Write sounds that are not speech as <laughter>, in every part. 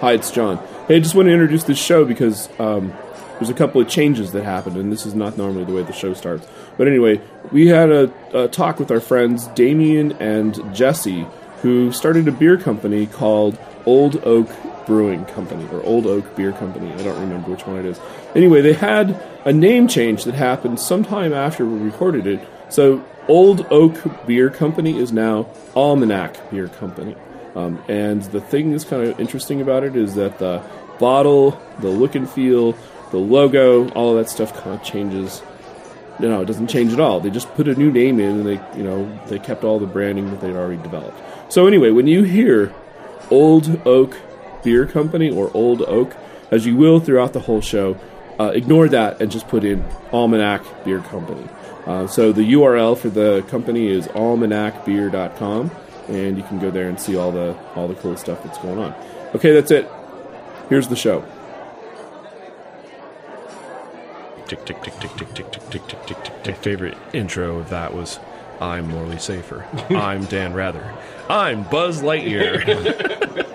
Hi, it's John. Hey, I just want to introduce this show because um, there's a couple of changes that happened, and this is not normally the way the show starts. But anyway, we had a, a talk with our friends Damien and Jesse, who started a beer company called Old Oak Brewing Company, or Old Oak Beer Company. I don't remember which one it is. Anyway, they had a name change that happened sometime after we recorded it. So, Old Oak Beer Company is now Almanac Beer Company. Um, and the thing that's kind of interesting about it is that the bottle, the look and feel, the logo, all of that stuff kind of changes. No, it doesn't change at all. They just put a new name in, and they, you know, they kept all the branding that they'd already developed. So anyway, when you hear Old Oak Beer Company or Old Oak, as you will throughout the whole show, uh, ignore that and just put in Almanac Beer Company. Uh, so the URL for the company is almanacbeer.com and you can go there and see all the all the cool stuff that's going on. Okay, that's it. Here's the show. Tick tick tick tick tick tick tick tick tick tick tick My tick. favorite intro of that was I'm Morley Safer. <laughs> I'm Dan Rather. I'm Buzz Lightyear. <laughs>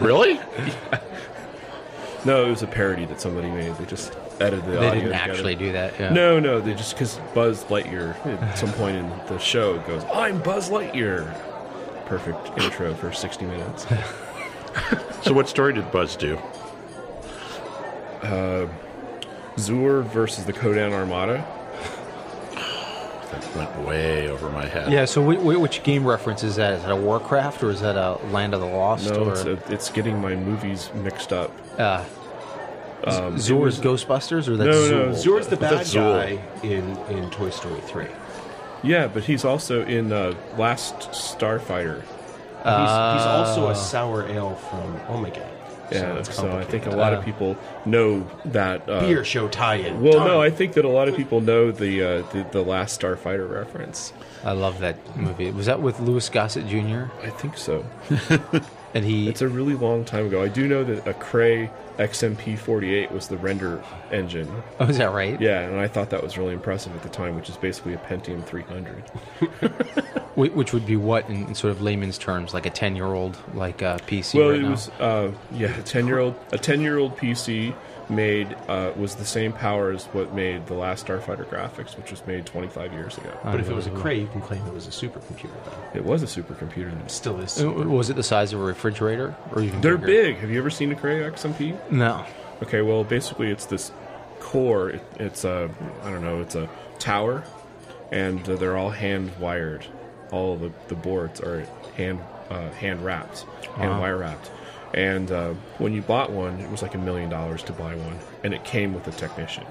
Really? <laughs> no, it was a parody that somebody made. They just edited the They audio didn't together. actually do that. Yeah. No, no, they just because Buzz Lightyear at some point in the show goes, "I'm Buzz Lightyear." Perfect intro for 60 minutes. <laughs> So what story did Buzz do? Zur versus the Kodan Armada. <sighs> That went way over my head. Yeah. So, wh- wh- which game reference is that? Is that a Warcraft or is that a Land of the Lost? No, or it's, a, it's getting my movies mixed up. uh, Um, Zor's Ghostbusters or that's No, no, Zuul? Zor's the bad guy in, in Toy Story 3. Yeah, but he's also in uh, Last Starfighter. he's, he's also a sour ale from Omega. Yeah, it's so, I think a lot Uh, of people know that. Uh, Beer show tie-in. Well, Done. no, I think that a lot of people know the uh, the, the Last Starfighter reference. I love that movie. Was that with Louis Gossett Jr. I think so. <laughs> And he It's a really long time ago. I do know that a Cray XMP48 was the render engine. oh, is that right? Yeah, and I thought that was really impressive at the time, which is basically a Pentium 300. <laughs> Which would be what in, sort of layman's terms, like a ten-year-old like uh, PC. Well, right it now? was uh, yeah, a ten year old a ten year old PC made uh, was the same power as what made the last Starfighter graphics, which was made 25 years ago. But if it was a Cray, you can claim it was a supercomputer, though. It was a supercomputer. It still is. Uh, Was it the size of a refrigerator, or even They're bigger? big. Have you ever seen a Cray XMP? No. Okay, well, basically, it's this core. It, it's a, I don't know, it's a tower, and uh, they're all hand wired. All the, the boards are hand uh, hand wrapped, hand wire wrapped. And uh, when you bought one, it was like a million dollars to buy one, and it came with a technician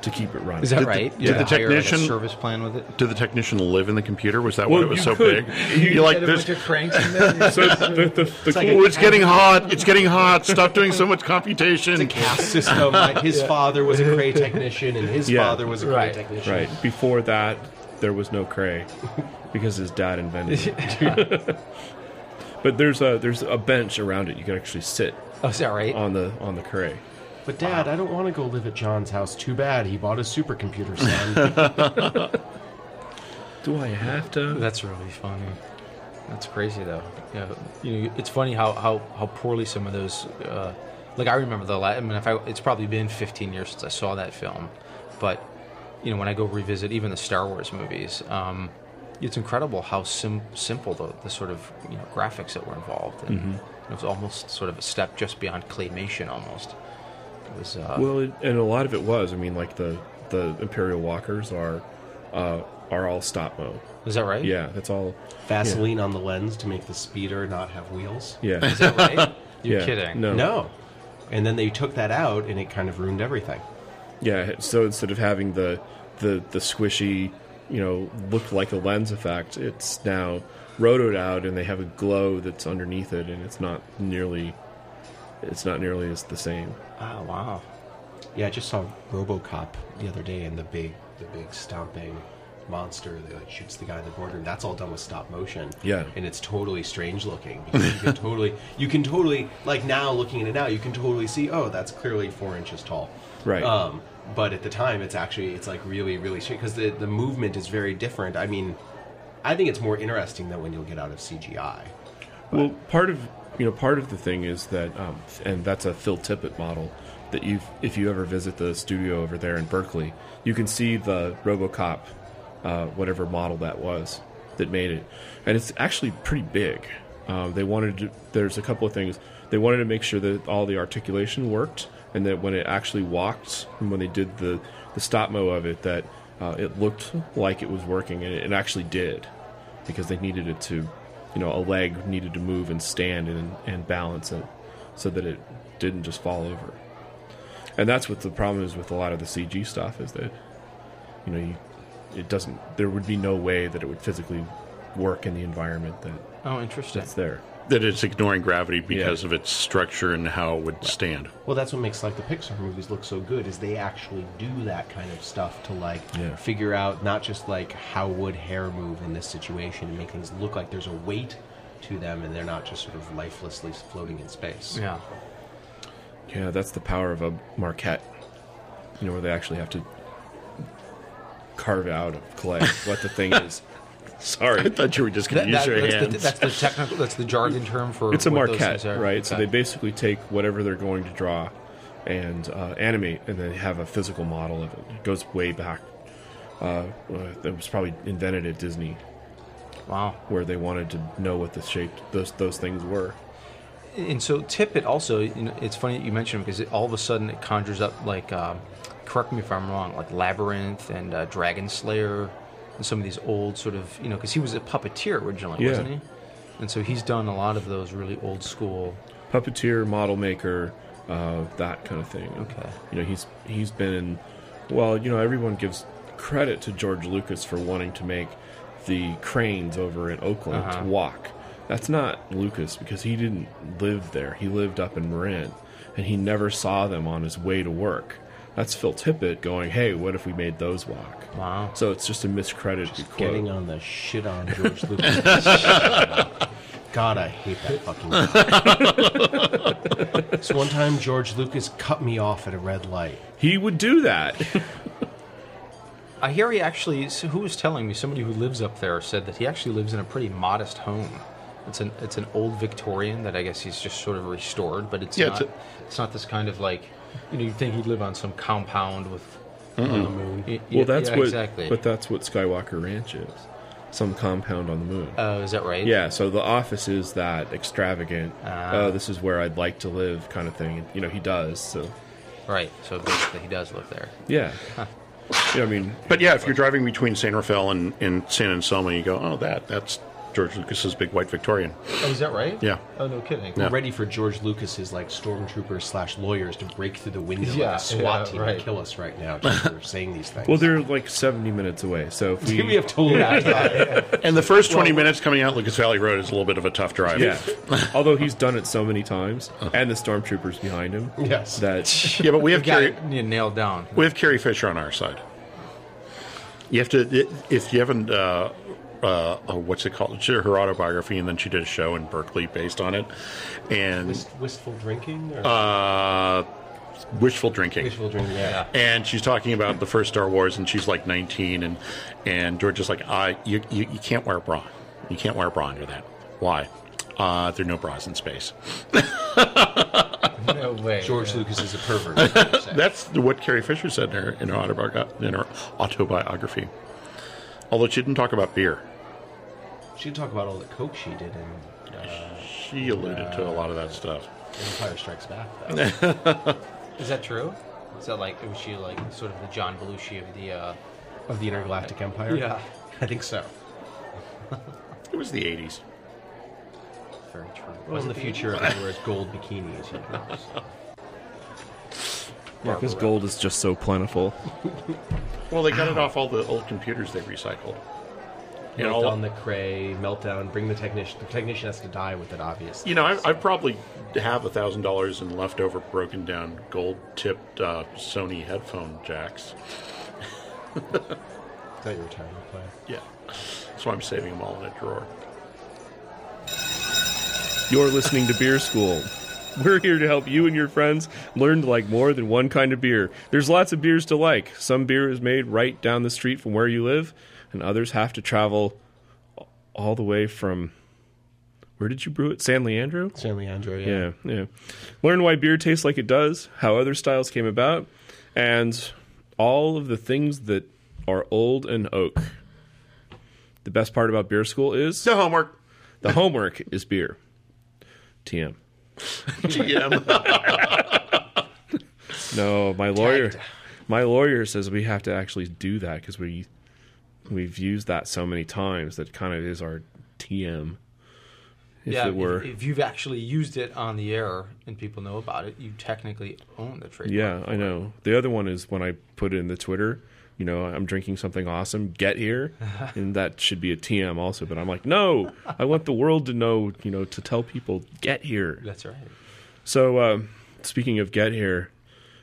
to keep it running. Is that Did the- right? did the had to hire, like, a technician- service plan with it? Did the technician live in the computer? Was that Well, why it was you so could. big? You like this? cranks in there. <laughs> so the, the, the cool- Oh, it's getting hot. It's getting hot. Stop doing so much computation. Caste system. <laughs> Like his father was a Cray <laughs> technician, and his Yeah. father was a Cray Right. technician. right before that, there was no Cray because his dad invented it. But there's a there's a bench around it. You can actually sit oh, is that right? on the on the Cray. But Dad, I don't want to go live at John's house. Too bad. He bought a supercomputer, son. <laughs> <laughs> Do I have to? That's really funny. That's crazy, though. Yeah, you know, it's funny how, how, how poorly some of those. Uh, like I remember the. La- I mean, if I, it's probably been 15 years since I saw that film, but you know, when I go revisit even the Star Wars movies, um, it's incredible how sim- simple the, the sort of you know graphics that were involved, and it was almost sort of a step just beyond claymation, almost. It was. Uh, Well, it, and a lot of it was. I mean, like the the Imperial Walkers are uh, are all stop mo. is that right? Yeah, that's all. Vaseline on the lens to make the speeder not have wheels. Yeah, Is that right? <laughs> You're yeah. kidding. No, No. And then they took that out, and it kind of ruined everything. Yeah, so instead of having the the the squishy, you know, looked like a lens effect, it's now rotoed out, and they have a glow that's underneath it, and it's not nearly it's not nearly as the same. Oh wow. Yeah, I just saw RoboCop the other day, and the big, the big stomping monster that like shoots the guy in the border. That's all done with stop motion. Yeah. and it's totally strange looking. Because you can <laughs> totally, you can totally like now looking at it now, you can totally see. Oh, that's clearly four inches tall. Right. Um, but at the time, it's actually it's like really, really because the the movement is very different. I mean, I think it's more interesting than when you'll get out of CGI. Well, part of you know part of the thing is that, um, and that's a Phil Tippett model that you if you ever visit the studio over there in Berkeley, you can see the RoboCop, uh, whatever model that was that made it, and it's actually pretty big. Um, they wanted to, there's a couple of things they wanted to make sure that all the articulation worked, and that when it actually walked, and when they did the the stop mo of it, that uh, it looked like it was working, and it, it actually did because they needed it to, you know, a leg needed to move and stand and, and balance it so that it didn't just fall over. And that's what the problem is with a lot of the CG stuff is that, you know, you, it doesn't, there would be no way that it would physically work in the environment that, Oh, interesting. that's there. That it's ignoring gravity because Yeah. of its structure and how it would stand. Well, that's what makes like the Pixar movies look so good is they actually do that kind of stuff to like Yeah. figure out not just like how would hair move in this situation and make things look like there's a weight to them and they're not just sort of lifelessly floating in space. Yeah. Yeah, that's the power of a maquette. You know, where they actually have to carve out of clay what the thing <laughs> is. <laughs> I thought you were just going That- to use that- your that's, the, hands. that's the technical. That's the jargon term for. It's a what those maquette, things are. right? So they basically take whatever they're going to draw and uh, animate, and then have a physical model of it. It goes way back. Uh, uh, it was probably invented at Disney, Wow. where they wanted to know what the shape those those things were. And so Tippett also, you know, it's funny that you mentioned him because it, all of a sudden it conjures up like, um, correct me if I'm wrong, like Labyrinth and uh, Dragon Slayer and some of these old sort of, you know, because he was a puppeteer originally, Yeah. wasn't he? And so he's done a lot of those really old school. puppeteer, model maker, uh, that kind of thing. Okay. You know, he's he's been in. Well, you know, everyone gives credit to George Lucas for wanting to make the cranes over in Oakland Uh-huh. walk. That's not Lucas because he didn't live there. He lived up in Marin, and he never saw them on his way to work. That's Phil Tippett going, "Hey, what if we made those walk?" Wow. So it's just a miscredited quote. Getting on the shit on <laughs> George Lucas. God, I hate that fucking guy. so one time George Lucas cut me off at a red light. he would do that. <laughs> I hear he actually. So who was telling me? Somebody who lives up there said that he actually lives in a pretty modest home. It's an it's an old Victorian that I guess he's just sort of restored, but it's Yeah, not. it's It's, not this kind of like you know you'd think he'd live on some compound with on the moon. Y- well, that's yeah, what. exactly. But that's what Skywalker Ranch is. Some compound on the moon. Oh, is that right? Yeah, so the office is that extravagant. Ah. oh, this is where I'd like to live, kind of thing. You know, he does. So Right. So basically, he does live there. yeah, yeah. I mean, But yeah, if you're driving between San Rafael and, and San Anselmo, you go, oh, that that's George Lucas's big white Victorian. Oh, is that right? Yeah. Oh, no kidding. Yeah. We're ready for George Lucas's like stormtroopers slash lawyers to break through the window Yeah, like a SWAT yeah, team right. and kill us right now <laughs> just for saying these things. well, they're like seventy minutes away. So if <laughs> we, we have total And the first 20 minutes coming out Lucas Valley Road is a little bit of a tough drive. yeah, <laughs> although he's done it so many times, and the stormtroopers behind him, Yes. that Yeah, but we have Got Carrie, nailed down. we have Carrie Fisher on our side. You have to if you haven't uh, uh, oh, what's it called? She her autobiography, and then she did a show in Berkeley based on it, and Wist- wistful drinking or uh, wishful drinking. wistful drinking? Yeah. and she's talking about the first Star Wars, and she's like 19, and and George is like, uh, you, you you can't wear a bra, you can't wear a bra under that. Why? Uh, there are no bras in space. No way. <laughs> George Lucas is a pervert. is what you're saying. That's what Carrie Fisher said in her in her, autobiog- in her autobiography. Although she didn't talk about beer, She'd talk about all the coke she did in uh, she alluded to a lot of that stuff. Empire Strikes Back. Though. <laughs> Is that true? Is that like was she like sort of the John Belushi of the? uh of the Intergalactic Empire. Yeah. <laughs> I think so. It was the 80s. Very true. Well, in the future, everyone wears gold bikinis. You know, so. <laughs> because gold is just so plentiful. <laughs> Well, they got it off all the old computers they recycled. You Melt know, on the cray, meltdown, bring the technician. The technician has to die with it, obviously. you know, I, I probably have a thousand dollars in leftover broken down gold tipped uh, Sony headphone jacks. Is that your retirement plan? Yeah, so I'm saving them all in a drawer. You're listening to Beer School. <laughs> We're here to help you and your friends learn to like more than one kind of beer. There's lots of beers to like. Some beer is made right down the street from where you live, and others have to travel all the way from where did you brew it? San Leandro. San Leandro, yeah. Yeah, yeah. Learn why beer tastes like it does, how other styles came about, and all of the things that are old and oak. The best part about beer school is So homework. the homework is beer. TM. GM. <laughs> No, my lawyer. My lawyer says we have to actually do that because we we've used that so many times that kind of is our TM. If yeah, it were, if, if you've actually used it on the air and people know about it, you technically own the trademark. yeah, I it. know. The other one is when I put it in the Twitter. You know, I'm drinking something awesome. Get here, <laughs> and that should be a TM also. But I'm like, no, I want the world to know. You know, to tell people get here. That's right. So, um, speaking of get here,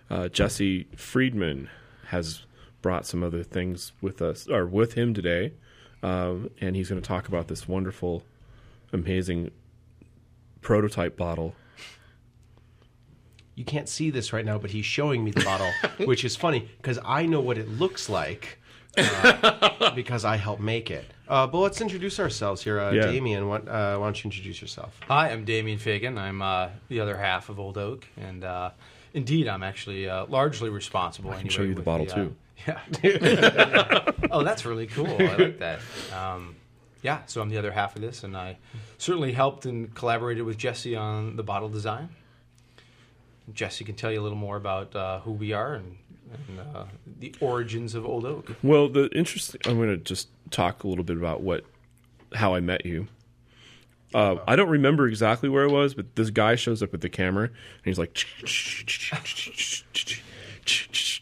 uh, Jesse Friedman has brought some other things with us or with him today, um, and he's going to talk about this wonderful, amazing prototype bottle. You can't see this right now, but he's showing me the bottle, <laughs> which is funny because I know what it looks like uh, <laughs> because I helped make it. Uh, but let's introduce ourselves here. Uh, Yeah. Damien, what, uh, why don't you introduce yourself? Hi, I'm Damien Fagan. I'm uh, the other half of Old Oak, and uh, indeed, I'm actually uh, largely responsible. I can show you the bottle, too. <laughs> Yeah. oh, that's really cool. I like that. Um, yeah, so I'm the other half of this, and I certainly helped and collaborated with Jesse on the bottle design. Jesse can tell you a little more about uh, who we are and, and uh, the origins of Old Oak. Well, the interesting. I'm going to just talk a little bit about what how I met you. Uh, I don't remember exactly where it was, but this guy shows up with the camera and he's like,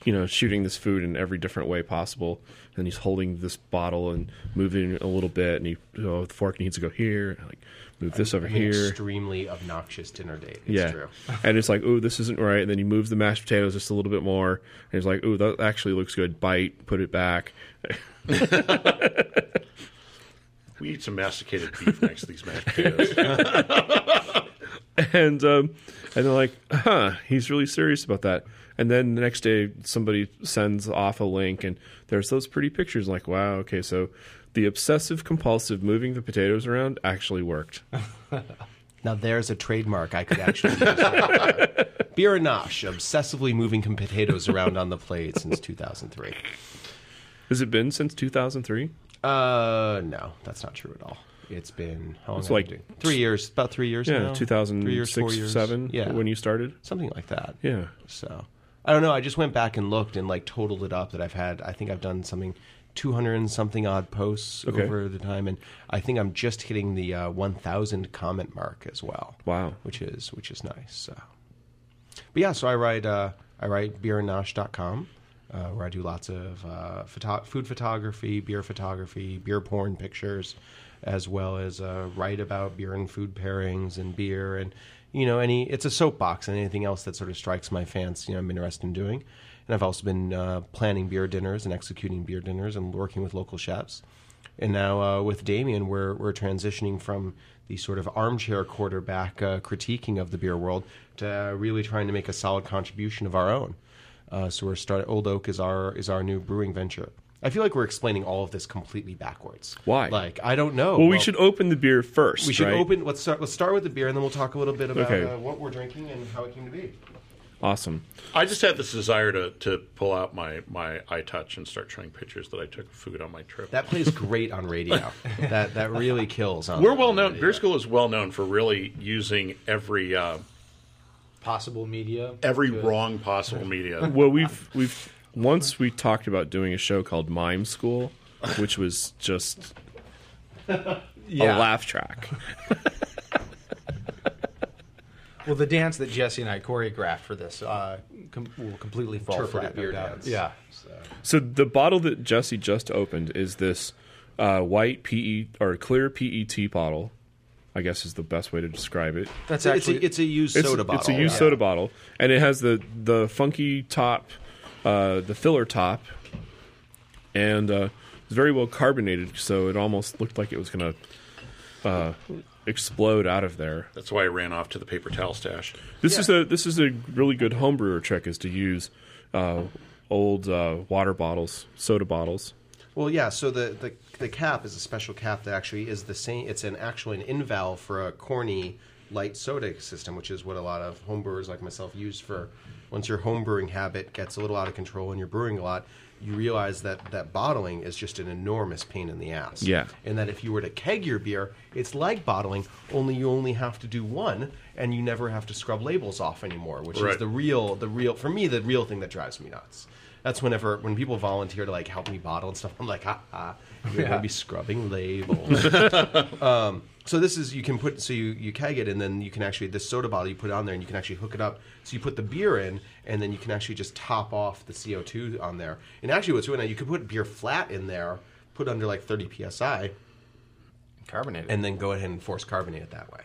you know, shooting this food in every different way possible. And he's holding this bottle and moving a little bit, and he, oh, the fork needs to go here, like move this over An here. extremely obnoxious dinner date. It's Yeah, true. <laughs> and it's like, oh, this isn't right. And then you move the mashed potatoes just a little bit more, and it's like, oh, that actually looks good. Bite, put it back. <laughs> <laughs> we eat some masticated beef next to these mashed potatoes. and um, and they're like, huh, he's really serious about that. And then the next day, somebody sends off a link, and there's those pretty pictures. Like, wow, okay, so the obsessive compulsive moving the potatoes around actually worked. <laughs> Now there's a trademark I could actually use. <laughs> Beer and Nosh, obsessively moving potatoes around on the plate since 2003. Has it been since 2003? Uh, no, that's not true at all. It's been how long? It's like- three years, about three years Yeah, now. 2006, three years, four years, seven. Yeah, when you started. something like that. Yeah. So I don't know. I just went back and looked and like totaled it up that I've had. I think I've done something. 200 and something odd posts Okay. over the time and I think I'm just hitting the uh, 1000 comment mark as well. Wow. Which is which is nice. So. But yeah, so I write uh, I write beerandnosh.com uh, where I do lots of uh, photo- food photography, beer photography, beer porn pictures, as well as uh, write about beer and food pairings and beer and you know any. It's a soapbox and anything else that sort of strikes my fancy. You know, I'm interested in doing. And I've also been uh, planning beer dinners and executing beer dinners and working with local chefs. And now uh, with Damien, we're we're transitioning from the sort of armchair quarterback uh, critiquing of the beer world to uh, really trying to make a solid contribution of our own. Uh, so we're starting. Old Oak is our is our new brewing venture. I feel like we're explaining all of this completely backwards. Why? Like I don't know. Well, we should open the beer first. we should right? open. Let's start. Let's start with the beer, and then we'll talk a little bit about Okay. uh, what we're drinking and how it came to be. Awesome. I just had this desire to, to pull out my, my iTouch and start showing pictures that I took of food on my trip. That plays great on radio. <laughs> that that really kills. On We're well on known. radio. Beer School is well known for really using every uh, Possible media. every Good. wrong possible media. Well, we've we've once we talked about doing a show called Mime School, which was just <laughs> a laugh track. <laughs> Well, the dance that Jesse and I choreographed for this uh, com- will completely fall Interpreted flat. no beer doubt. dance. Yeah. So the bottle that Jesse just opened is this uh, white PE or clear PET bottle. I guess is the best way to describe it. That's It's actually a, it's a used It's, soda bottle. it's a used yeah. soda bottle, and it has the the funky top, uh, the filler top, and uh, it's very well carbonated, so it almost looked like it was going to uh, explode out of there. That's why I ran off to the paper towel stash. This is a this is a really good homebrewer trick is to use uh, old uh, water bottles, soda bottles. Well, yeah. So the, the the cap is a special cap that actually is the same. It's an actually an in valve for a corny light soda system, which is what a lot of homebrewers like myself use for. Once your homebrewing habit gets a little out of control and you're brewing a lot, you realize that that bottling is just an enormous pain in the ass. Yeah. And that if you were to keg your beer, it's like bottling, only you only have to do one, and you never have to scrub labels off anymore, which is the real, the real, for me, the real thing that drives me nuts. That's whenever when people volunteer to like help me bottle and stuff, I'm like, ha ha, you're Yeah. gonna be scrubbing labels. <laughs> um, so this is you can put so you you keg it and then you can actually this soda bottle you put it on there and you can actually hook it up. So you put the beer in and then you can actually just top off the CO2 on there. And actually, what's really nice, you can put beer flat in there, put under like 30 psi, Carbonated. and then go ahead and force carbonate it that way.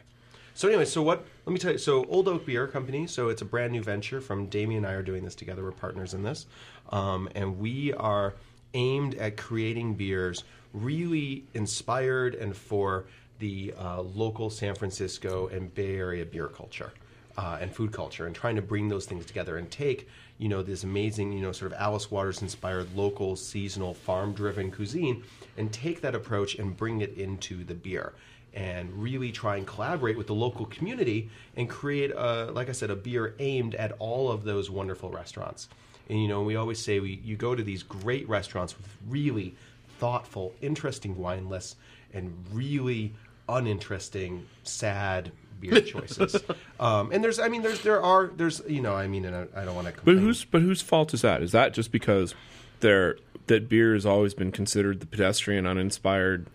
So anyway, so what? Let me tell you. So Old Oak Beer Company. So it's a brand new venture. From Damien and I are doing this together. We're partners in this, um, and we are aimed at creating beers really inspired and for the uh, local San Francisco and Bay Area beer culture uh, and food culture, and trying to bring those things together and take you know this amazing you know sort of Alice Waters inspired local seasonal farm driven cuisine and take that approach and bring it into the beer and really try and collaborate with the local community and create a like I said a beer aimed at all of those wonderful restaurants. And you know, we always say we you go to these great restaurants with really thoughtful, interesting wine lists and really uninteresting, sad beer <laughs> choices. um, and there's, I mean, there's, there are, there's, you know, I mean, and I, I don't want to. But whose but whose fault is that? Is that just because there that beer has always been considered the pedestrian, uninspired,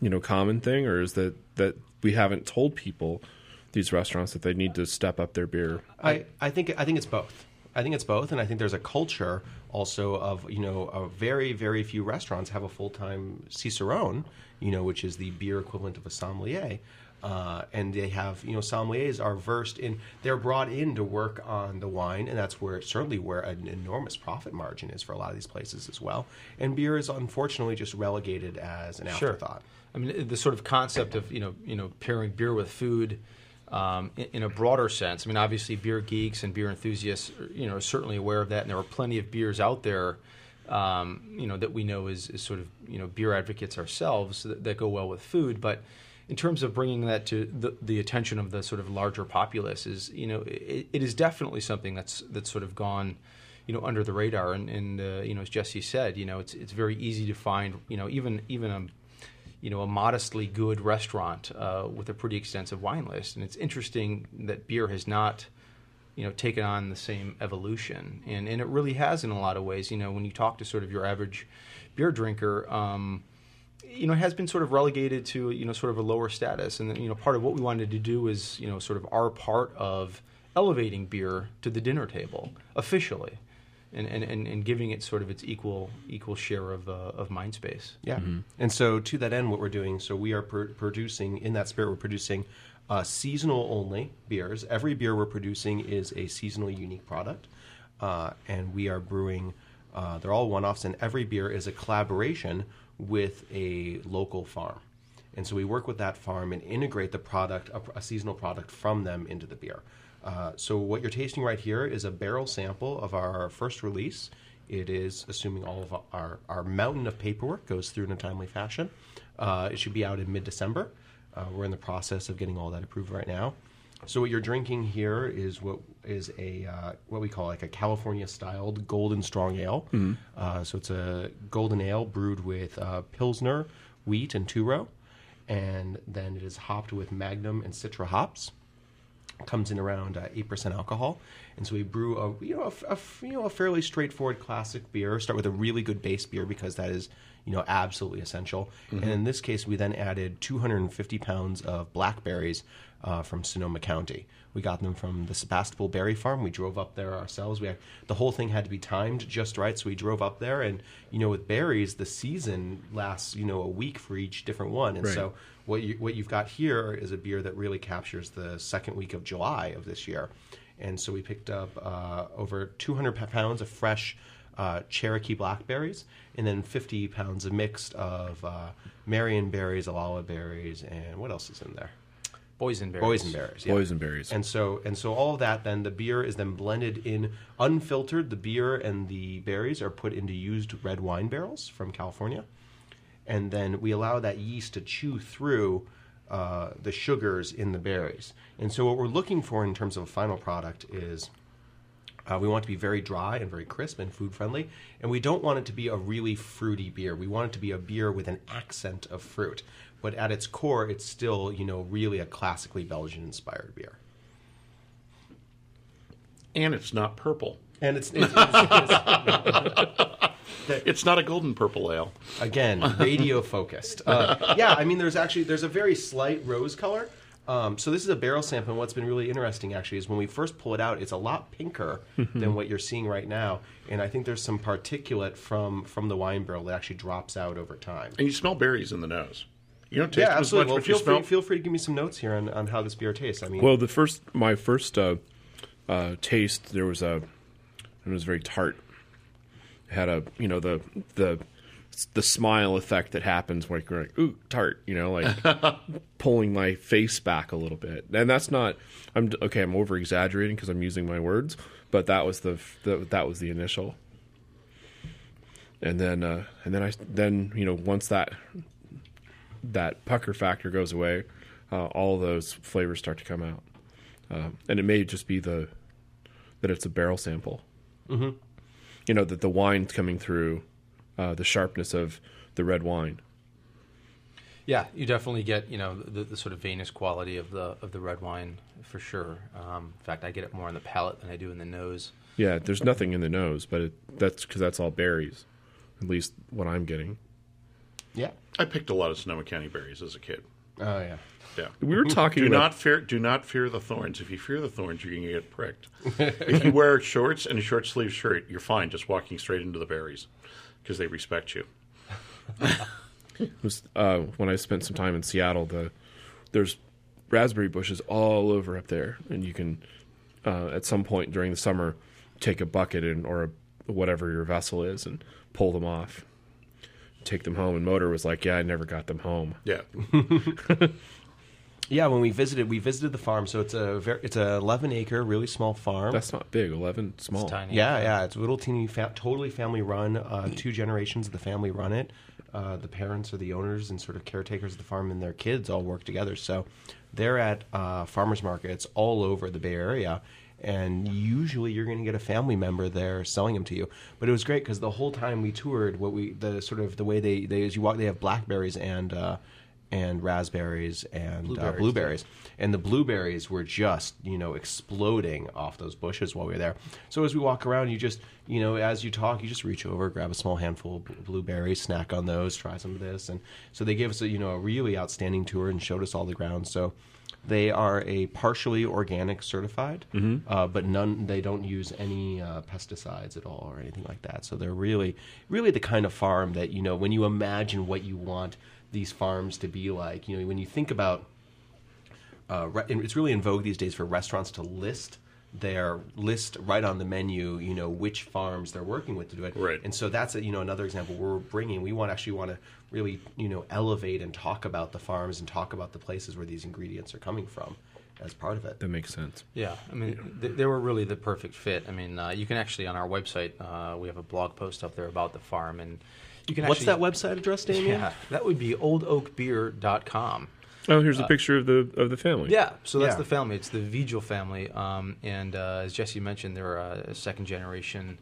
you know, common thing, or is that that we haven't told people these restaurants that they need to step up their beer? I, I think I think it's both. I think it's both, and I think there's a culture also of you know a very very few restaurants have a full time cicerone, you know, which is the beer equivalent of a sommelier. Uh, and they have, you know, sommeliers are versed in. They're brought in to work on the wine, and that's where certainly where an enormous profit margin is for a lot of these places as well. And beer is unfortunately just relegated as an Sure. afterthought. I mean, the sort of concept of you know you know pairing beer with food um, in, in a broader sense. I mean, obviously, beer geeks and beer enthusiasts, are, you know, are certainly aware of that, and there are plenty of beers out there, um, you know, that we know is, is sort of you know beer advocates ourselves that, that go well with food, but. In terms of bringing that to the, the attention of the sort of larger populace, is you know it, it is definitely something that's that's sort of gone you know under the radar and, and uh, you know as Jesse said you know it's it's very easy to find you know even even a you know a modestly good restaurant uh, with a pretty extensive wine list. And it's interesting that beer has not you know taken on the same evolution. And and it really has in a lot of ways. You know when you talk to sort of your average beer drinker um, you know, it has been sort of relegated to you know sort of a lower status, and you know, part of what we wanted to do is you know sort of our part of elevating beer to the dinner table officially, and and, and, and giving it sort of its equal equal share of uh, of mind space. Yeah. And so to that end, what we're doing, so we are pr- producing in that spirit, we're producing uh, seasonal only beers. Every beer we're producing is a seasonally unique product, uh, and we are brewing. Uh, they're all one-offs, and every beer is a collaboration with a local farm. And so we work with that farm and integrate the product, a, a seasonal product from them into the beer. Uh, so what you're tasting right here is a barrel sample of our first release. It is assuming all of our, our mountain of paperwork goes through in a timely fashion. Uh, it should be out in mid December. Uh, we're in the process of getting all that approved right now. So what you're drinking here is what is a uh, what we call like a California styled golden strong ale. Uh, so it's a golden ale brewed with uh, pilsner, wheat, and two and then it is hopped with Magnum and Citra hops comes in around uh, eight percent alcohol, and so we brew a you know a, a you know a fairly straightforward classic beer. Start with a really good base beer because that is you know absolutely essential. And in this case, we then added 250 pounds of blackberries uh, from Sonoma County. We got them from the Sebastopol Berry Farm. We drove up there ourselves. We had, the whole thing had to be timed just right, so we drove up there. And you know, with berries, the season lasts you know a week for each different one, and Right. so what you what you've got here is a beer that really captures the second week of July of this year, and so we picked up uh, over 200 pounds of fresh uh, Cherokee blackberries, and then 50 pounds of mixed of uh, Marion berries, Olallieberries, and what else is in there? Boysenberries. boysenberries. Yeah. Boysenberries. And so and so all of that then the beer is then blended in unfiltered. The beer and the berries are put into used red wine barrels from California, and then we allow that yeast to chew through uh, the sugars in the berries. And so what we're looking for in terms of a final product is. Uh, we want it to be very dry and very crisp and food friendly, and we don't want it to be a really fruity beer. We want it to be a beer with an accent of fruit, but at its core, it's still you know really a classically Belgian inspired beer. And it's not purple. And it's, it's, it's, <laughs> It's not a golden purple ale. again radio focused. Uh, yeah, I mean, there's actually there's a very slight rose color. Um, so this is a barrel sample. And what's been really interesting actually is when we first pull it out, it's a lot pinker than what you're seeing right now. And I think there's some particulate from from the wine barrel that actually drops out over time. And you smell berries in the nose. You don't taste Yeah, them as absolutely. much, Well, but you feel smell. free, feel free to give me some notes here on, on how this beer tastes. I mean, Well, the first, my first uh, uh, taste, there was a, it was very tart. It had a, you know, the the the smile effect that happens when you're like, ooh, tart, you know, like <laughs> pulling my face back a little bit. And that's not, I'm okay. I'm over exaggerating because I'm using my words, but that was the, the that was the initial. And then, uh, and then I, then you know, once that that pucker factor goes away, uh, all those flavors start to come out, uh, and it may just be the that it's a barrel sample. Mm-hmm. You know that the wine's coming through, uh, the sharpness of the red wine. Yeah, you definitely get you know the, the sort of vinous quality of the of the red wine for sure. Um, in fact, I get it more on the palate than I do in the nose. Yeah, there's nothing in the nose, but it, that's because that's all berries, at least what I'm getting. Yeah. I picked a lot of Sonoma County berries as a kid. Oh yeah. Yeah. We were <laughs> talking Do about not fear. Do not fear the thorns. If you fear the thorns, you're going to get pricked. if you wear <laughs> shorts and a short sleeve shirt, you're fine. Just walking straight into the berries because they respect you. <laughs> was uh, when I spent some time in Seattle. The there's raspberry bushes all over up there, and you can uh, at some point during the summer take a bucket and or a, whatever your vessel is and pull them off, take them home. And Motor was like, "Yeah, I never got them home." Yeah. <laughs> Yeah, when we visited, we visited the farm. So it's a very, it's a 11 acre, really small farm. That's not big. Eleven, small. It's tiny. Yeah, yeah, it's a little teeny, fa- totally family run. Uh, two generations of the family run it. Uh, the parents are the owners and sort of caretakers of the farm, and their kids all work together. So they're at uh, farmers markets all over the Bay Area, and usually you're going to get a family member there selling them to you. But it was great because the whole time we toured, what we the sort of the way they they as you walk, they have blackberries and. Uh, and raspberries and blueberries. Uh, Blueberries, blueberries. And the blueberries were just, you know, exploding off those bushes while we were there. So as we walk around, you just, you know, as you talk, you just reach over, grab a small handful of blueberries, snack on those, try some of this. And so they gave us a, you know, a really outstanding tour and showed us all the grounds. So they are a partially organic certified, uh, but none. They don't use any uh, pesticides at all or anything like that. So they're really, really the kind of farm that you know when you imagine what you want these farms to be like. You know, when you think about, uh, re- and it's really in vogue these days for restaurants to list their list right on the menu. You know which farms they're working with to do it. Right. And so that's a, you know another example we're bringing. We want actually want to really you know elevate and talk about the farms and talk about the places where these ingredients are coming from as part of it. That makes sense. Yeah, I mean, th- they were really the perfect fit. I mean, uh, you can actually on our website, uh, we have a blog post up there about the farm, and you can. What's that website address, Damien? Yeah, that would be oldoakbeer.com. Oh, here's a picture of the of the family. Yeah, so that's Yeah. the family. It's the Vigil family, um, and uh, as Jesse mentioned, they're a second generation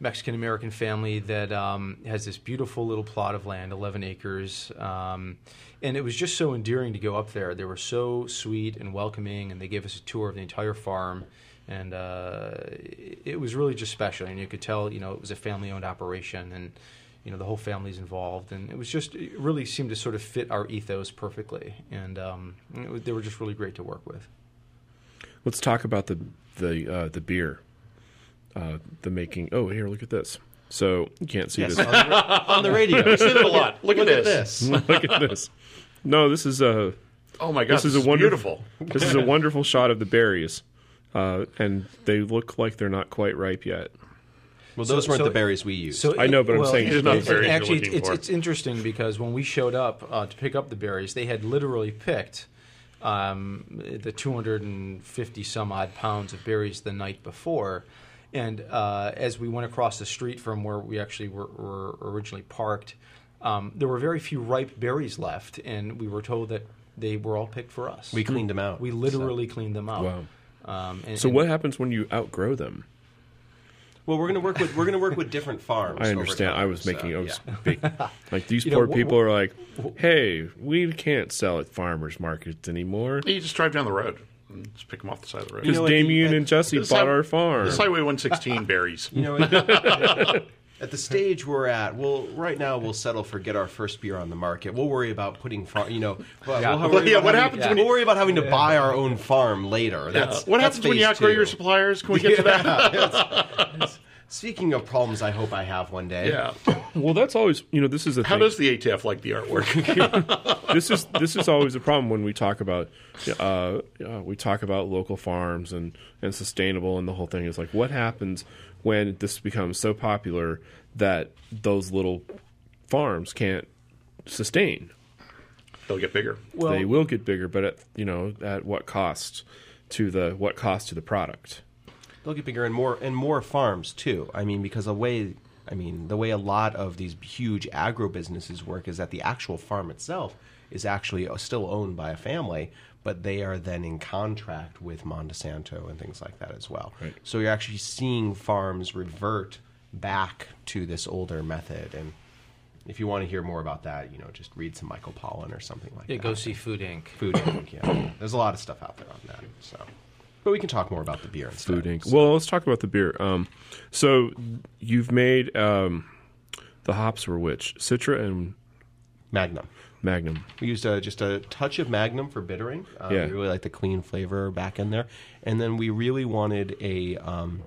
Mexican American family that um, has this beautiful little plot of land, 11 acres, um, and it was just so endearing to go up there. They were so sweet and welcoming, and they gave us a tour of the entire farm. And uh, it it was really just special, and you could tell, you know, it was a family-owned operation, and you know the whole family's involved, and it was just it really seemed to sort of fit our ethos perfectly, and um, it was, they were just really great to work with. Let's talk about the the uh, the beer, uh, the making. Oh, here, look at this. So you can't see Yes, this. on the, on the radio. <laughs> See that a lot. Look, at this. <laughs> look at this. No, this is a Oh my god, this is a is wonderful. beautiful. this is a wonderful shot of the berries, uh, and they look like they're not quite ripe yet. Well, those So- weren't so- the berries we used. I know, but I'm saying It's not it's- very actually, good it's, looking it's, for. it's interesting because when we showed up uh, to pick up the berries, they had literally picked um, the 250 some odd pounds of berries the night before. And uh, as we went across the street from where we actually were, were originally parked, um, there were very few ripe berries left, and we were told that they were all picked for us. We cleaned them out. We literally cleaned them out. Wow. Um, and, So and- what happens when you outgrow them? Well, we're gonna work with we're gonna work with different farms. I understand. time, I was so, making I was yeah. big, <laughs> like these You know, poor wh- people are like, "Hey, we can't sell at farmers markets anymore You just drive down the road and just pick them off the side of the road. because know what, Damien and Jesse bought how- our farm." This Highway 116 berries. <laughs> You know, at at the stage we're at, well, right now we'll settle for get our first beer on the market. We'll worry about putting farm. You know, <laughs> we'll, Yeah. we'll Well, worry yeah, what having- happens when we'll worry about having to buy our own farm later. That's what that's happens when you outgrow your suppliers? Can we get to <laughs> that? Speaking of problems, I hope I have one day. yeah. <laughs> well, that's always you know this is a How thing. does the ATF like the artwork? this is this is always a problem when we talk about uh, uh, we talk about local farms and and sustainable and the whole thing is like what happens when this becomes so popular that those little farms can't sustain. They'll get bigger. well, they will get bigger, but at you know at what cost to the what cost to the product? they'll get bigger and more and more farms too. I mean, because the way I mean the way a lot of these huge agro businesses work is that the actual farm itself is actually uh, still owned by a family, but they are then in contract with Monsanto and things like that as well. Right. So you're actually seeing farms revert back to this older method and. If you want to hear more about that, you know, just read some Michael Pollan or something like yeah, that. Yeah, go see Food Inc. Food Inc. Yeah, there's a lot of stuff out there on that. So, but we can talk more about the beer instead. Food Inc. So- Well, let's talk about the beer. Um, so you've made um, the hops were which Citra and Magnum. Magnum. We used uh, just a touch of Magnum for bittering. Uh, Yeah. We really like the clean flavor back in there, and then we really wanted a. Um,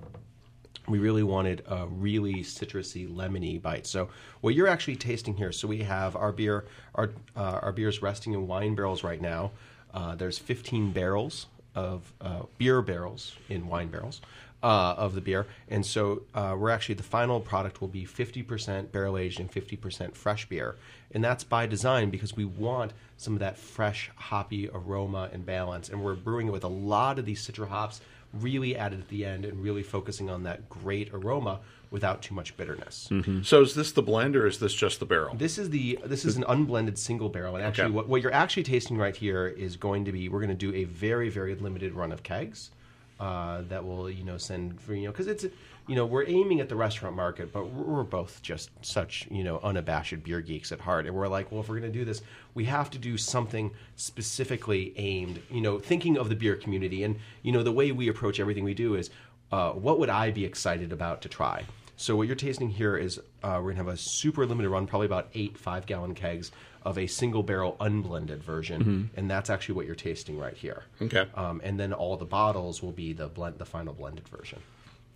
we really wanted a really citrusy, lemony bite. So what you're actually tasting here. So we have our beer. Our uh, our beer is resting in wine barrels right now. Uh, there's 15 barrels of uh, beer barrels in wine barrels uh, of the beer, and so uh, we're actually the final product will be 50% barrel aged and 50% fresh beer, and that's by design because we want some of that fresh hoppy aroma and balance, and we're brewing it with a lot of these citra hops really added at the end and really focusing on that great aroma without too much bitterness. so is this the blend or is this just the barrel? This is the this is an unblended single barrel, and actually, Okay. what, what you're actually tasting right here is going to be we're going to do a very very limited run of kegs uh, that will you know send for you know because it's you know we're aiming at the restaurant market, but we're, both just such you know unabashed beer geeks at heart, and we're like, well, if we're going to do this, we have to do something specifically aimed, you know, thinking of the beer community, and you know the way we approach everything we do is uh, what would I be excited about to try. So what you're tasting here is uh, we're gonna have a super limited run, probably about eight five gallon kegs of a single barrel unblended version, and that's actually what you're tasting right here. Okay. Um, and then all the bottles will be the blend, the final blended version.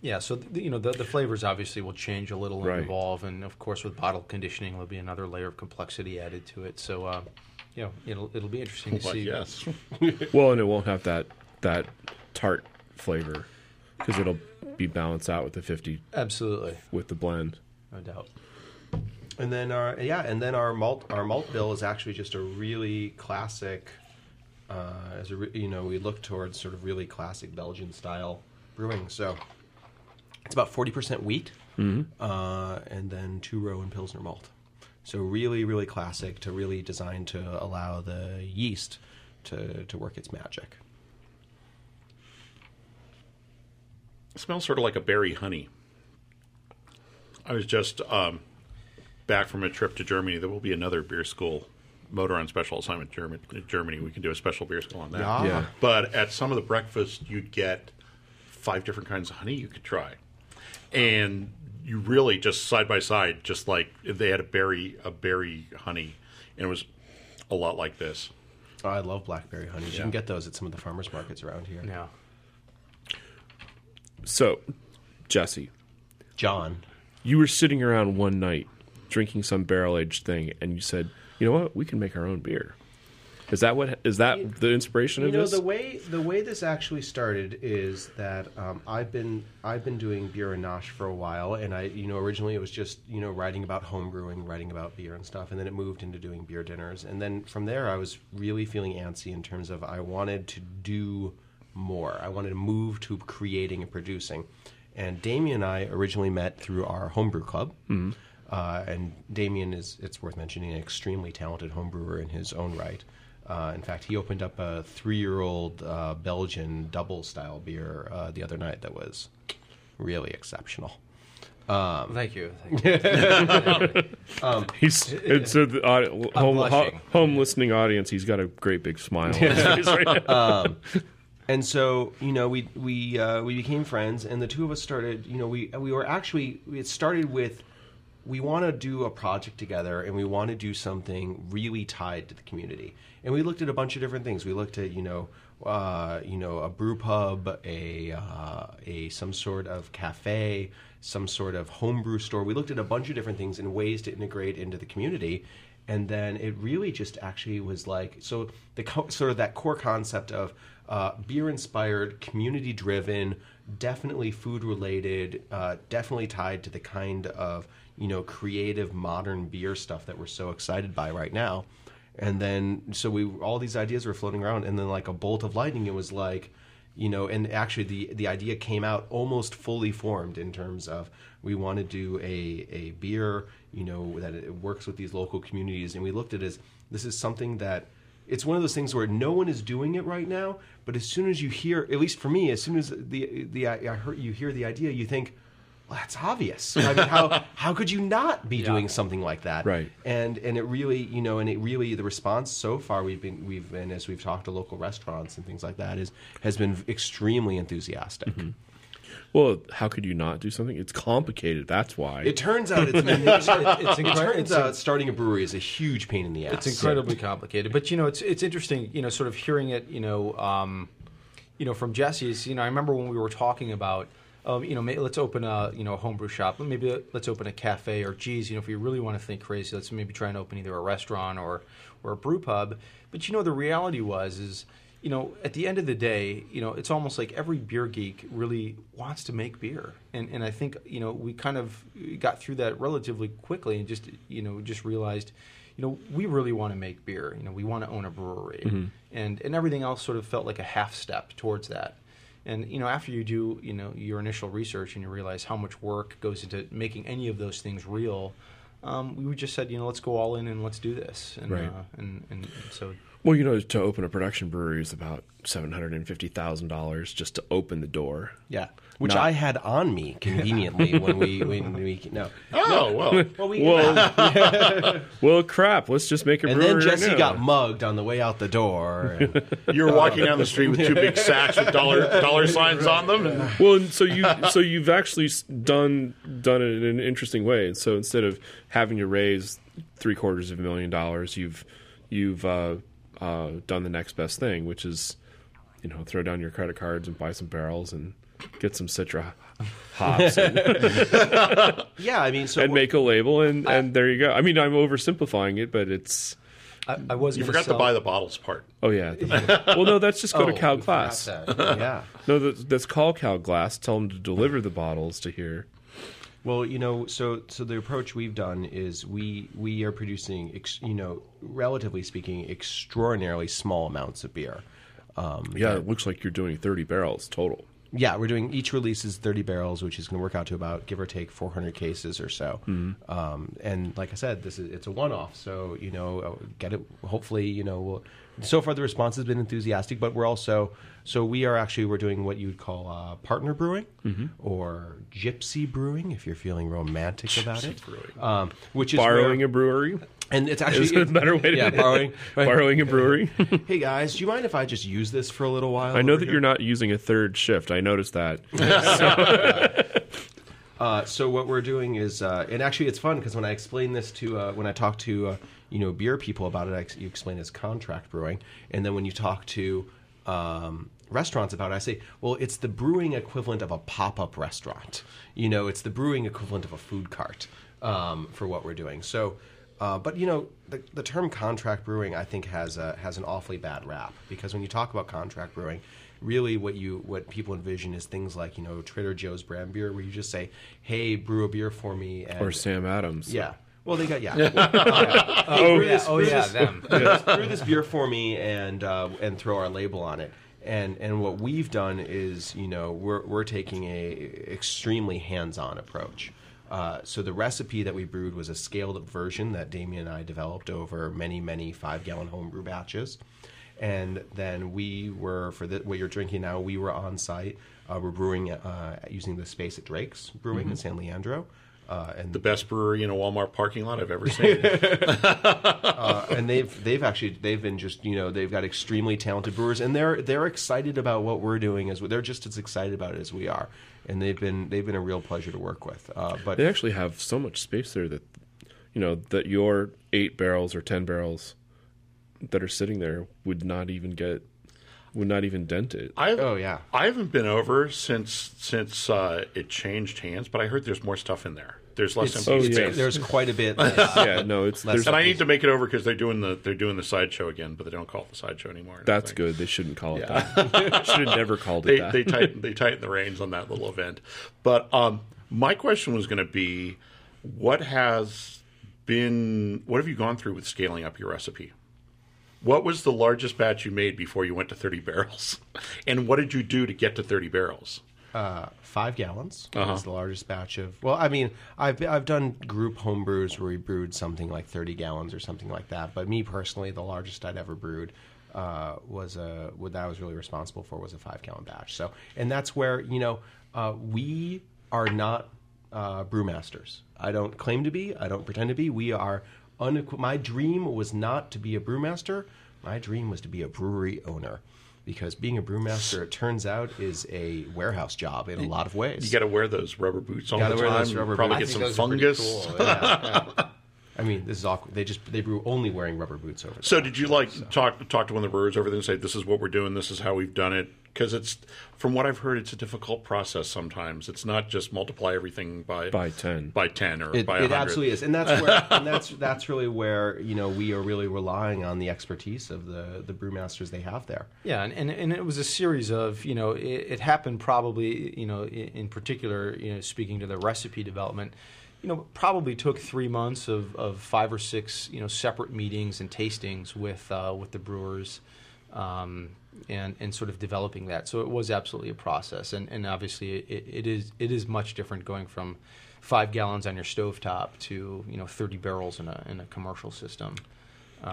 Yeah, so th- you know the, the flavors obviously will change a little and Right. evolve, and of course with bottle conditioning there'll be another layer of complexity added to it. So, uh, you know, it'll it'll be interesting to But see. yes. <laughs> Well, and it won't have that that tart flavor because it'll be balanced out with the fifty Absolutely, with the blend. no doubt. And then our yeah, and then our malt our malt bill is actually just a really classic. Uh, as a you know, we look towards sort of really classic Belgian style brewing. So it's about forty percent wheat, uh, and then two row and pilsner malt. So really, really classic to really designed to allow the yeast to to work its magic. It smells sort of like a berry honey. I was just um, back from a trip to Germany. There will be another beer school, Motor on Special Assignment German, Germany. We can do a special beer school on that. Yeah. Yeah. But at some of the breakfasts, you'd get five different kinds of honey you could try, and you really just side by side, just like they had a berry, a berry honey, and it was a lot like this. Oh, I love blackberry honeys. You can get those at some of the farmers markets around here. Yeah. So, Jesse, John, you were sitting around one night drinking some barrel aged thing, and you said, "You know what? We can make our own beer." Is that what is that the inspiration You of know this? the way the way this actually started is that um, I've been I've been doing beer and nosh for a while, and I you know originally it was just you know writing about home brewing, writing about beer and stuff, and then it moved into doing beer dinners, and then from there I was really feeling antsy in terms of I wanted to do more. I wanted to move to creating and producing, and Damien and I originally met through our homebrew club. Uh, and Damien is, it's worth mentioning, an extremely talented homebrewer in his own right. Uh, in fact, he opened up a three year old uh, Belgian double style beer uh, the other night that was really exceptional. Thank you. <laughs> Thank you. <laughs> He's it's a, the audi- home, ho- home listening audience. He's got a great big smile. on <laughs> and so you know we we uh, we became friends, and the two of us started. You know, we we were actually it started with we want to do a project together, and we want to do something really tied to the community. And we looked at a bunch of different things. We looked at you know uh, you know a brew pub, a uh, a some sort of cafe, some sort of homebrew store. We looked at a bunch of different things and ways to integrate into the community and then it really just actually was like so the co- sort of that core concept of uh, beer inspired community driven definitely food related uh, definitely tied to the kind of you know creative modern beer stuff that we're so excited by right now. And then so we all these ideas were floating around and then like a bolt of lightning it was like you know and actually the the idea came out almost fully formed in terms of we want to do a a beer you know that it works with these local communities. And we looked at it as this is something that it's one of those things where no one is doing it right now but as soon as you hear at least for me as soon as the the I I heard you hear the idea you think well, that's obvious. I mean, how <laughs> how could you not be doing something like that? Right. And and it really, you know, and it really the response so far we've been we've been as we've talked to local restaurants and things like that is has been extremely enthusiastic. Mm-hmm. Well, how could you not do something? It's complicated. That's why. It turns out it's, it's, <laughs> it's it incre- turns it's out starting a brewery is a huge pain in the ass. It's incredibly complicated, but you know, it's it's interesting. You know, sort of hearing it. You know, um, you know, from Jesse's. You know, I remember when we were talking about. Um, you know, may, let's open a you know a homebrew shop. Maybe let's open a cafe, or geez, you know, if we really want to think crazy, let's maybe try and open either a restaurant or or a brew pub. But you know, the reality was is you know, at the end of the day, you know, it's almost like every beer geek really wants to make beer, and and I think you know we kind of got through that relatively quickly, and just you know just realized, you know, we really want to make beer. You know, we want to own a brewery, and and everything else sort of felt like a half step towards that. And you know, after you do you know your initial research and you realize how much work goes into making any of those things real. Um, we just said, you know, let's go all in and let's do this, and Right. uh, and and so well, you know, to open a production brewery is about seven hundred and fifty thousand dollars just to open the door. yeah, which Not- I had on me conveniently when we when we no. <laughs> Oh well, Well, we Well, <laughs> <laughs> well, crap. Let's just make a and brewery then Jesse right got mugged on the way out the door. and- you were walking down the street with two big sacks with dollar dollar signs on them. And, well, and so you so you've actually done done it in an interesting way. And so instead of having to raise three quarters of a million dollars, you've you've uh, uh, done the next best thing, which is you know throw down your credit cards and buy some barrels and get some Citra hops and, <laughs> yeah, I mean, so and make a label, and and there you go. I mean, I'm oversimplifying it, but it's I, I was you forgot sell, to buy the bottles part. oh yeah. well, no, that's just go to Oh, Cal we Glass. that. yeah. No, that's, that's call Cal Glass. Tell them to deliver the bottles to here. Well, you know, so so the approach we've done is we we are producing, ex, you know, relatively speaking, extraordinarily small amounts of beer. Um, Yeah, it looks like you're doing 30 barrels total. Yeah, we're doing each release is thirty barrels, which is going to work out to about give or take four hundred cases or so. Um, and like I said, this is it's a one off, so you know, uh, get it. Hopefully, you know, we'll, so far the response has been enthusiastic, but we're also so we are actually we're doing what you would call uh, partner brewing or gypsy brewing if you're feeling romantic about it, um, which is Borrowing where, a brewery and it's actually is a better way to yeah borrowing. <laughs> right. Borrowing a brewery. <laughs> Hey guys, do you mind if I just use this for a little while? I know that here? you're not using a third shift. I noticed that. <laughs> Uh, so what we're doing is, uh, and actually it's fun because when I explain this to, uh, when I talk to, uh, you know, beer people about it, I, you explain it as contract brewing, and then when you talk to um, restaurants about it, I say, well, it's the brewing equivalent of a pop-up restaurant. You know, it's the brewing equivalent of a food cart um, for what we're doing. So. Uh, but you know, the, the term contract brewing, I think, has a, has an awfully bad rap because when you talk about contract brewing, really what you what people envision is things like you know Trader Joe's brand beer, where you just say, "Hey, brew a beer for me," and, Or Sam Adams. yeah. Well, they got yeah. <laughs> oh, Oh yeah, oh yeah, them. brew this beer for me and uh, and throw our label on it. And and what we've done is you know we're we're taking a extremely hands on approach. Uh, so the recipe that we brewed was a scaled up version that Damien and I developed over many many five gallon homebrew batches. And then we were for the, what you're drinking now. We were on site. Uh, we're brewing uh, using the space at Drake's Brewing in San Leandro. Uh, and The best brewery in a Walmart parking lot I've ever seen. <laughs> and they've they've actually they've been just you know they've got extremely talented brewers and they're they're excited about what we're doing as they're just as excited about it as we are and they've been they've been a real pleasure to work with uh, but They actually have so much space there that you know that your eight barrels or ten barrels that are sitting there would not even get would not even dent it. I, Oh, yeah. I haven't been over since since uh, it changed hands, but I heard there's more stuff in there. There's less it's, empty oh, yeah. space. there's quite a bit <laughs> less. yeah, no, it's Less there's, and I need to make it over because they're doing the they're doing the sideshow again, but they don't call it the sideshow anymore. That's think. good. They shouldn't call it Yeah. that. <laughs> Should have never called it They that. they tighten they tighten the reins on that little event. But um, my question was going to be, what has been what have you gone through with scaling up your recipe? What was the largest batch you made before you went to 30 barrels? <laughs> And what did you do to get to 30 barrels? uh, five gallons Uh-huh. is the largest batch of. Well, I mean, I've I've done group home brews where we brewed something like thirty gallons or something like that. But me personally, the largest I'd ever brewed uh, was a what I was really responsible for was a five gallon batch. So, and that's where you know uh, we are not uh, brewmasters. I don't claim to be. I don't pretend to be. We are. Unequ- my dream was not to be a brewmaster. My dream was to be a brewery owner. Because being a brewmaster, it turns out, is a warehouse job in a lot of ways. You got to wear those rubber boots all Gotta the wear time. those rubber Probably boots. get some think those are fungus. cool. <laughs> Yeah. I mean, this is awkward. They just they brew only wearing rubber boots over. So did you like talk talk to one of the brewers over there and say this is what we're doing, this is how we've done it? Because it's from what I've heard, it's a difficult process. Sometimes it's not just multiply everything by By 10. by ten or It, by it 100. absolutely is, and that's where <laughs> and that's that's really where you know we are really relying on the expertise of the the brewmasters they have there. Yeah, and, and, and it was a series of, you know, it, it happened probably, you know, in, in particular, you know, speaking to the recipe development, you know, probably took three months of, of five or six, you know, separate meetings and tastings with uh, with the brewers, um, and and sort of developing that. So it was absolutely a process, and and obviously it, it is it is much different going from five gallons on your stovetop to you know thirty barrels in a in a commercial system.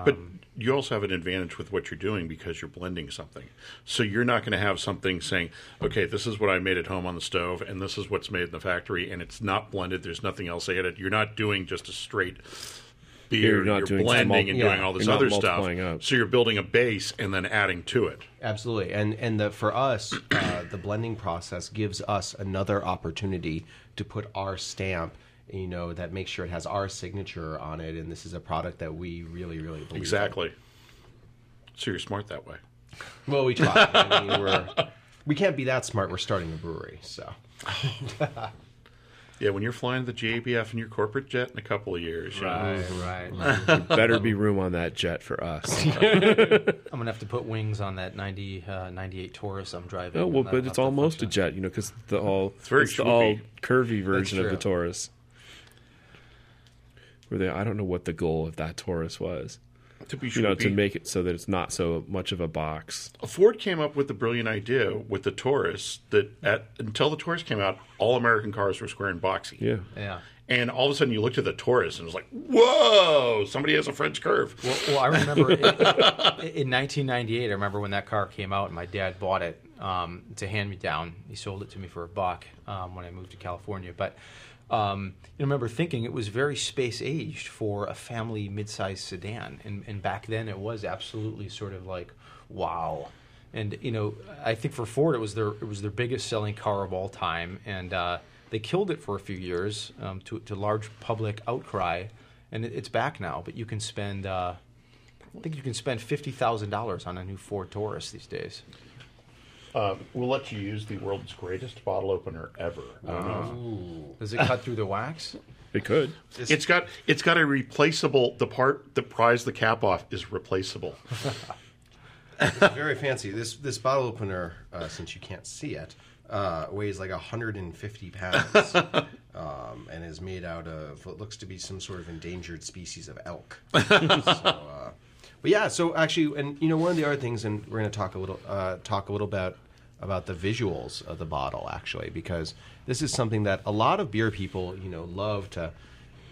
But you also have an advantage with what you're doing because you're blending something. So you're not going to have something saying, "Okay, this is what I made at home on the stove, and this is what's made in the factory, and it's not blended. There's nothing else added." You're not doing just a straight beer. You're not doing blending mul- and yeah, doing all this you're other stuff. up. So you're building a base and then adding to it. Absolutely, and and the, for us, uh, the blending process gives us another opportunity to put our stamp. You know that makes sure it has our signature on it, and this is a product that we really, really believe in. Exactly. So you're smart that way. Well, we try. I mean, we're we can't be that smart. We're starting a brewery, so <laughs> Yeah, when you're flying the JBF in your corporate jet in a couple of years, you know, right. <laughs> Better be room on that jet for us. <laughs> I'm gonna have to put wings on that 90, uh, 98 Taurus I'm driving. Oh well, but it's have to almost a jet, you know, because the <laughs> all it's, very the all curvy version of the. Taurus. Where they, I don't know what the goal of that Taurus was. To be You sure. know, to make it so that it's not so much of a box. Ford came up with the brilliant idea with the Taurus that at, until the Taurus came out, all American cars were square and boxy. Yeah, Yeah. And all of a sudden, you looked at the Taurus and it was like, "Whoa! Somebody has a French curve." Well, well, I remember in, in 1998. I remember when that car came out, and my dad bought it um, to hand me down. He sold it to me for a buck um, when I moved to California. But um, I remember thinking it was very space aged for a family mid-sized sedan, and, and back then it was absolutely sort of like, wow. And you know, I think for Ford it was their it was their biggest selling car of all time, and uh, they killed it for a few years um, to to large public outcry, and it, it's back now. But you can spend. Uh, I think you can spend fifty thousand dollars on a new Ford Taurus these days. Um, we'll let you use the world's greatest bottle opener ever. I don't know. Does it cut through the wax? It could. It's got it's got a replaceable. The part that pries the cap off is replaceable. <laughs> Very fancy. This this bottle opener, uh, since you can't see it, uh, weighs like 150 pounds, <laughs> um, and is made out of what looks to be some sort of endangered species of elk. <laughs> so, uh, but yeah, so actually, and you know, one of the other things, and we're going to talk a little uh, talk a little about about the visuals of the bottle, actually, because this is something that a lot of beer people, you know, love to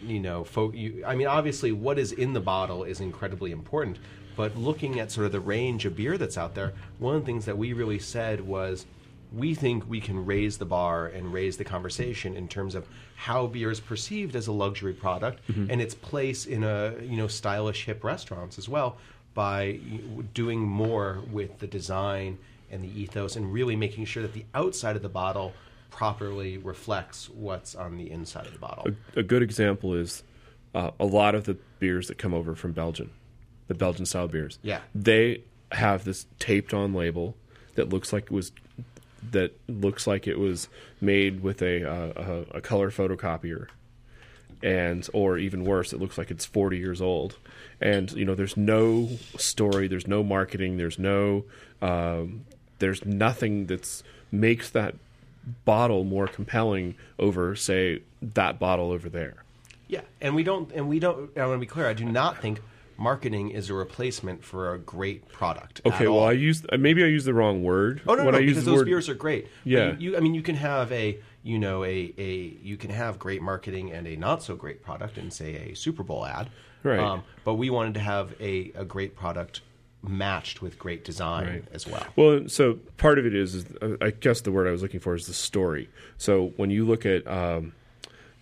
you know, fo- you, I mean, obviously, what is in the bottle is incredibly important. But looking at sort of the range of beer that's out there, one of the things that we really said was we think we can raise the bar and raise the conversation in terms of how beer is perceived as a luxury product and its place in a you know stylish hip restaurants as well by doing more with the design and the ethos and really making sure that the outside of the bottle properly reflects what's on the inside of the bottle. A good example is uh, a lot of the beers that come over from Belgium, the Belgian style beers. Yeah. they have this taped on label that looks like it was that looks like it was made with a uh, a, a color photocopier, and or even worse, it looks like it's forty years old. And you know, there's no story, there's no marketing, there's no, um, there's nothing that's makes that bottle more compelling over, say, that bottle over there. Yeah, and we don't, and we don't. I want to be clear. I do not think marketing is a replacement for a great product. Okay, well, all. I used maybe I used the wrong word. Oh no, when no, I because those word, beers are great. Yeah. you, you- I mean, you can have a, you know, a, a, you can have great marketing and a not so great product in say a Super Bowl ad, Um, Right. but we wanted to have a, a great product matched with great design Right. as well. Well, so part of it is, is uh, I guess the word I was looking for is the story. So when you look at um,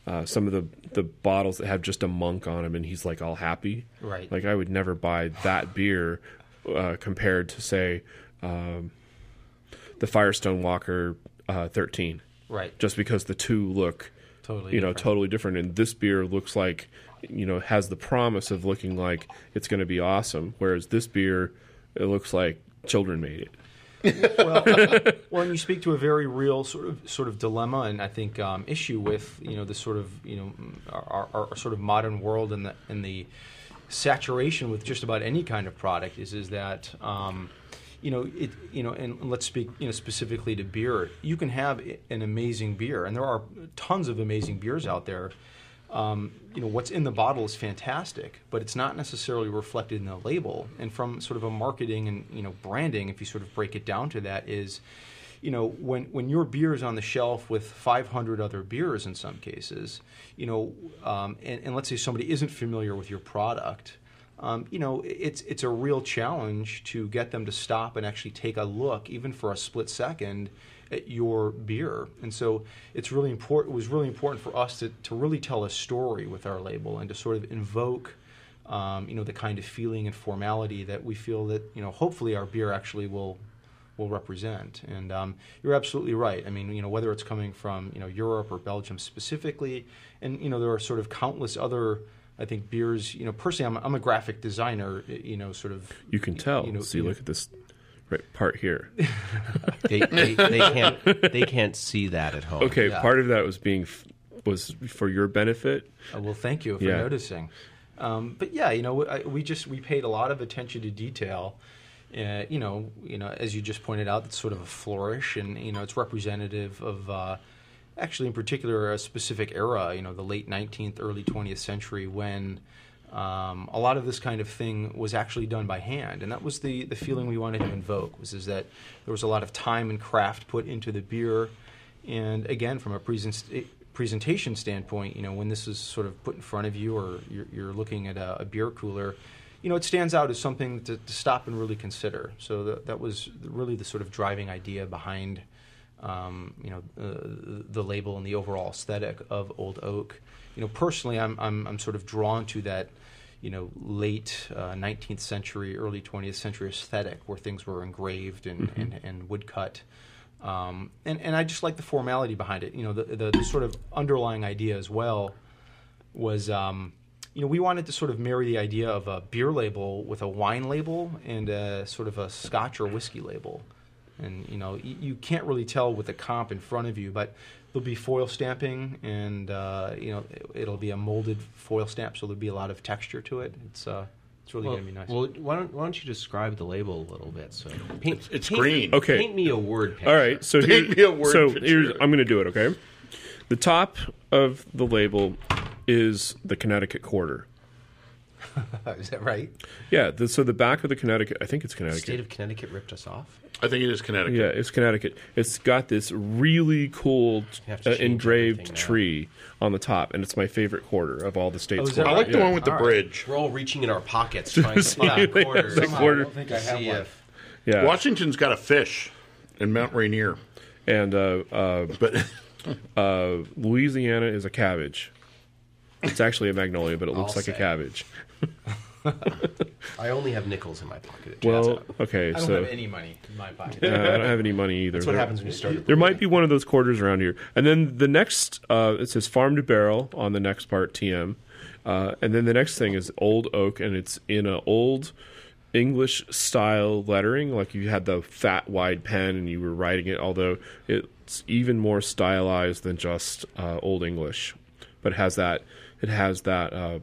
uh, some of the the bottles that have just a monk on them, and he's like all happy, Right. Like I would never buy that beer uh, compared to say um, the Firestone Walker uh, thirteen, Right. just because the two look Totally you know different. totally different. And this beer looks like you know has the promise of looking like it's going to be awesome, whereas this beer it looks like children made it. Well, <laughs> well, and you speak to a very real sort of sort of dilemma, and I think um, issue with you know the sort of you know our, our, our sort of modern world and the and the saturation with just about any kind of product is is that um, you know it you know and let's speak you know specifically to beer. You can have an amazing beer, and there are tons of amazing beers out there. Um, you know what's in the bottle is fantastic, but it's not necessarily reflected in the label. And from sort of a marketing and you know branding, if you sort of break it down to that, is you know when when your beer is on the shelf with 500 other beers in some cases, you know, um, and, and let's say somebody isn't familiar with your product, um, you know, it's it's a real challenge to get them to stop and actually take a look, even for a split second, at your beer. And so it's really important. It was really important for us to to really tell a story with our label and to sort of invoke. Um, you know the kind of feeling and formality that we feel that you know hopefully our beer actually will will represent. And um, you're absolutely right. I mean, you know, whether it's coming from you know Europe or Belgium specifically, and you know, there are sort of countless other. I think beers. You know, personally, I'm, I'm a graphic designer. You know, sort of. You can tell. You know, See, you know- look at this right part here. <laughs> They, they, they can't they can't see that at home. Okay, Yeah. part of that was being f- was for your benefit. Uh, well, thank you for Yeah. noticing. Um, but yeah, you know, I, we just we paid a lot of attention to detail. Uh, you know, you know, as you just pointed out, it's sort of a flourish, and you know, it's representative of uh, actually, in particular, a specific era. You know, the late 19th, early 20th century, when um, a lot of this kind of thing was actually done by hand, and that was the the feeling we wanted to invoke. Was is that there was a lot of time and craft put into the beer, and again, from a present, presentation standpoint, you know, when this is sort of put in front of you, or you're, you're looking at a, a beer cooler, you know, it stands out as something to, to stop and really consider. So that, that was really the sort of driving idea behind, um, you know, uh, the label and the overall aesthetic of Old Oak. You know, personally, I'm I'm, I'm sort of drawn to that. You know, late uh, 19th century, early 20th century aesthetic, where things were engraved and, and, and woodcut. Um, and, and I just like the formality behind it. You know, the, the, the sort of underlying idea as well was, um, you know, we wanted to sort of marry the idea of a beer label with a wine label and a sort of a scotch or whiskey label. and you know y- you can't really tell with the comp in front of you, but there'll be foil stamping, and uh, you know it, it'll be a molded foil stamp, so there'll be a lot of texture to it. It's uh, it's really Well, gonna be nice. well, why don't, why don't you describe the label a little bit? So paint, It's- it's paint- green. Okay. Paint me a word picture. All right, so Paint here, me a word so picture. here's I'm going to do it. Okay, the top of the label is the Connecticut quarter. <laughs> Is that right? Yeah, the, so the back of the Connecticut, I think it's The Connecticut. state of Connecticut ripped us off. I think it is Connecticut. Yeah, it's Connecticut. It's got this really cool uh, engraved tree on the top, and it's my favorite quarter of all the states. Oh, is. I like the Yeah. one with the All right. bridge. We're all reaching in our pockets <laughs> trying to find Yeah, quarters. the Somehow, quarter. I don't think I have one. if- Yeah, Washington's got a fish in Mount Rainier, and uh, uh, but <laughs> uh, Louisiana is a cabbage. It's actually a magnolia, but it looks I'll like a cabbage. <laughs> I only have nickels in my pocket. It Well, jazz up. okay, I don't so have any money in my pocket. uh, I don't have any money either. that's what There- happens when you start. There might be one of those quarters around here. And then the next, uh, it says farm to barrel on the next part, TM. Uh, and then the next thing is old oak, and it's in an old English style lettering. Like you had the fat, wide pen and you were writing it, although it's even more stylized than just uh, old English. But it has that, it has that uh,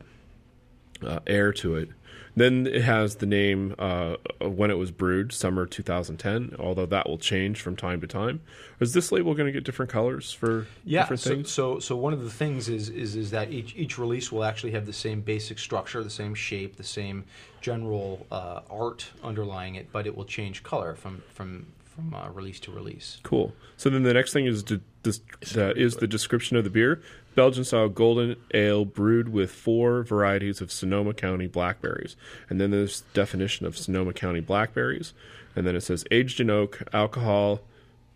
uh, air to it. Then it has the name uh, of when it was brewed, summer 2010. Although that will change from time to time. Is this label going to get different colors for Yeah. different So, things? so so one of the things is is is that each each release will actually have the same basic structure, the same shape, the same general uh, art underlying it, but it will change color from from from uh, release to release. Cool. So then the next thing is de- uh, is the description of the beer. Belgian style golden ale brewed with four varieties of Sonoma County blackberries. And then there's definition of Sonoma County blackberries. And then it says aged in oak, alcohol,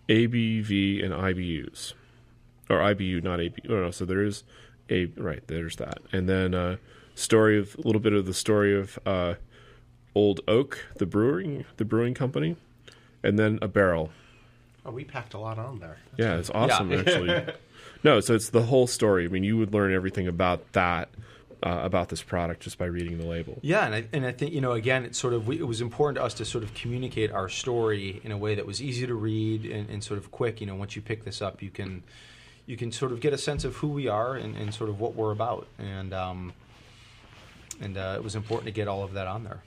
ABV, and IBUs. Or IBU, not ABU. Oh, no, so there is a right. There's that. And then uh, story of a little bit of the story of uh, Old Oak, the brewing, the brewing company, and then a barrel. Oh, we packed a lot on there. Yeah, it's awesome Yeah. actually. <laughs> No, so it's the whole story. I mean, you would learn everything about that, uh, about this product just by reading the label. Yeah, and I, and I think you know again, it's sort of we, it was important to us to sort of communicate our story in a way that was easy to read and, and sort of quick. You know, once you pick this up, you can you can sort of get a sense of who we are and, and sort of what we're about, and um, and uh, it was important to get all of that on there.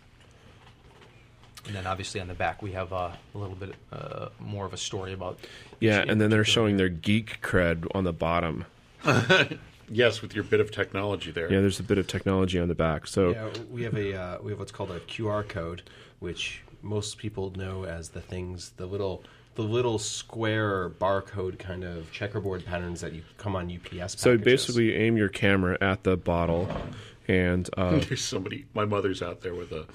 And then obviously on the back we have uh, a little bit uh, more of a story about Yeah, and then they're showing their geek cred on the bottom. <laughs> yes, with your bit of technology there. Yeah, there's a bit of technology on the back. So Yeah, we have a uh, we have what's called a QR code, which most people know as the things, the little the little square barcode kind of checkerboard patterns that you come on UPS. so packages. basically, aim your camera at the bottle, and uh, <laughs> There's somebody. My mother's out there with a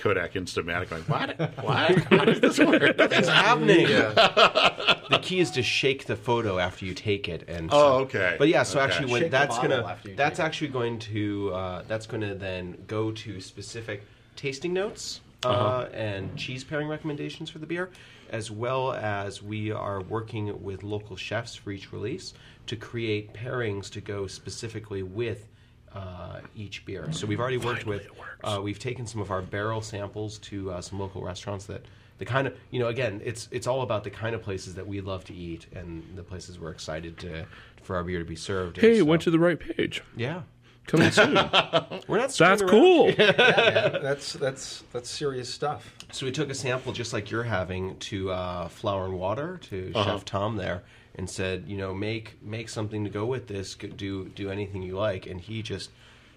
Kodak Instamatic. like what? <laughs> What? How does this work? <laughs> It's happening. the key is to shake the photo after you take it, and so- Oh, okay. But yeah, so Okay. actually, when Shake that's gonna that's take it. actually going to uh, that's going to then go to specific tasting notes uh, Uh-huh. and cheese pairing recommendations for the beer, as well as we are working with local chefs for each release to create pairings to go specifically with. Uh, each beer. So we've already worked with. Uh, we've taken some of our barrel samples to uh, some local restaurants that the kind of you know again it's it's all about the kind of places that we love to eat and the places we're excited to for our beer to be served. Hey, it so- went to the right page. yeah. Coming <laughs> soon. We're not. That's screwing around. cool. <laughs> that's that's that's serious stuff. So we took a sample just like you're having to uh, Flour and Water to Chef Tom there, and said, you know, make make something to go with this. Do do anything you like, and he just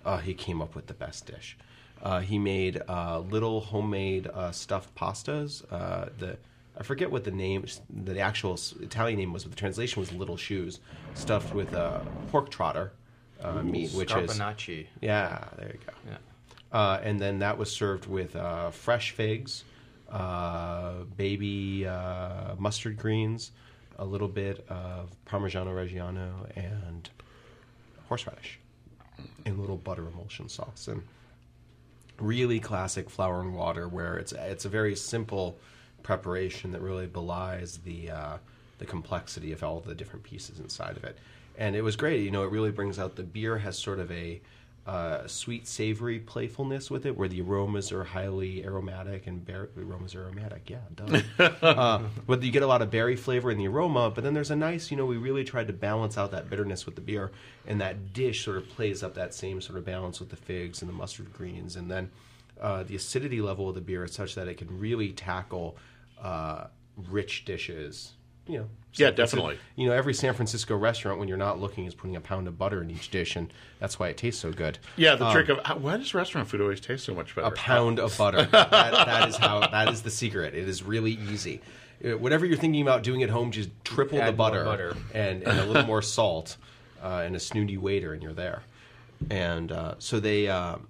uh, he came up with the best dish. Uh, he made uh, little homemade uh, stuffed pastas. Uh, the I forget what the name, the actual Italian name was, but the translation was little shoes, stuffed with uh, pork trotter uh, meat, which is yeah. There you go. Yeah. Uh, and then that was served with uh, fresh figs, uh, baby uh, mustard greens, a little bit of Parmigiano Reggiano, and horseradish in little butter emulsion sauce. And really classic flour and water, where it's it's a very simple preparation that really belies the uh, the complexity of all the different pieces inside of it. And it was great. You know, it really brings out the beer has sort of a uh, sweet savory playfulness with it, where the aromas are highly aromatic and berry aromas are aromatic. Yeah, duh. <laughs> uh, but you get a lot of berry flavor in the aroma. But then there's a nice, you know, we really tried to balance out that bitterness with the beer, and that dish sort of plays up that same sort of balance with the figs and the mustard greens, and then uh, the acidity level of the beer is such that it can really tackle uh, rich dishes. You know, Yeah, San Francisco- definitely. You know, every San Francisco restaurant, when you're not looking, is putting a pound of butter in each dish, and that's why it tastes so good. Yeah, the trick of why does restaurant food always taste so much better? Um, A pound of butter. <laughs> that, that is how. That is the secret. It is really easy. Uh, Whatever you're thinking about doing at home, just triple Add the butter, butter. and and a little more salt, uh, and a snooty waiter, and you're there. And uh, so they. Um,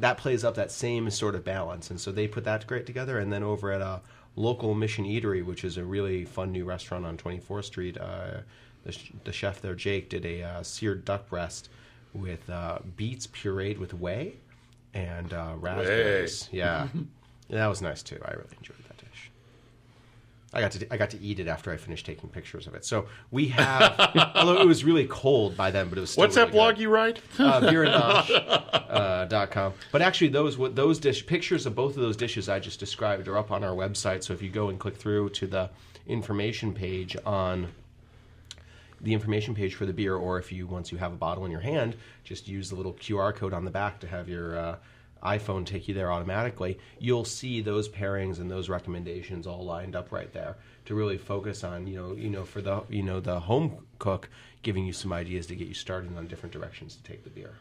that plays up that same sort of balance. And so they put that great together. And then over at a local Mission Eatery, which is a really fun new restaurant on 24th Street, uh, the, sh- the chef there, Jake, did a uh, seared duck breast with uh, beets pureed with whey and uh, raspberries. Yeah. <laughs> yeah, that was nice too. I really enjoyed. I got to I got to eat it after I finished taking pictures of it. So we have, <laughs> although it was really cold by then, but it was. Still What's really that blog good you write? <laughs> uh, beerandnosh, uh, dot com. But actually, those what those dish pictures of both of those dishes I just described are up on our website. So if you go and click through to the information page on the information page for the beer, or if you once you have a bottle in your hand, just use the little QR code on the back to have your uh, iPhone take you there automatically. You'll see those pairings and those recommendations all lined up right there to really focus on you know you know for the you know the home cook giving you some ideas to get you started on different directions to take the beer.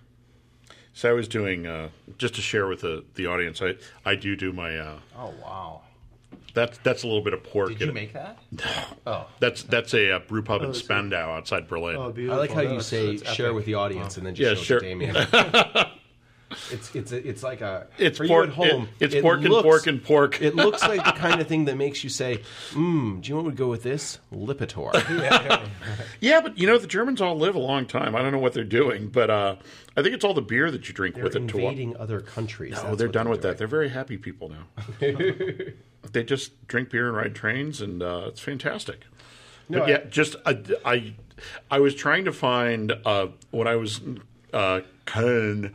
So I was doing uh, just to share with the, the audience. I I do do my uh, Oh wow! that's that's a little bit of pork. Did you make that? <laughs> No. Oh, That's that's a uh, brew pub in Spandau outside Berlin. Oh, beautiful. I like how you That's- say share epic. with the audience and then Yeah, just show sure. it to Damien. <laughs> it's it's a, it's like a It's for pork- you at home. it- it's it pork and pork and pork. It looks <laughs> like the kind of thing that makes you say, "Hmm, do you want to go with this Lipitor?" <laughs> Yeah, but you know the Germans all live a long time. I don't know what they're doing, but uh, I think it's all the beer that you drink They're with it. To wa- invading other countries. Oh, That's they're what done with that. They're very happy people now. <laughs> they just drink beer and ride trains, and uh, it's fantastic. No, but I- yeah, just I, I, I was trying to find uh, when I was uh, Köln,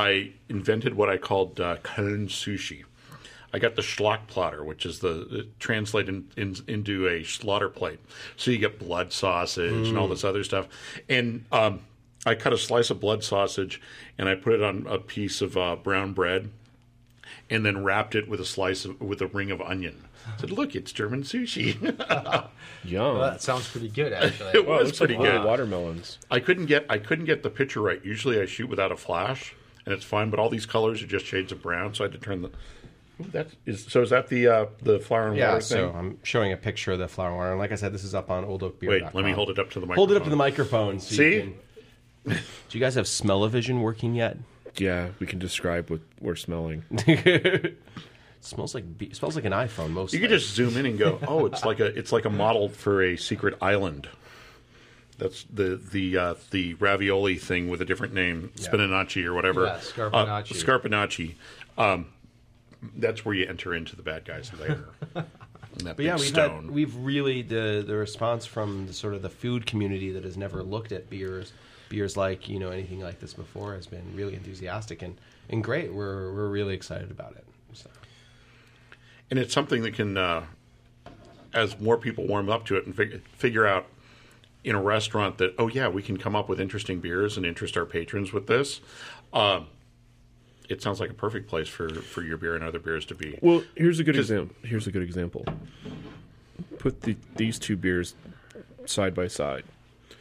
I invented what I called uh, Köln sushi. I got the Schlachtplatter, which is the translated in, in, into a slaughter plate. So you get blood sausage and all this other stuff. And um, I cut a slice of blood sausage and I put it on a piece of uh, brown bread and then wrapped it with a slice of, with a ring of onion. I said, "Look, it's German sushi." <laughs> <laughs> Yum. well, that sounds pretty good <laughs> actually. it Wow, it was looks like pretty little good. watermelons. I couldn't get I couldn't get the picture right. Usually I shoot without a flash, and it's fine. But all these colors are just shades of brown, so I had to turn the. That is so. Is that the uh, the flour and Yeah, water so? I'm showing a picture of the flour and water, and like I said, this is up on Old Oak Beer. Wait, let me hold it up to the microphone. Hold it up to the microphone. So See? You can... Do you guys have smell-o-vision working yet? Yeah, we can describe what we're smelling. <laughs> smells like be- smells like an iPhone. Most You could just zoom in and go, "Oh, it's like a it's like a model for a secret island." That's the the uh, the ravioli thing with a different name, spinacci or whatever. Yeah, Scarpinacci. Uh, Scarpinacci. Um, that's where you enter into the bad guys later. <laughs> That But yeah, we've stone. had we've really the the response from the sort of the food community that has never looked at beers beers like you know anything like this before has been really enthusiastic and and great. We're we're really excited about it. So. and it's something that can, uh, as more people warm up to it and fig- figure out in a restaurant that oh yeah, we can come up with interesting beers and interest our patrons with this. Uh, it sounds like a perfect place for, for your beer and other beers to be. Well, here's a good example. Here's a good example. Put the, these two beers side by side.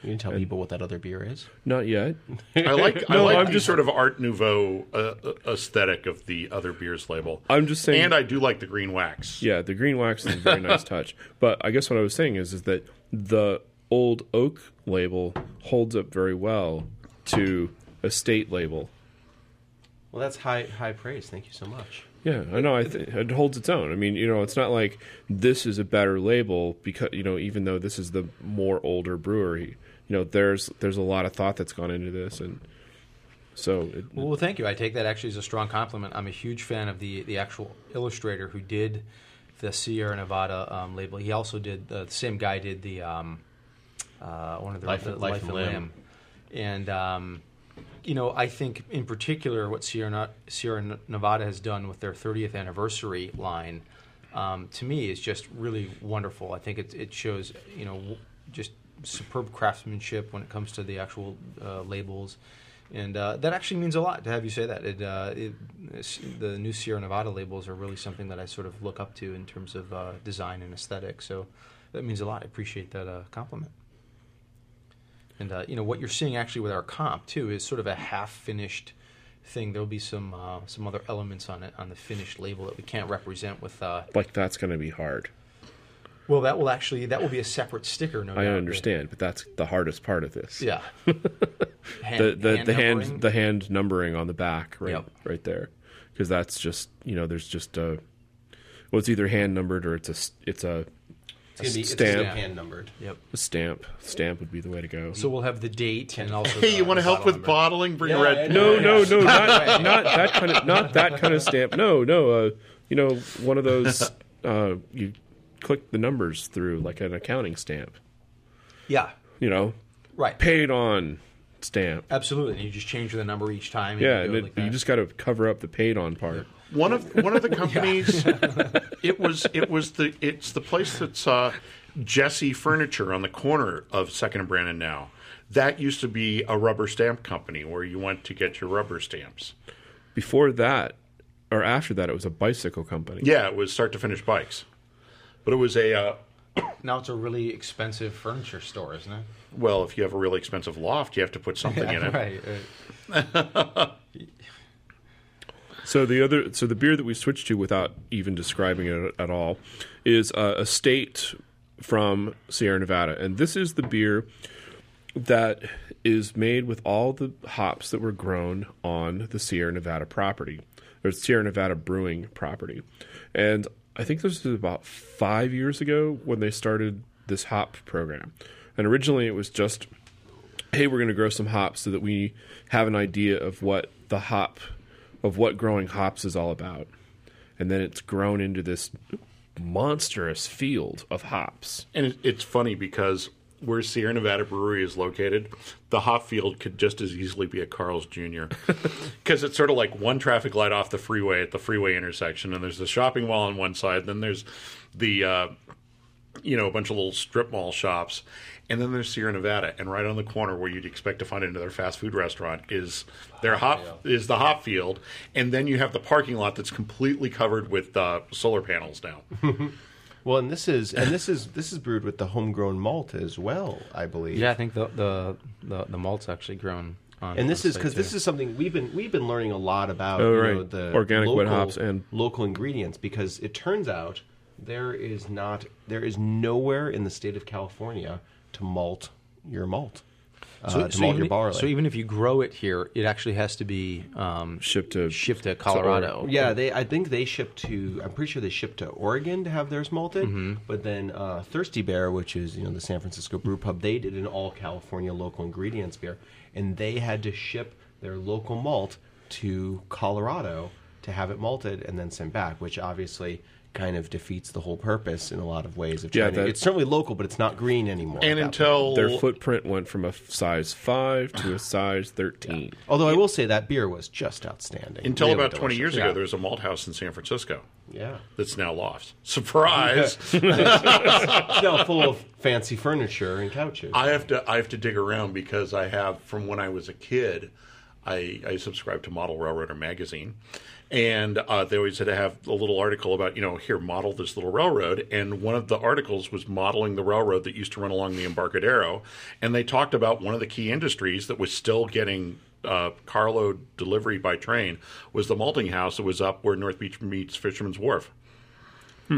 You can tell people what that other beer is. Not yet. I like <laughs> I No, like I'm the just- sort of Art Nouveau uh, uh, aesthetic of the other beers label. I'm just saying. and I do like the green wax. Yeah, the green wax is a very <laughs> nice touch. But I guess what I was saying is is that the old oak label holds up very well to Estate label. Well, that's high high praise. Thank you so much. Yeah, I know. I th- it holds its own. I mean, you know, it's not like this is a better label because you know, even though this is the more older brewery, you know, there's there's a lot of thought that's gone into this, and so it, Well, thank you. I take that actually as a strong compliment. I'm a huge fan of the the actual illustrator who did the Sierra Nevada um, label. He also did the same guy did the um, uh, one of the Life- the Life and Limb. and um, you know, I think in particular what Sierra, Sierra Nevada has done with their 30th anniversary line, um, to me, is just really wonderful. I think it, it shows, you know, just superb craftsmanship when it comes to the actual uh, labels. And uh, that actually means a lot to have you say that. It, uh, it, the new Sierra Nevada labels are really something that I sort of look up to in terms of uh, design and aesthetic. So that means a lot. I appreciate that uh, compliment. And uh, you know what you're seeing actually with our comp too is sort of a half finished thing. There'll be some uh, some other elements on it on the finished label that we can't represent with. Uh, Like that's going to be hard. well, that will actually that will be a separate sticker. No I doubt. understand, but that's the hardest part of this. Yeah. <laughs> Hand- the the, the hand the hand numbering on the back right Yep. right there because that's just you know there's just a well it's either hand numbered or it's a it's a, It's gonna be it's stamp. still hand numbered. Yep. a stamp stamp would be the way to go. So we'll have the date and also. Hey, you want to help with number. bottling? Bring Yeah, red. I no no no not not that kind of not that kind of stamp. No no uh you know one of those <laughs> uh you click the numbers through like an accounting stamp. Yeah. You know Right. paid on stamp. Absolutely. And you just change the number each time. and Yeah, you and go it, like you that. just got to cover up the paid on part. One of one of the <laughs> companies. <laughs> it was it was the it's the place that's uh, Jesse Furniture on the corner of Second and Brannan now. That used to be a rubber stamp company where you went to get your rubber stamps. Before that, or after that, it was a bicycle company. Yeah, it was start to finish bikes, but it was a uh, <coughs> now it's a really expensive furniture store, isn't it? well. If you have a really expensive loft, you have to put something in it. Right. right. <laughs> So the other, so the beer that we switched to, without even describing it at all, is uh, Estate from Sierra Nevada, and this is the beer that is made with all the hops that were grown on the Sierra Nevada property, or Sierra Nevada brewing property, and I think this was about five years ago when they started this hop program, and originally it was just hey, we're going to grow some hops so that we have an idea of what the hop, of what growing hops is all about. And then it's grown into this monstrous field of hops. And it, it's funny because where Sierra Nevada Brewery is located, the hop field could just as easily be a Carl's Jr. Because <laughs> it's sort of like one traffic light off the freeway at the freeway intersection, and there's the shopping mall on one side, then there's the, uh, you know, a bunch of little strip mall shops, and then there's Sierra Nevada, and right on the corner where you'd expect to find another fast food restaurant is their hop is the hop field, and then you have the parking lot that's completely covered with uh, solar panels now. <laughs> Well, and this is and this is this is brewed with the homegrown malt as well, I believe. Yeah, I think the the the, the malt's actually grown. On, And this on is because this is something we've been we've been learning a lot about Oh, you right. know, the Organic local, wet hops and- local ingredients because it turns out there is not there is nowhere in the state of California to malt your malt. Uh, to malt even, your barley. so even if you grow it here, it actually has to be um, Shipped to shipped to Colorado. Yeah, they. I think they ship to. I'm pretty sure they ship to Oregon to have theirs malted. Mm-hmm. But then uh, Thirsty Bear, which is you know the San Francisco Brew Pub, they did an all California local ingredients beer, and they had to ship their local malt to Colorado to have it malted and then sent back, which obviously kind of defeats the whole purpose in a lot of ways of Yeah, trying to. that- It's certainly local, but it's not green anymore. And that until their footprint went from a size 5 to a size 13. point. although I will say that beer was just outstanding. until Really about 20 years delicious. ago, there was a malt house in San Francisco. Yeah, that's now lost. Surprise! <laughs> it's now full of fancy furniture and couches. I have to I have to dig around because I have from when I was a kid, I I subscribed to Model Railroader magazine, and uh, they always had to have a little article about you know here model this little railroad, and one of the articles was modeling the railroad that used to run along the Embarcadero, and they talked about one of the key industries that was still getting. Uh, carload delivery by train was the malting house that was up where North Beach meets Fisherman's Wharf.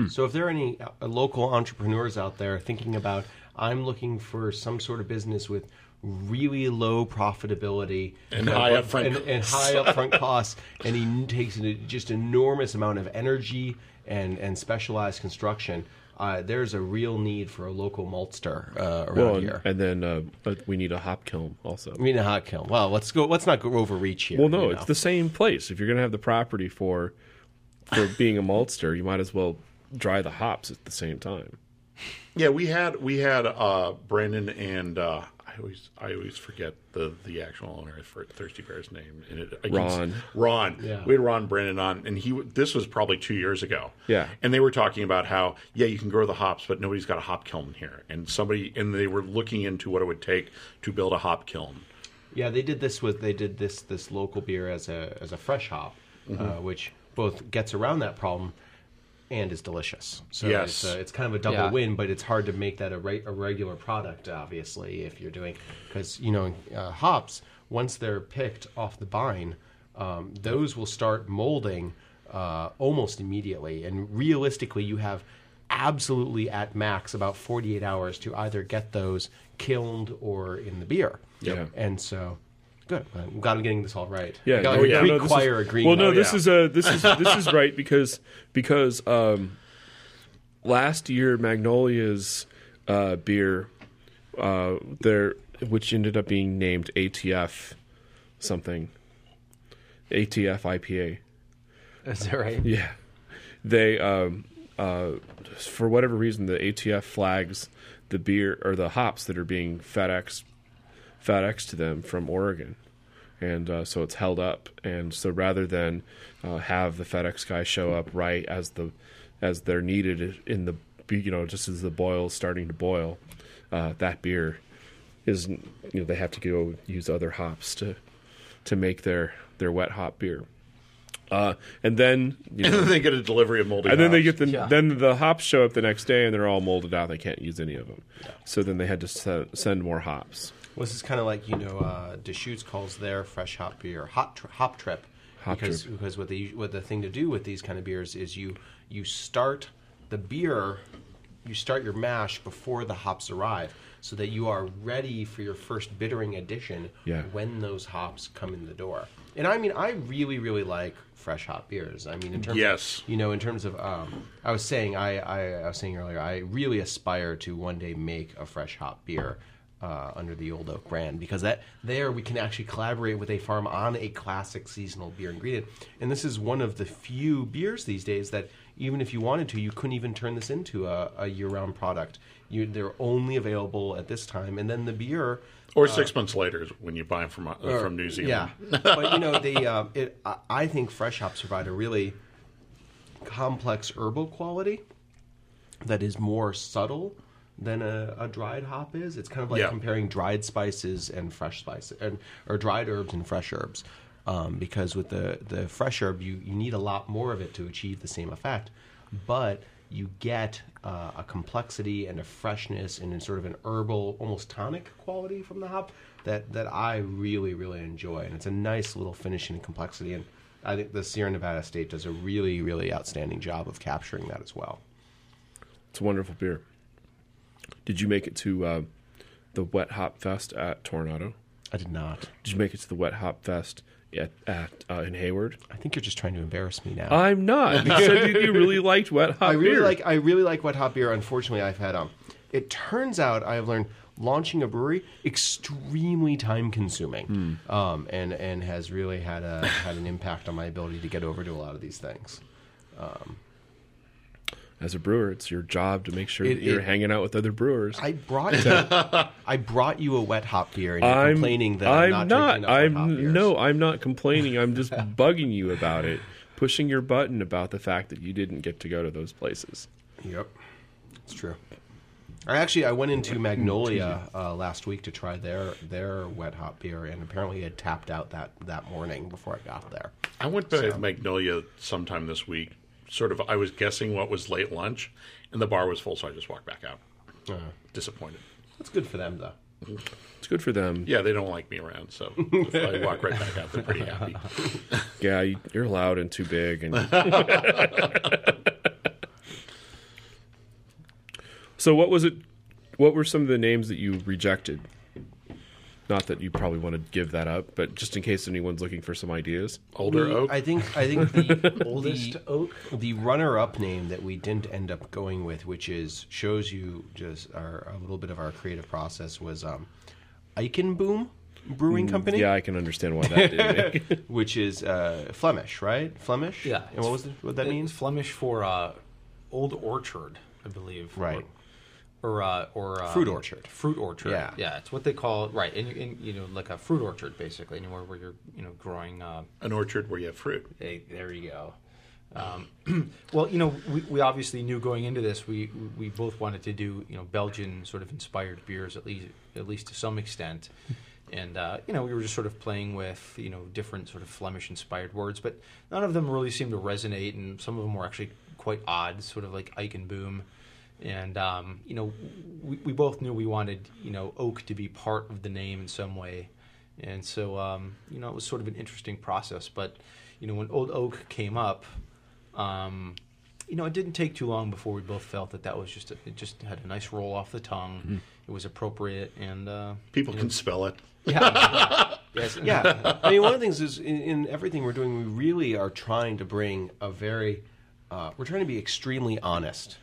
So, if there are any uh, local entrepreneurs out there thinking about, I'm looking for some sort of business with really low profitability And uh, high upfront and, and high upfront <laughs> costs, and he takes an, just enormous amount of energy and and specialized construction. Uh, there's a real need for a local maltster uh, around Well, and, here. and then uh, we need a hop kiln also. I mean, a hot kiln. Well, let's go. Let's not go overreach here. Well, no, you it's know. the same place. If you're going to have the property for for being a maltster, you might as well dry the hops at the same time. Yeah, we had we had uh, Brandon and uh, always I always forget the the actual owner for Thirsty Bear's name. And it, Ron. Ron. Yeah. We had Ron Brennan on, and he this was probably two years ago. Yeah. and they were talking about how yeah you can grow the hops, but nobody's got a hop kiln here, and somebody and they were looking into what it would take to build a hop kiln. Yeah, they did this with they did this this local beer as a as a fresh hop, Mm-hmm. uh, which both gets around that problem and is delicious. So Yes. it's, uh, it's kind of a double Yeah. win, but it's hard to make that a, re- a regular product, obviously, if you're doing because you know uh, hops once they're picked off the vine, um, those will start molding uh, almost immediately, and realistically, you have absolutely at max about 48 hours to either get those kilned or in the beer. Yeah. And so, good. I'm glad I'm getting this all right. Yeah, I got no, like yeah, a Greek no, this choir is- agreeing. Well, no, on this yeah. is uh, this is this is right because because um, last year Magnolia's uh, beer, uh, there which ended up being named ATF something, ATF IPA. Is that right? Yeah, they um, uh, for whatever reason the ATF flags the beer or the hops that are being FedEx FedEx to them from Oregon, and uh, so it's held up. And so rather than uh, have the FedEx guy show up right as the as they're needed in the you know just as the boil's starting to boil, uh, that beer is you know they have to go use other hops to to make their their wet hop beer. Uh, and then you know, And then they get a delivery of moldy. and then they get the Yeah. then the hops show up the next day and they're all molded out. They can't use any of them. So then they had to se- send more hops. Well, this is kind of like you know, uh, Deschutes calls their fresh hop beer hot tri- hop trip, Hop because trip. because what the what the thing to do with these kind of beers is you you start the beer, you start your mash before the hops arrive, so that you are ready for your first bittering addition Yeah. when those hops come in the door. And I mean, I really really like fresh hop beers. I mean, in terms Yes. of, you know, in terms of, um, I was saying, I, I, I was saying earlier, I really aspire to one day make a fresh hop beer uh, under the Old Oak brand because that there we can actually collaborate with a farm on a classic seasonal beer ingredient. And this is one of the few beers these days that even if you wanted to, you couldn't even turn this into a, a year-round product. You, they're only available at this time, and then the beer. or six months later when you buy them from uh, from New Zealand. Yeah, but you know, the uh, it. I think fresh hops provide a really complex herbal quality that is more subtle than a, a dried hop is. It's kind of like Yeah. comparing dried spices and fresh spices, and or dried herbs and fresh herbs. Um, because with the the fresh herb, you you need a lot more of it to achieve the same effect, but you get uh, a complexity and a freshness and sort of an herbal, almost tonic quality from the hop that that I really really enjoy, and it's a nice little finishing complexity. And I think the Sierra Nevada Estate does a really really outstanding job of capturing that as well. It's a wonderful beer. Did you make it to uh, the Wet Hop Fest at Toronado? I did not. Did you make it to the Wet Hop Fest at, at uh, in Hayward? I think you're just trying to embarrass me now. I'm not. You said you, you really liked Wet Hop I really beer. like I really like wet hop beer. Unfortunately, I've had um. It turns out I have learned launching a brewery extremely time consuming, um, and and has really had a had an impact on my ability to get over to a lot of these things. As a brewer, it's your job to make sure It- that you're it- hanging out with other brewers. I brought <laughs> you, I brought you a wet hop beer, and you're I'm complaining that I'm, I'm not. drinking enough wet hop I'm beers. no. I'm not complaining. I'm just <laughs> bugging you about it, pushing your button about the fact that you didn't get to go to those places. Yep, it's true. I actually I went into Magnolia <laughs> uh, last week to try their their wet hop beer, and apparently it had tapped out that that morning before I got there. I went by Magnolia sometime this week. Sort of, I was guessing what was late lunch, and the bar was full, so I just walked back out. Disappointed. That's good for them, though. It's good for them. Yeah, they don't like me around, so if <laughs> I walk right back out, they're pretty happy. <laughs> Yeah, you- you're loud and too big, and <laughs> so what was it? What were some of the names that you rejected? Not that you probably want to give that up, but just in case anyone's looking for some ideas. Older We- oak. I think I think the <laughs> Oldest the, oak? the runner-up name that we didn't end up going with, which is shows you just our a little bit of our creative process, was um, Eichenboom Brewing Company. Yeah, I can understand why that didn't <laughs> which is uh, Flemish, right? Flemish. Yeah. And what was it, what that It's means? Flemish for uh, Old Orchard, I believe. Right. or uh, or um, Fruit orchard. Fruit orchard. Yeah. yeah. It's what they call right? In, in you know, like a fruit orchard, basically, anywhere where you're you know growing. Uh, An orchard where you have fruit. Hey, there you go. Um, <clears throat> well, you know, we, we obviously knew going into this, we we both wanted to do you know Belgian sort of inspired beers at least at least to some extent, <laughs> and uh, you know we were just sort of playing with you know different sort of Flemish inspired words, but none of them really seemed to resonate, and some of them were actually quite odd, sort of like Eichenboom. And um, you know, we, we both knew we wanted you know oak to be part of the name in some way, and so um, you know it was sort of an interesting process. But you know, when Old Oak came up, um, you know, it didn't take too long before we both felt that that was just a, it just had a nice roll off the tongue. It was appropriate, and uh, People can spell it. yeah, <laughs> yes, yeah. I mean, one of the things is in, in everything we're doing, we really are trying to bring a very, uh, we're trying to be extremely honest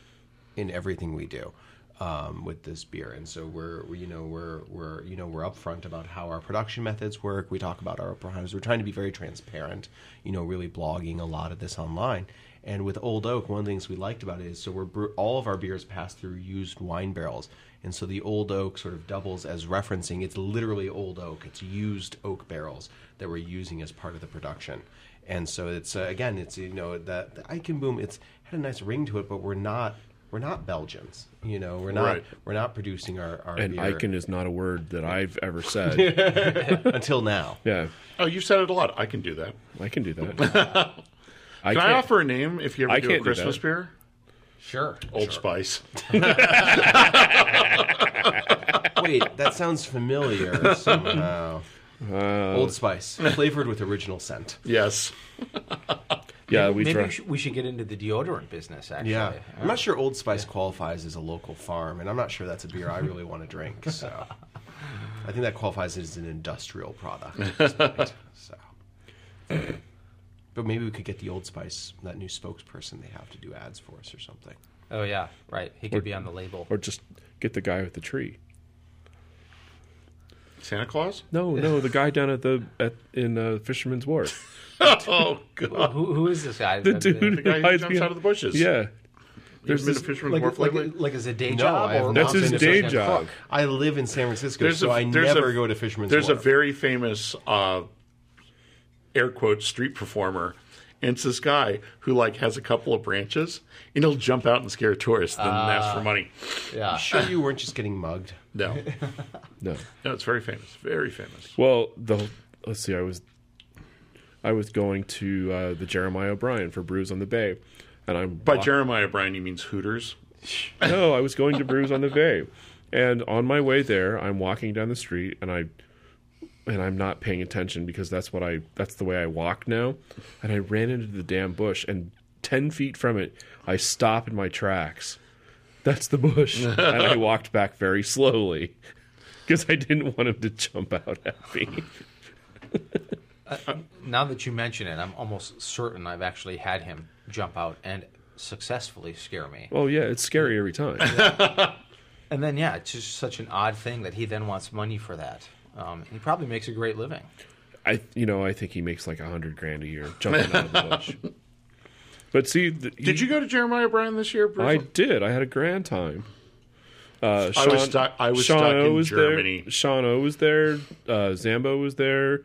in everything we do um, with this beer, and so we're, we, you know, we're, we're, you know, we're upfront about how our production methods work. We talk about our primes. We're trying to be very transparent. You know, really blogging a lot of this online. And with Old Oak, one of the things we liked about it is so we're all of our beers pass through used wine barrels, and so the Old Oak sort of doubles as referencing. It's literally Old Oak. It's used oak barrels that we're using as part of the production. And so it's uh, again, it's you know the the Eichenboom. It's had a nice ring to it, but we're not we're not Belgians. You know, we're not Right. we're not producing our, our And beer Icon is not a word that I've ever said. <laughs> until now. yeah, Oh, you've said it a lot. I can do that. I can do that. <laughs> I Can I can't- offer a name if you ever I do a can't do Christmas beer? sure, Old Spice. <laughs> Wait, that sounds familiar somehow. Uh, Old Spice, flavored with original scent. Yes. Yeah, we maybe try. we should, we should get into the deodorant business. Actually, Yeah, I'm not sure Old Spice qualifies as a local farm, and I'm not sure that's a beer I really want to drink. So, <laughs> I think that qualifies as an industrial product. <laughs> Point, so, but maybe we could get the Old Spice, that new spokesperson they have to do ads for us or something. Oh yeah, right. He could be on the label. or just get the guy with the tree. Santa Claus? No, no, the guy down at the at in uh, Fisherman's Wharf. <laughs> Oh, God. who, who is this guy? The dude The guy who hides jumps behind- out of the bushes. Yeah, There's been a this- fisherman's like, wharf like, lately? like as a day No, job, I or That's his day job. Wharf. I live in San Francisco, There's so a- I there's never a- go to Fisherman's Wharf. There's Wharf. a very famous uh, air quote street performer, and it's this guy who like has a couple of branches, and he'll jump out and scare tourists, then ask for money. yeah. sure you weren't just getting mugged. No, <laughs> no. no, it's very famous, very famous. Well, the let's see. I was I was going to uh, the Jeremiah O'Brien for Brews on the Bay, and I'm By walk- Jeremiah O'Brien, he means Hooters. No, I was going to Brews on the Bay, and on my way there, I'm walking down the street, and I and I'm not paying attention because that's what I that's the way I walk now, and I ran into the damn bush, and ten feet from it, I stop in my tracks. That's the bush, <laughs> and I walked back very slowly because I didn't want him to jump out at me. <laughs> Uh, now that you mention it, I'm almost certain I've actually had him jump out and successfully scare me. Oh yeah, it's scary every time. <laughs> And then, yeah, it's just such an odd thing that he then wants money for that. Um, he probably makes a great living. I you know I think he makes like a hundred grand a year jumping out of the bush. <laughs> But see, the, Did you go to Jeremiah Bryan this year? Bruce? I did. I had a grand time. Uh, I was stuck- I was stuck O in was Germany. There. Sean O was there. Uh, Zambo was there.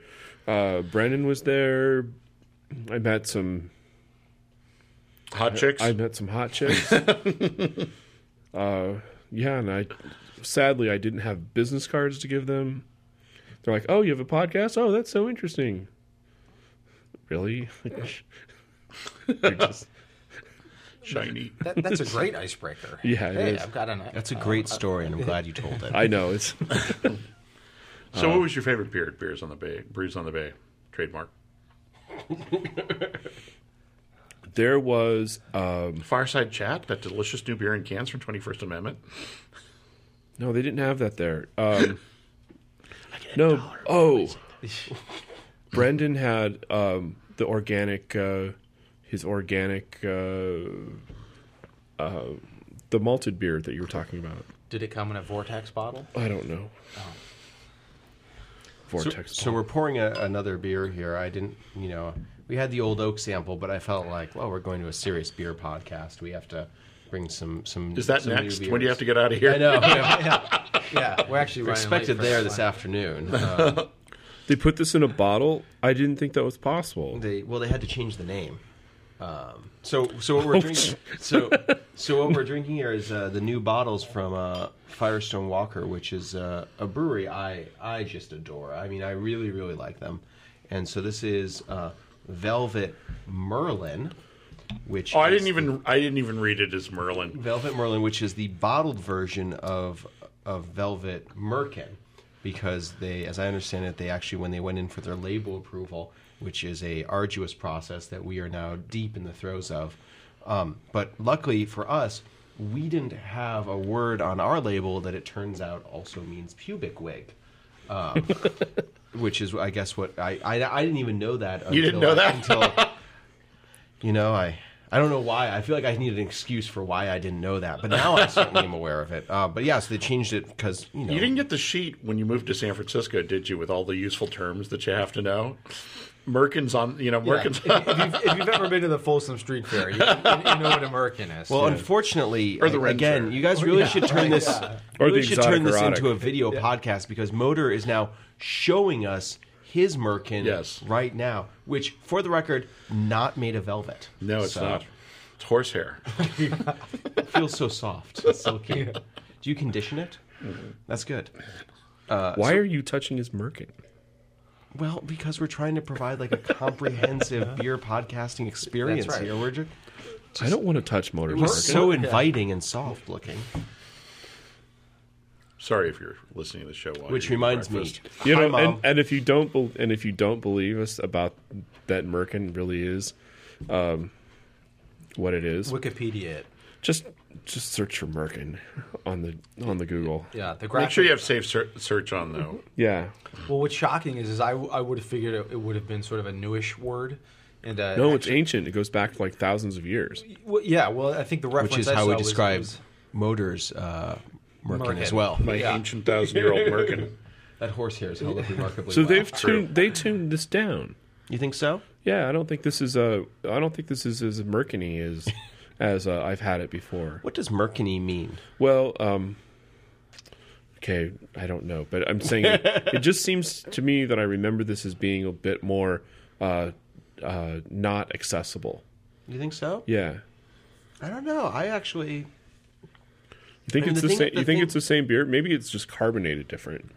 Uh, Brendan was there. I met some. Hot chicks. I met some hot chicks. <laughs> uh, yeah, and I sadly I didn't have business cards to give them. They're like, "Oh, you have a podcast? Oh, that's so interesting." Really? <laughs> You're just- <laughs> Shiny. That, that's a great icebreaker. Yeah, it hey, is. I've got an. That's a great story, and I'm glad you told it. <laughs> I know it's. So, what was your favorite beer? at Beers on the Bay, Brews on the Bay, trademark. There was um, Fireside Chat, that delicious new beer in cans from Twenty First Amendment. no, they didn't have that there. Um, no, oh, <laughs> Brendan had um, the organic, uh, his organic, uh, uh, the malted beer that you were talking about. Did it come in a vortex bottle? I don't know. So, Vortex. so we're pouring a, another beer here. I didn't, you know, we had the old oak sample, but I felt like, well, we're going to a serious beer podcast. We have to bring some some. Is that some next? When do you have to get out of here? I know. <laughs> yeah. yeah, yeah, we're actually running late Expected there this this one. afternoon. Uh, <laughs> They put this in a bottle. I didn't think that was possible. they well, they had to change the name. Um, so so what we're drinking. So so what we're drinking here is uh, the new bottles from uh, Firestone Walker, which is uh, a brewery I I just adore. I mean, I really really like them. And so this is uh, Velvet Merlin, which Oh, I didn't even I didn't even read it as Merlin. Velvet Merlin, which is the bottled version of of Velvet Merkin, because they, as I understand it, they actually when they went in for their label approval, which is a arduous process that we are now deep in the throes of. Um, but luckily for us, we didn't have a word on our label that it turns out also means pubic wig. Um, <laughs> which is, I guess, what I, I I didn't even know that. You didn't know that? until <laughs> you know, I I don't know why. I feel like I need an excuse for why I didn't know that, but now I certainly am aware of it. Uh, but yeah, so they changed it because you know. You didn't get the sheet when you moved to San Francisco, did you? With all the useful terms that you have to know. Merkin's on, you know, Merkin's if, you've, if you've ever been to the Folsom Street Fair, you, you, you know what a merkin is. well, unfortunately, <laughs> Or the I- again, you guys really should turn this. Or really the should turn this erotic. into a video podcast because Motor is now showing us his Merkin Yes. right now, which, for the record, not made of velvet. No, it's So, not. It's horsehair. It <laughs> feels so soft, and silky. Do you condition it? Mm-hmm. That's good. Uh, Why are you touching his merkin? Well, because we're trying to provide like a comprehensive <laughs> beer podcasting experience That's right. here. We're just, I don't want to touch Motor's we're so inviting and soft looking. Sorry if you're listening to the show. While Which you're reminds me. You know, Mom. and, and if you don't, bel and if you don't believe us about that merkin really is, um, what it is, Wikipedia it. just just search for merkin on the on the Google. Yeah, the Make sure you have safe ser- search on though. Yeah, Well, what's shocking is, is I, I would have figured it, it would have been sort of a newish word, and uh, no, it's actually- ancient. It goes back like thousands of years. well, yeah. Well, I think the reference which is I how saw we describe was- Motors uh, Merkin, Merkin. as well. My Yeah. ancient thousand year old Merkin. <laughs> That horsehair is held up remarkably So well. they've tuned they tuned this down. You think so? Yeah, I don't think this is a I don't think this is as merkiny as <laughs> as uh, I've had it before. What does Merkiny mean? Well, um, okay, I don't know, but I'm saying it, it just <laughs> seems to me that I remember this as being a bit more uh, uh, not accessible. You think so? Yeah, I don't know. I actually you think I mean, it's the the, same? the You think thing- it's the same beer? Maybe it's just carbonated different.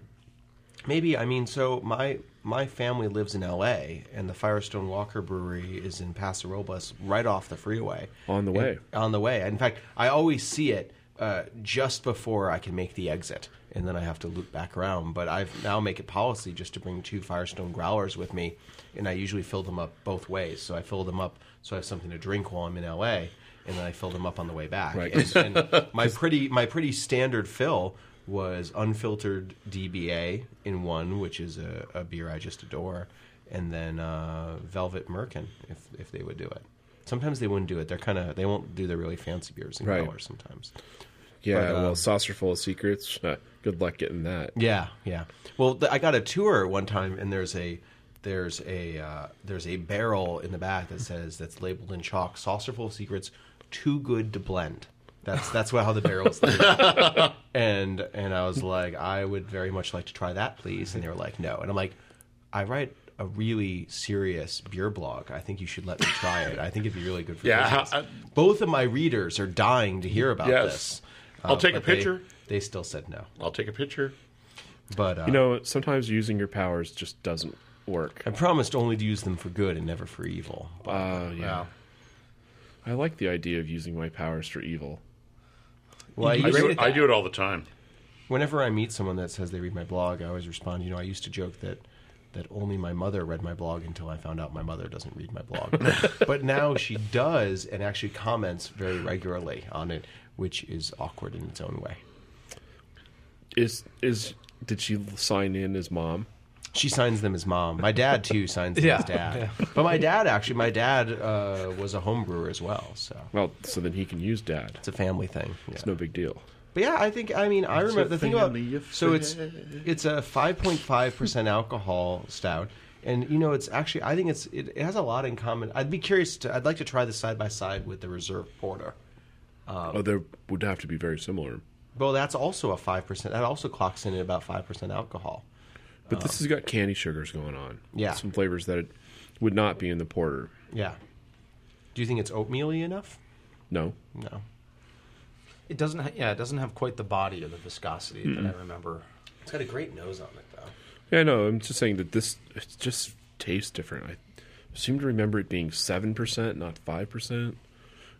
maybe. I mean, so my my family lives in L.A. and the Firestone Walker Brewery is in Paso Robles, right off the freeway. On the way. And- on the way. In fact, I always see it uh, just before I can make the exit, and then I have to loop back around. But I've now make it policy just to bring two Firestone growlers with me, and I usually fill them up both ways. So I fill them up so I have something to drink while I'm in LA, and then I filled them up on the way back. Right. And, and <laughs> my pretty my pretty standard fill was unfiltered DBA in one, which is a, a beer I just adore, and then uh, Velvet Merkin if if they would do it. Sometimes they wouldn't do it. They're kind of they won't do the really fancy beers in Right. growlers sometimes. Yeah, But, uh, well, Saucerful of Secrets. Uh, good luck getting that. Yeah, yeah. Well, th- I got a tour one time, and there's a there's a uh, there's a barrel in the back that says that's labeled in chalk "Saucerful of Secrets, too good to blend." That's that's how the barrels. <laughs> and and I was like, I would very much like to try that, please. And they were like, no. And I'm like, I write a really serious beer blog. I think you should let me try it. I think it'd be really good for Yeah, business. I- Both of my readers are dying to hear about Yes. this. I'll take a but they- picture. They, still said no. I'll take a picture. But uh, You know, sometimes using your powers just doesn't work. I promised only to use them for good and never for evil. But, Uh, yeah. I like the idea of using my powers for evil. well, I I used- do, it, I do it all the time. whenever I meet someone that says they read my blog, I always respond. You know, I used to joke that that only my mother read my blog until I found out my mother doesn't read my blog. <laughs> but now she does and actually comments very regularly on it, which is awkward in its own way. Is is did she sign in as mom? She signs them as mom. My dad too signs them Yeah, as dad. But my dad actually, my dad uh, was a home brewer as well, so Well, so then he can use dad. it's a family thing. Yeah. It's no big deal. But yeah, I think I mean I remember a the thing about family so it's it's a five point five percent alcohol stout, and you know it's actually I think it's it, it has a lot in common. I'd be curious to I'd like to try this side by side with the Reserve Porter. oh, there would have to be very similar. Well, that's also a five percent. That also clocks in at about five percent alcohol. But this has got candy sugars going on. Yeah. some flavors that it would not be in the porter. Yeah. Do you think it's oatmeal-y enough? No, No. It doesn't. Ha- yeah, it doesn't have quite the body or the viscosity that I remember. It's got a great nose on it, though. yeah, no. I'm just saying that this it just tastes different. I seem to remember it being seven percent, not five percent.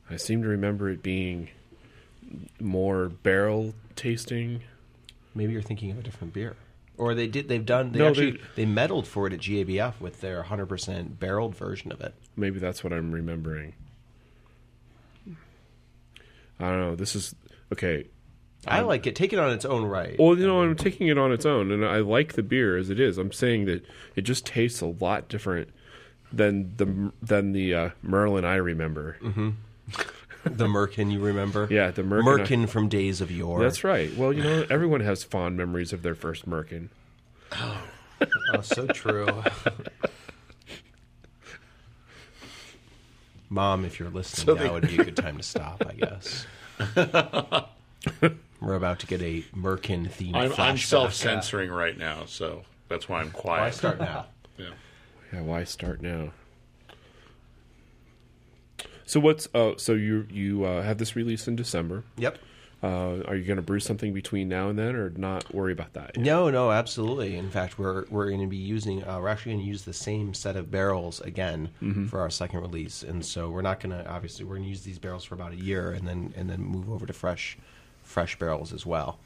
I seem to remember it being more barrel tasting. Maybe you're thinking of a different beer. Or they did. They've done. They No, actually they- they, medaled for it at GABF with their 100% barreled version of it. Maybe that's what I'm remembering. I don't know. This is okay. I like it. Take it on its own right. Well, you know, I'm taking it on its own, and I like the beer as it is. I'm saying that it just tastes a lot different than the than the uh, Merlin I remember. <laughs> the Merkin, you remember? Yeah, the Merkin uh, Merkin from days of yore. That's right. Well, you know, everyone has fond memories of their first Merkin. Oh, oh so true. Mom, if you're listening, now would be a good time to stop. I guess. We're about to get a Merkin theme. I'm. I'm self censoring right now, so that's why I'm quiet. Why start now? <laughs> Yeah. Yeah, why start now? So what's uh so you you uh, have this release in December. Yep. Uh, are you going to brew something between now and then, or not worry about that? yet? No, no, absolutely. In fact, we're we're going to be using uh, we're actually going to use the same set of barrels again for our second release, and so we're not going to obviously we're going to use these barrels for about a year, and then and then move over to fresh fresh barrels as well.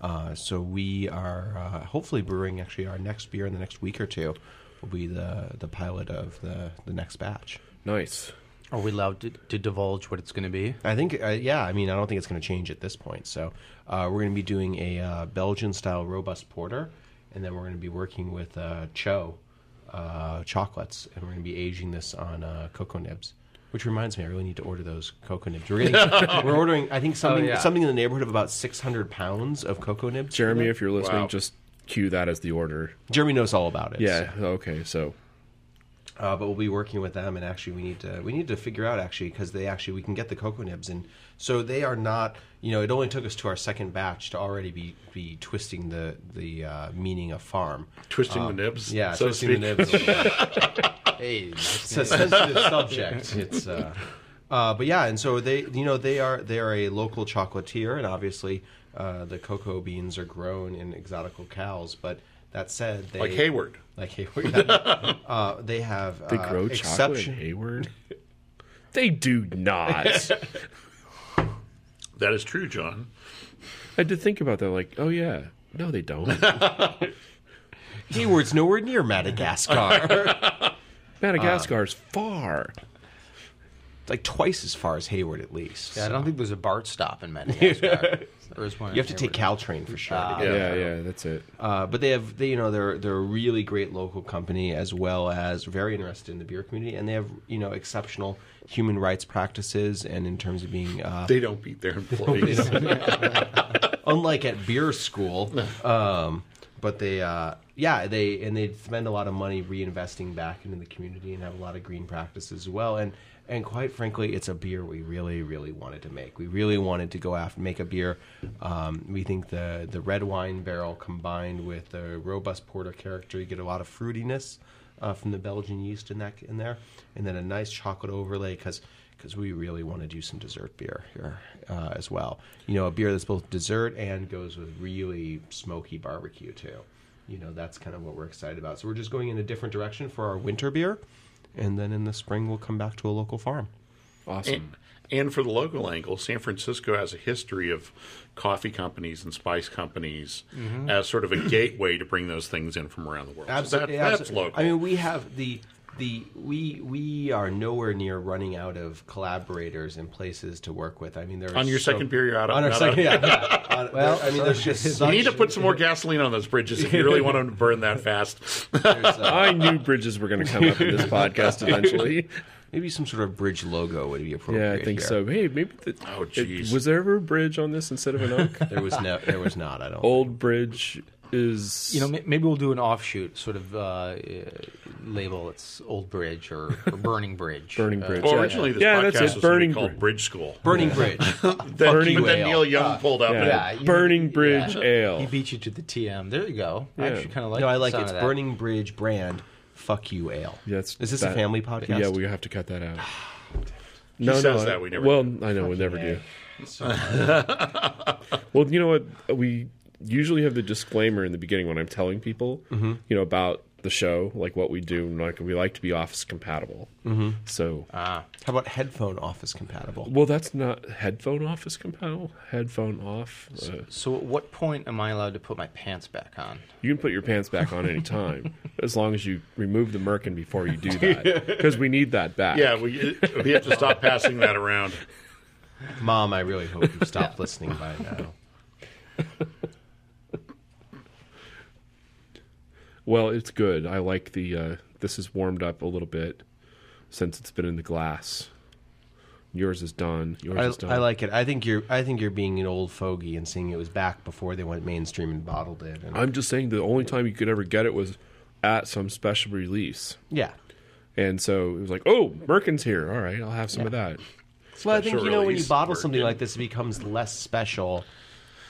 Uh, so we are uh, hopefully brewing actually our next beer in the next week or two will be the the pilot of the the next batch. Nice. Are we allowed to, to divulge what it's going to be? I think, uh, yeah. I mean, I don't think it's going to change at this point. So uh, we're going to be doing a uh, Belgian-style robust porter, and then we're going to be working with uh, TCHO uh, chocolates, and we're going to be aging this on uh, cocoa nibs. Which reminds me, I really need to order those cocoa nibs. We're, getting, <laughs> we're ordering, I think, something yeah. something in the neighborhood of about 600 pounds of cocoa nibs. Jeremy, if you're listening, Wow. just cue that as the order. Jeremy knows all about it. Yeah. Okay. So uh, but we'll be working with them and actually we need to we need to figure out actually because they actually we can get the cocoa nibs and so they are not you know it only took us to our second batch to already be be twisting the the uh, meaning of farm Twisting Um, the nibs. yeah so twisting the nibs <laughs> <laughs> Hey, it's a sensitive subject it's uh, uh, but yeah and so they you know they are they are a local chocolatier and obviously uh, the cocoa beans are grown in exotical cows. but that said they Like Hayward. like Hayward. <laughs> uh, they have they uh, grow chocolate exception- in Hayward. <laughs> they do not. <laughs> That is true, John. I had to think about that. Like, oh yeah, no, they don't. Hayward's nowhere near Madagascar. Madagascar Madagascar's far. it's like twice as far as Hayward, at least. Yeah, I don't think there's a BART stop in Madagascar. There is one. You have to take Caltrain for sure. to get Yeah, there. yeah, that's it. Uh, but they have, they, you know, they're they're a really great local company as well as very interested in the beer community, and they have you know exceptional human rights practices, and in terms of being uh, They don't beat their employees. <laughs> unlike at beer school. Um, but they, uh, yeah, they and they spend a lot of money reinvesting back into the community and have a lot of green practices as well. And and quite frankly, it's a beer we really, really wanted to make. We really wanted to go after make a beer. Um, we think the the red wine barrel combined with the robust porter character, you get a lot of fruitiness uh, from the Belgian yeast in that in there, and then a nice chocolate overlay because because we really want to do some dessert beer here uh, as well. You know, a beer that's both dessert and goes with really smoky barbecue too. You know, that's kind of what we're excited about. So we're just going in a different direction for our winter beer, and then in the spring we'll come back to a local farm. Awesome. and, and for the local angle, San Francisco has a history of coffee companies and spice companies mm-hmm. as sort of a gateway to bring those things in from around the world. So that, Absolutely, that's absolutely. local. I mean, we have the the we we are nowhere near running out of collaborators and places to work with. I mean, there on your second beer, you're out on our second, out- yeah, yeah. <laughs> On- Well, I mean, there's just <laughs> You such, need to put some more gasoline on those bridges if you really want them to burn that fast. uh, I knew bridges were going to come up in this podcast eventually. <laughs> maybe some sort of bridge logo would be appropriate. Yeah, I think here. so. Hey, maybe the, Oh, jeez. was there ever a bridge on this instead of an oak? There was no, there was not. I don't. Old bridge is You know, maybe we'll do an offshoot sort of uh, uh, label. It's Old Bridge or, or Burning Bridge. <laughs> Burning Uh, Bridge. Well, Yeah. originally this Yeah, podcast that's it, was Burning called Bridge. Bridge School. Burning Bridge. Then, Burning but then Neil Young pulled up. Yeah. Yeah, you- Burning Bridge yeah. Ale. He beat you to the TM. There you go. I actually kind of like. no, I like it. It's. Burning Bridge brand. Fuck you, ale. Yeah, Is this a family podcast? Yeah, we have to cut that out. <sighs> no, says no, that, we never Well, do. I know we never do. <laughs> well, you know what? We usually have the disclaimer in the beginning when I'm telling people, Mm-hmm. you know, about the show, like what we do. and, Like we like to be office compatible. Mm-hmm. So, Ah, How about headphone office compatible? well, that's not headphone office compatible. Headphone off. Uh, so at what point am I allowed to put my pants back on? you can put your pants back on any time, <laughs> as long as you remove the merkin before you do that, <laughs> because we need that back. Yeah, we, we have to stop passing that around. Mom, I really hope you've stopped listening by now. <laughs> Well, it's good. I like the. Uh, this is warmed up a little bit since it's been in the glass. Yours is done. Yours I, is done. I like it. I think you're. I think you're being an old fogey and saying it was back before they went mainstream and bottled it. And, I'm just saying the only time you could ever get it was at some special release, yeah. and so it was like, oh, Merkin's here. All right, I'll have some of that. Well, I think you know when you bottle something like this, it becomes less special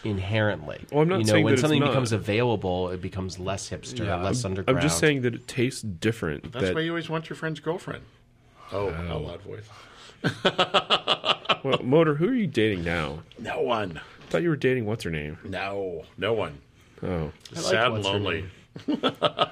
inherently. Well, I'm not you know, saying when that it's something not. becomes available, it becomes less hipster, Yeah, less underground. I'm just saying that it tastes different. That's that, why you always want your friend's girlfriend. Oh, a loud voice. well, Motor, who are you dating now? No one. I thought you were dating what's her name? No. No one. Oh, Sad and what's her lonely. <laughs>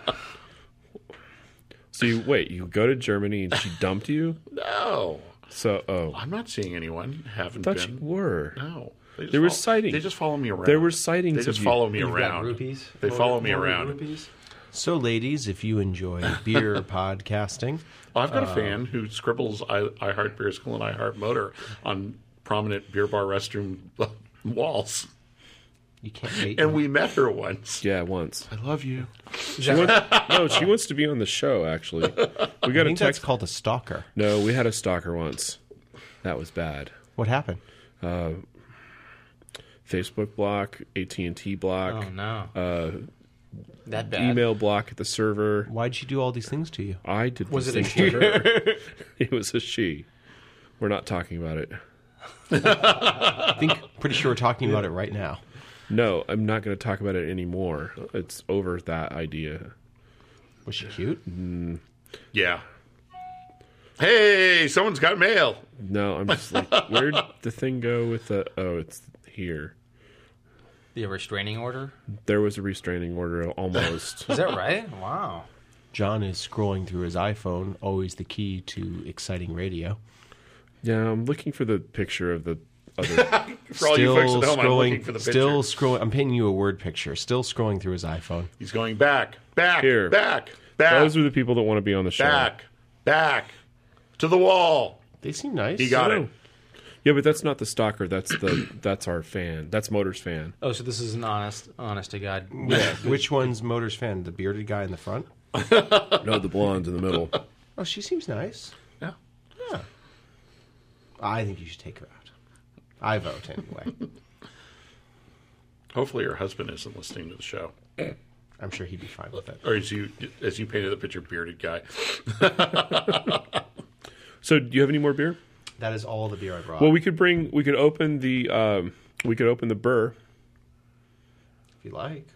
so you wait. You go to Germany and she dumped you. No. So oh, I I'm not seeing anyone. Haven't thought been. you were. No. They just There were follow- sightings. They just follow me around. There were sightings They just of you. follow me You've got around. rupees. They More- follow me more around. rupees? So, ladies, if you enjoy <laughs> beer podcasting, Well, I've got a uh, fan who scribbles I, I Heart Beer School and I Heart Motor on prominent beer bar restroom <laughs> walls. you can't hate. And we met her once. Yeah, once. I love you. She wants, no, she wants to be on the show. Actually, we I got a think that's text. called a stalker. No, we had a stalker once. That was bad. What happened? Uh, Facebook block, AT and T block, Oh no. uh, that bad. email block at the server. Why'd she do all these things to you? I did. Was these it a things to her. <laughs> it was a she. We're not talking about it. I think pretty sure we're talking about it right now. No, I'm not going to talk about it anymore. It's over that idea. Was she cute? Yeah. Hey, someone's got mail. No, I'm just like, where'd the thing go with the? Oh, it's here. The restraining order. There was a restraining order almost. <laughs> Is that right? Wow. John is scrolling through his iPhone, always the key to exciting radio. yeah, I'm looking for the picture of the other. <laughs> For all you folks at home, I'm looking for the picture. still scrolling. I'm painting you a word picture. Still scrolling through his iPhone. He's going back, back, Here. back, back, Those are the people that want to be on the show. back, back to the wall. They seem nice. He got Oh. it. Yeah, but that's not the stalker. That's the <coughs> that's our fan. That's Motors fan. Oh, so this is an honest, honest to God. Yeah. Which one's Motors fan? The bearded guy in the front? <laughs> No, the blonde in the middle. Oh, she seems nice. Yeah. Yeah. I think you should take her out. I vote anyway. <laughs> Hopefully, her husband isn't listening to the show, <coughs> I'm sure he'd be fine with it. or as you as you painted the picture, bearded guy. <laughs> So, do you have any more beer? That is all the beer I brought. Well, we could bring. We could open the. Um, we could open the Brrr. if you like.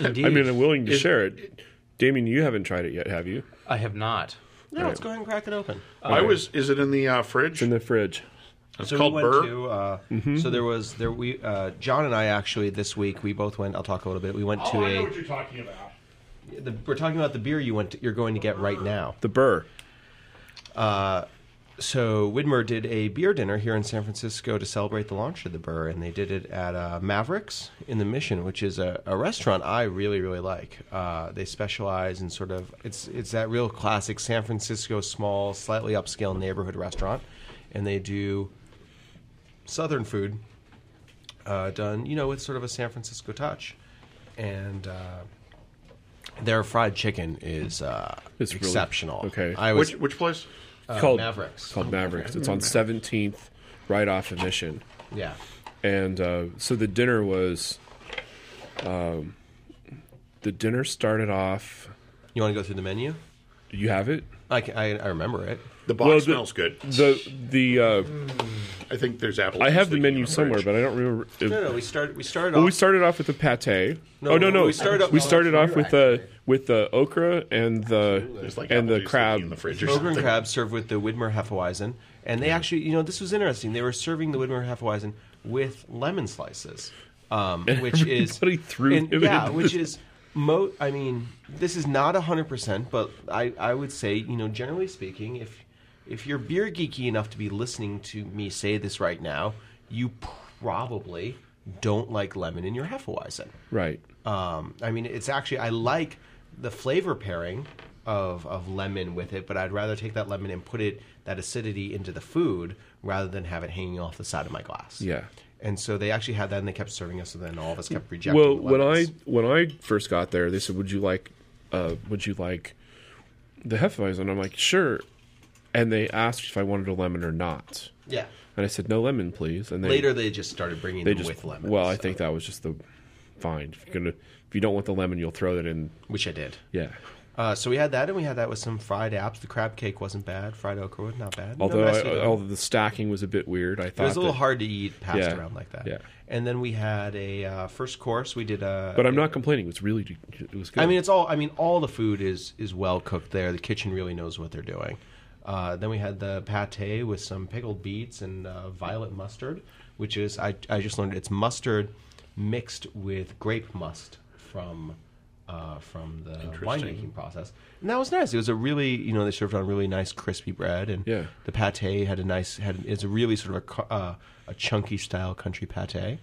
Indeed. <laughs> I mean, I'm willing to Is- share it. Damien, you haven't tried it yet, have you? I have not. No, let's go ahead and crack it open. I was. Is it in the uh, fridge? It's in the fridge. It's so called we went Burr. to. Uh, Mm-hmm. So there was there we uh, John and I actually this week we both went. I'll talk a little bit. We went Oh, to a. you're talking about. The, we're talking about the beer you went. To, you're going to get right now. The Brrr. So Widmer did a beer dinner here in San Francisco to celebrate the launch of the Brrr, and they did it at uh, Mavericks in the Mission, which is a, a restaurant I really really like. Uh, they specialize in sort of it's it's that real classic San Francisco small, slightly upscale neighborhood restaurant, and they do southern food uh, done you know with sort of a San Francisco touch, and. Uh, their fried chicken is uh, It's really- exceptional. okay. I was Which which place? It's called Mavericks. Called Mavericks. It's on Seventeenth, right off of Mission. yeah. And uh, so the dinner was the dinner started off. You want to go through the menu? Do you have it. I, can, I, I remember it. The box Well, the- smells good. The the uh, I think there's apples. I have the menu somewhere, but I don't remember. If, No, no, we started. We started. Well, off, we started off with the pate. No, oh no, no, we started off- we started off with the with the okra and the There's like and apple the juice crab. leaking in the fridge or Ogre and something. crab served with the Widmer Hefeweizen, and they actually, you know, this was interesting. They were serving the Widmer Hefeweizen with lemon slices, um, <laughs> which is Everybody threw and, him yeah, in. which is mo. I mean, this is not hundred percent, but I, I would say, you know, generally speaking, if if you're beer geeky enough to be listening to me say this right now, you probably don't like lemon in your Hefeweizen. Right. Um, I mean, it's actually I like the flavor pairing of of lemon with it, but I'd rather take that lemon and put it that acidity into the food rather than have it hanging off the side of my glass. Yeah. And so they actually had that, and they kept serving us, and then all of us kept rejecting. It. Well, when I when I first got there, they said, "Would you like, uh, would you like the Hefeweizen?" And I'm like, "Sure." And they asked if I wanted a lemon or not, yeah and I said, "No lemon, please." And they, later they just started bringing they them just with lemon. well, I think that was just the fine. If you're gonna if you don't want the lemon, you'll throw that in. which I did. Yeah. Uh, so we had that, and we had that with some fried apps. The crab cake wasn't bad. Fried okra was not bad. Although no, I, although the stacking was a bit weird, I thought it was a little that- hard to eat passed Yeah, around like that. yeah. And then we had a uh, first course. We did a. But I'm not complaining. It was really it was good. I mean, it's all. I mean, all the food is is well cooked there. The kitchen really knows what they're doing. Uh, then we had the pate with some pickled beets and uh, violet mustard, which is I I just learned it's mustard mixed with grape must from uh, from the Interesting. winemaking process, and that was nice. It was a really you know they served on really nice crispy bread, and Yeah. the pate had a nice had it's a really sort of a uh, a chunky style country pate,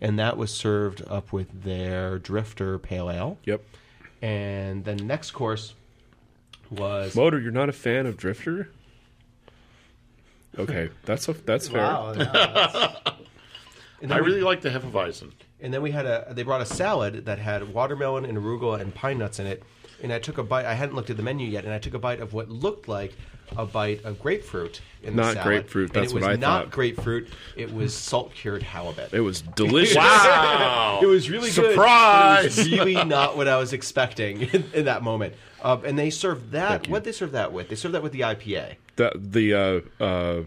and that was served up with their drifter pale ale. yep. And then next course was Motor, you're not a fan of Drifter? Okay, that's a, that's fair. Wow. no, that's- <laughs> <laughs> I really like the Hefeweizen. And then we had a they brought a salad that had watermelon and arugula and pine nuts in it. And I took a bite. I hadn't looked at the menu yet, and I took a bite of what looked like a bite of grapefruit in the Not salad. grapefruit, And that's it was what I not thought. grapefruit. It was salt cured halibut. It was <laughs> delicious. Wow! <laughs> It was really good. Surprise! It was really <laughs> not what I was expecting in, in that moment. Uh, and they served that. What they served that with? They served that with the IPA, The the uh, uh,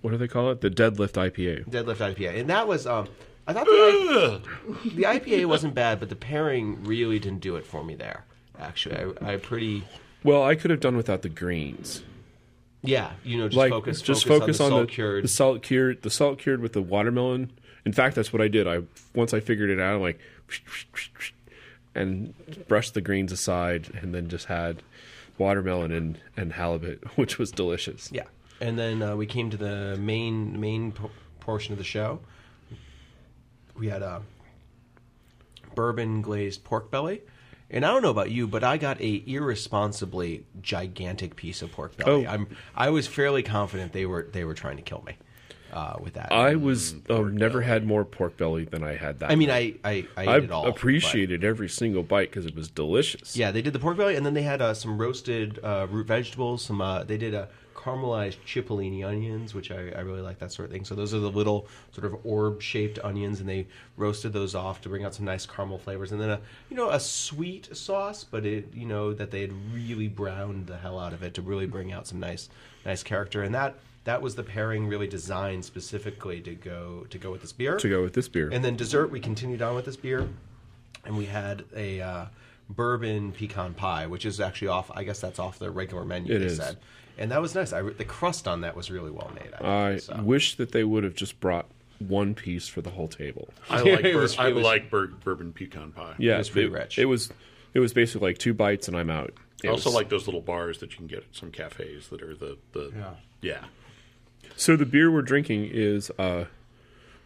what do they call it? The deadlift IPA. deadlift IPA, and that was. Um, I thought the, the IPA wasn't bad, but the pairing really didn't do it for me there. Actually, I, I pretty Well, I could have done without the greens. yeah, you know, just like focus just focus, focus on the on salt the, cured. the salt cured the salt cured with the watermelon. In fact, that's what I did. I once I figured it out, I'm like and brushed the greens aside, and then just had watermelon and and halibut, <laughs> which was delicious. Yeah, and then uh, we came to the main main portion of the show. We had a bourbon glazed pork belly, and I don't know about you, but I got a irresponsibly gigantic piece of pork belly. Oh. I'm I was fairly confident they were they were trying to kill me uh, with that. I was oh, never had more pork belly than I had that. I mean, I I, I ate I it all. but- appreciated every single bite because it was delicious. Yeah, they did the pork belly, and then they had uh, some roasted uh, root vegetables. Some uh, they did a caramelized cipollini onions, which I, I really like that sort of thing. So those are the little sort of orb shaped onions, and they roasted those off to bring out some nice caramel flavors. And then a you know a sweet sauce, but it you know that they had really browned the hell out of it to really bring out some nice nice character. And that that was the pairing really designed specifically to go to go with this beer. to go with this beer. And then dessert, we continued on with this beer, and we had a uh, bourbon pecan pie, which is actually off. I guess that's off the regular menu. It they is. said, and that was nice. I, the crust on that was really well made. I, I think, so. wish that they would have just brought one piece for the whole table. <laughs> I <laughs> like bur- was- I was- like bur- bourbon pecan pie. Yeah, was pretty it, rich. It was it was basically like two bites and I'm out. It I also was- like those little bars that you can get at some cafes that are the the Yeah. yeah. So the beer we're drinking is uh,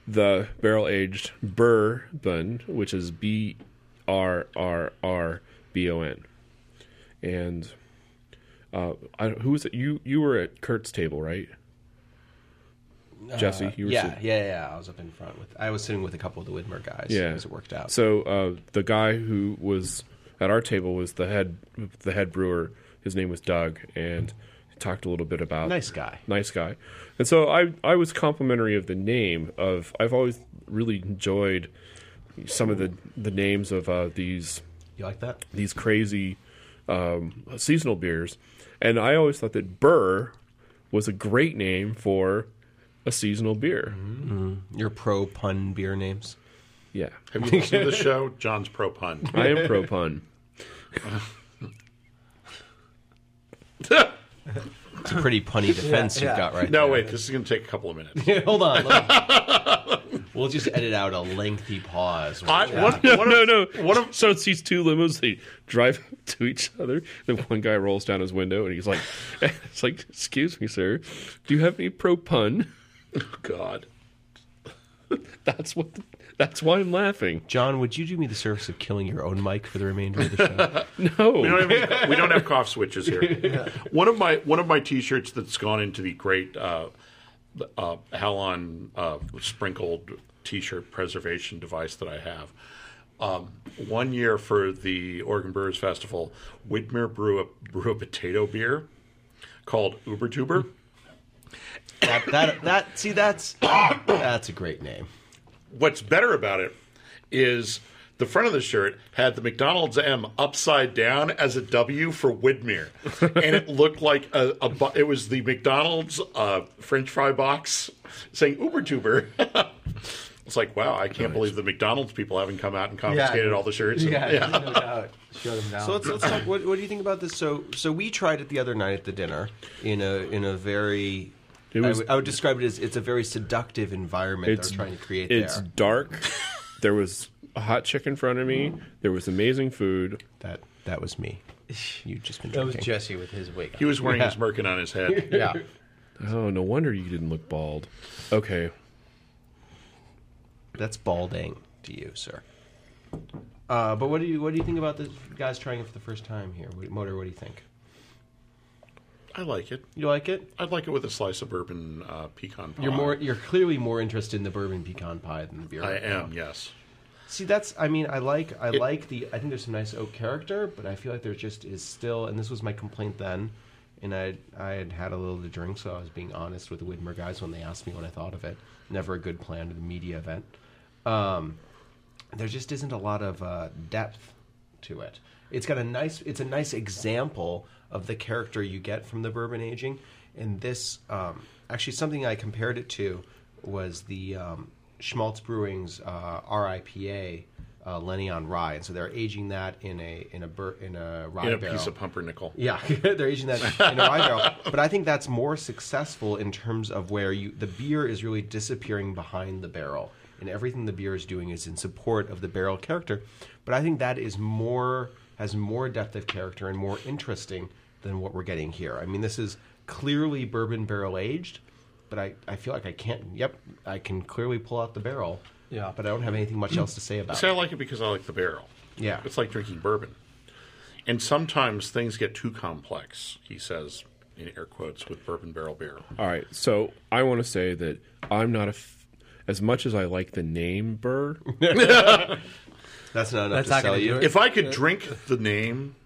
the barrel aged Brrrbon, which is B R R R B O N, and uh, I, who was it? You you were at Kurt's table, right? Jesse, you were yeah, sitting- yeah, yeah. I was up in front with. I was sitting with a couple of the Widmer guys. Yeah. as it worked out. So uh, the guy who was at our table was the head the head brewer. His name was Doug, and talked a little bit about nice guy. nice guy. And so I I was complimentary of the name of I've always really enjoyed some of the the names of uh, these You like that? these crazy um, seasonal beers, and I always thought that Brrr was a great name for a seasonal beer. Your pro pun beer names. Yeah, Have you listened to the show? John's pro pun. I am pro pun. <laughs> <laughs> It's a pretty punny defense yeah. you've got right No, there. wait. This is going to take a couple of minutes. <laughs> Hold on. let me- <laughs> we'll just edit out a lengthy pause. I, one, No, one no, of, no. One of, so it's these two limos. They drive up <laughs> to each other. Then one guy rolls down his window, and he's like, "It's like, excuse me, sir. Do you have any pro pun?" Oh, God. That's what. That's why I'm laughing. John, would you do me the service of killing your own mic for the remainder of the show? <laughs> No, We don't, have any, <laughs> we don't have cough switches here. One of my one of my T-shirts that's gone into the great uh, uh, Halon uh, sprinkled T-shirt preservation device that I have. Um, one year for the Oregon Brewers Festival, Widmer brew a brew a potato beer called Ubertuber. that, that, that, see, that's <coughs> that's a great name. What's better about it is the front of the shirt had the McDonald's M upside down as a W for Widmer, <laughs> and it looked like a, a bu- it was the McDonald's uh, French fry box saying Uber Ubertuber. <laughs> it's like wow, I can't believe the McDonald's people haven't come out and confiscated all the shirts. Yeah, no doubt. Shut them down. So let's, let's talk. What, what do you think about this? So so we tried it the other night at the dinner in a in a very. It I was- would- would describe it as it's a very seductive environment It's- they're trying to create it's there. dark. there was a hot chick in front of me. There was amazing food. That that was me. You just been drinking. that was. Jesse with his wig. He was wearing Yeah. his merkin on his head. <laughs> yeah. Oh, no wonder you didn't look bald. Okay, That's balding to you, sir. Uh, but what do you what do you think about the guys trying it for the first time here? Motor, what do you think? I like it. You like it? I'd like it with a slice of bourbon uh, pecan pie. You're more you're clearly more interested in the bourbon pecan pie than the beer. I am. Yes. See, that's. I mean, I like. I It- like the. I think there's some nice oak character, but I feel like there just is still. And this was my complaint then, and I I had had a little to drink, so I was being honest with the Widmer guys when they asked me what I thought of it. Never a good plan to the media event. Um, there just isn't a lot of uh, depth to it. It's got a nice. It's a nice example of the character you get from the bourbon aging. And this, um, actually, something I compared it to was the um, Schmaltz Brewing's uh, RIPA uh, Lenny on rye, and so they're aging that in a in a bur- in a rye In a barrel. piece of pumpernickel. Yeah, <laughs> they're aging that in a rye barrel. But I think that's more successful in terms of where you the beer is really disappearing behind the barrel, and everything the beer is doing is in support of the barrel character. But I think that is more has more depth of character and more interesting than what we're getting here. I mean, this is clearly bourbon barrel aged, but I, I feel like I can't. Yep, I can clearly pull out the barrel. Yeah. but I don't have anything much else to say about See, I it. like it because I like the barrel. Yeah. It's like drinking bourbon. And sometimes things get too complex, he says, in air quotes, with bourbon barrel beer. all right. So I want to say that I'm not a. F- as much as I like the name Brrr, <laughs> That's not enough That's to not sell you. If I could drink the name,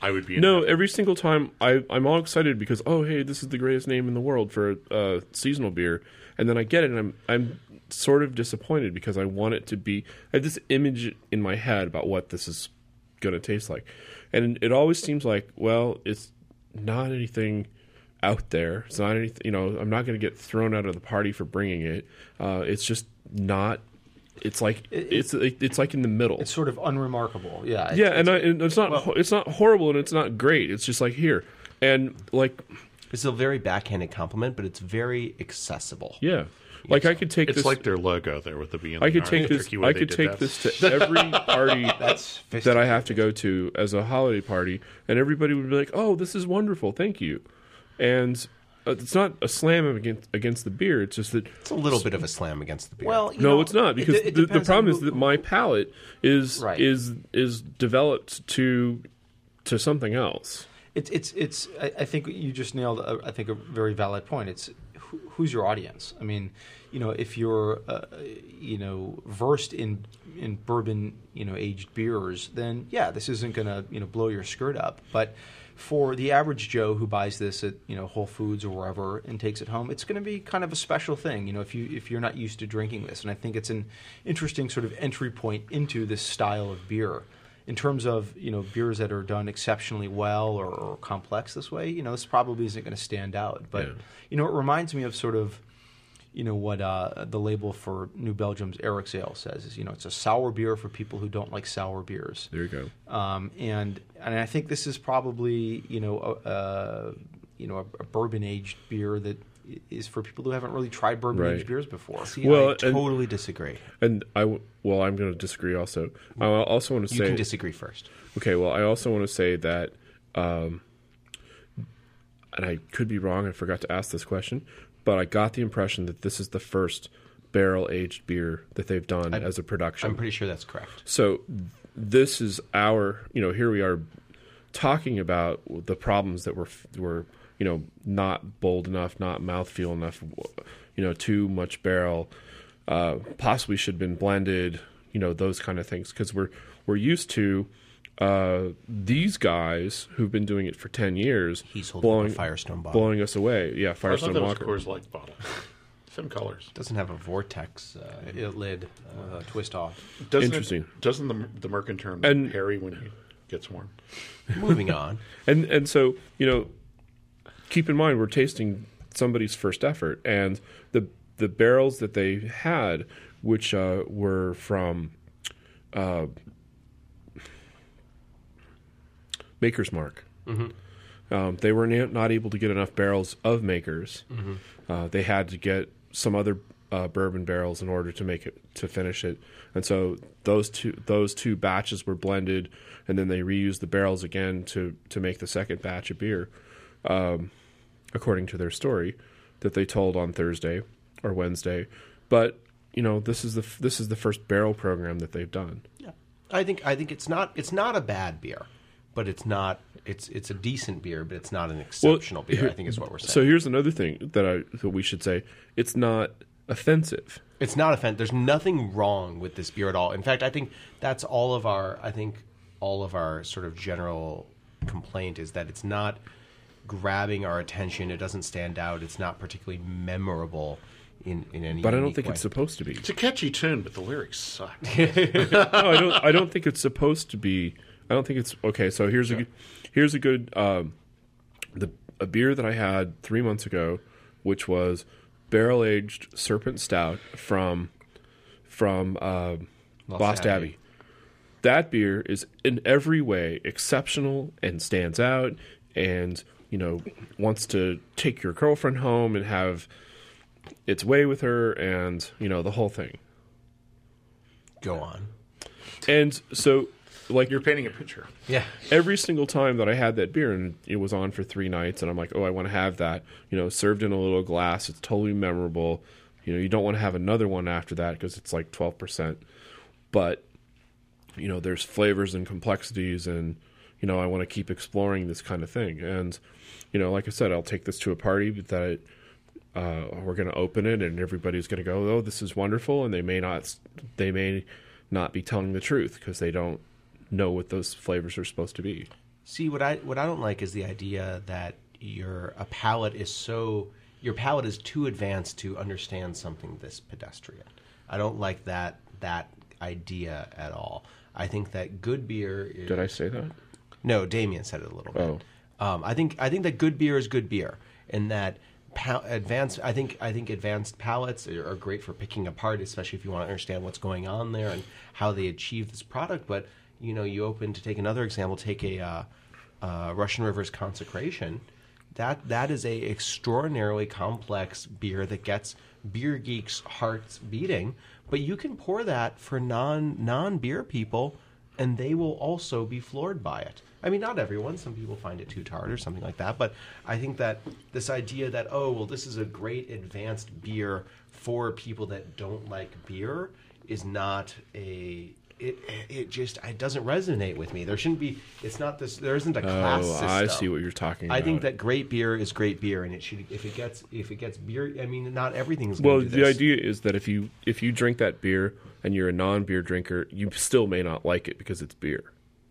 I would be no. Every single time I I'm all excited because oh hey this is the greatest name in the world for uh, seasonal beer, and then I get it and I'm I'm sort of disappointed because I want it to be I have this image in my head about what this is going to taste like, and it always seems like well it's not anything out there. It's not anything you know I'm not going to get thrown out of the party for bringing it. Uh, it's just not. It's like It- it's it's like in the middle. It's sort of unremarkable. Yeah. it's- Yeah, and, I, and it's not ho- it's not horrible and it's not great. It's just like here and like It's a very backhanded compliment, but it's very accessible. yeah, like I could take It's this. like their logo there with the B and I could take this. I could take that. this to <laughs> every party <laughs> That's that I have to go to as a holiday party, and everybody would be like, "Oh, this is wonderful, thank you." And it's not a slam against against the beer. It's just that It's a little bit of a slam against the beer. Well, you no, know, it's not because it- it the, the problem is who- that my palate is Right. is is developed to to something else. It's it's it's. I, I think you just nailed. A, I think a very valid point. It's who, who's your audience. I mean, you know, if you're uh, you know versed in in bourbon, you know, aged beers, then yeah, this isn't going to you know blow your skirt up. But for the average Joe who buys this at you know Whole Foods or wherever and takes it home, it's going to be kind of a special thing. You know, if you if you're not used to drinking this, and I think it's an interesting sort of entry point into this style of beer. In terms of you know beers that are done exceptionally well or, or complex this way, you know this probably isn't going to stand out. But Yeah. you know it reminds me of sort of you know what uh, the label for New Belgium's Eric's Ale says is you know it's a sour beer for people who don't like sour beers. There you go. Um, and and I think this is probably you know a, a you know a, a bourbon aged beer that is for people who haven't really tried bourbon aged Right. beers before. See, Well, I and- totally disagree. And I w- well, I'm going to disagree. Also, I also want to You say can disagree first. Okay, well, I also want to say that, um, and I could be wrong. I forgot to ask this question, but I got the impression that this is the first barrel aged beer that they've done as a production. I'm pretty sure that's correct. so this is our, you know, here we are talking about the problems that were were you know not bold enough, not mouthfeel enough, you know, too much barrel, uh, possibly should have been blended, you know, those kind of things because we're we're used to uh, these guys who've been doing it for ten years. He's holding up a blowing Firestone bottle. blowing us away. Yeah, I thought Firestone that was a Walker. Coors Light bottle. Same colors. Doesn't have a vortex. Uh, lid, uh, twist off. Doesn't Interesting. It, doesn't the the Merkin turn And- hairy when he gets warm? moving on. <laughs> And and so you know, keep in mind we're tasting somebody's first effort, and the the barrels that they had, which uh, were from uh, Maker's Mark. Um, they were na- not able to get enough barrels of Makers. Uh, they had to get some other uh, bourbon barrels in order to make it to finish it, and so those two those two batches were blended, and then they reused the barrels again to to make the second batch of beer, um, according to their story that they told on Thursday or Wednesday. But you know this is the f- this is the first barrel program that they've done. Yeah. I think I think it's not it's not a bad beer, but it's not it's it's a decent beer, but it's not an exceptional beer. I think is what we're saying. So here's another thing that I that we should say: it's not offensive. It's not offensive. There's nothing wrong with this beer at all. In fact, I think that's all of our. I think all of our sort of general complaint is that it's not grabbing our attention. It doesn't stand out. It's not particularly memorable in in any. But I don't think way. it's supposed to be. It's a catchy tune, but the lyrics suck. <laughs> no, I don't. I don't think it's supposed to be. I don't think it's okay. So here's a good- here's a good um, the a beer that I had three months ago, which was barrel aged Serpent Stout from from uh, Lost, Abbey. Abbey. That beer is in every way exceptional and stands out, and you know wants to take your girlfriend home and have its way with her, and you know the whole thing. Go on. And so, like You're painting a picture. Yeah. every single time that I had that beer and it was on for three nights, and I'm like, oh, I want to have that. You know, served in a little glass. It's totally memorable. You know, you don't want to have another one after that because it's like 12%. But, you know, there's flavors and complexities, and, you know, I want to keep exploring this kind of thing. And, you know, like I said, I'll take this to a party that uh, we're going to open it and everybody's going to go, oh, this is wonderful. And they may not, they may not be telling the truth because they don't know what those flavors are supposed to be. See what I what I don't like is the idea that your a palate is so your palate is too advanced to understand something this pedestrian. I don't like that that idea at all. I think that good beer is Did I say that? No, Damien said it a little bit. Oh. Um, I think I think that good beer is good beer, and that advanced. I think I think advanced palates are, are great for picking apart, especially if you want to understand what's going on there and how they achieve this product. But you know, you open to take another example, take a uh, uh, Russian River's Consecration. That that is a extraordinarily complex beer that gets beer geeks' hearts beating. But you can pour that for non non beer people and they will also be floored by it. I mean, not everyone. Some people find it too tart or something like that. But I think that this idea that oh well, this is a great advanced beer for people that don't like beer is not a. It it just it doesn't resonate with me. There shouldn't be. It's not this. There isn't a oh, class Oh, system. I see what you're talking about. I think that great beer is great beer, and it should. If it gets if it gets beer, I mean, not everything's. Well, the idea is that if you if you drink that beer and you're a non-beer drinker, you still may not like it because it's beer.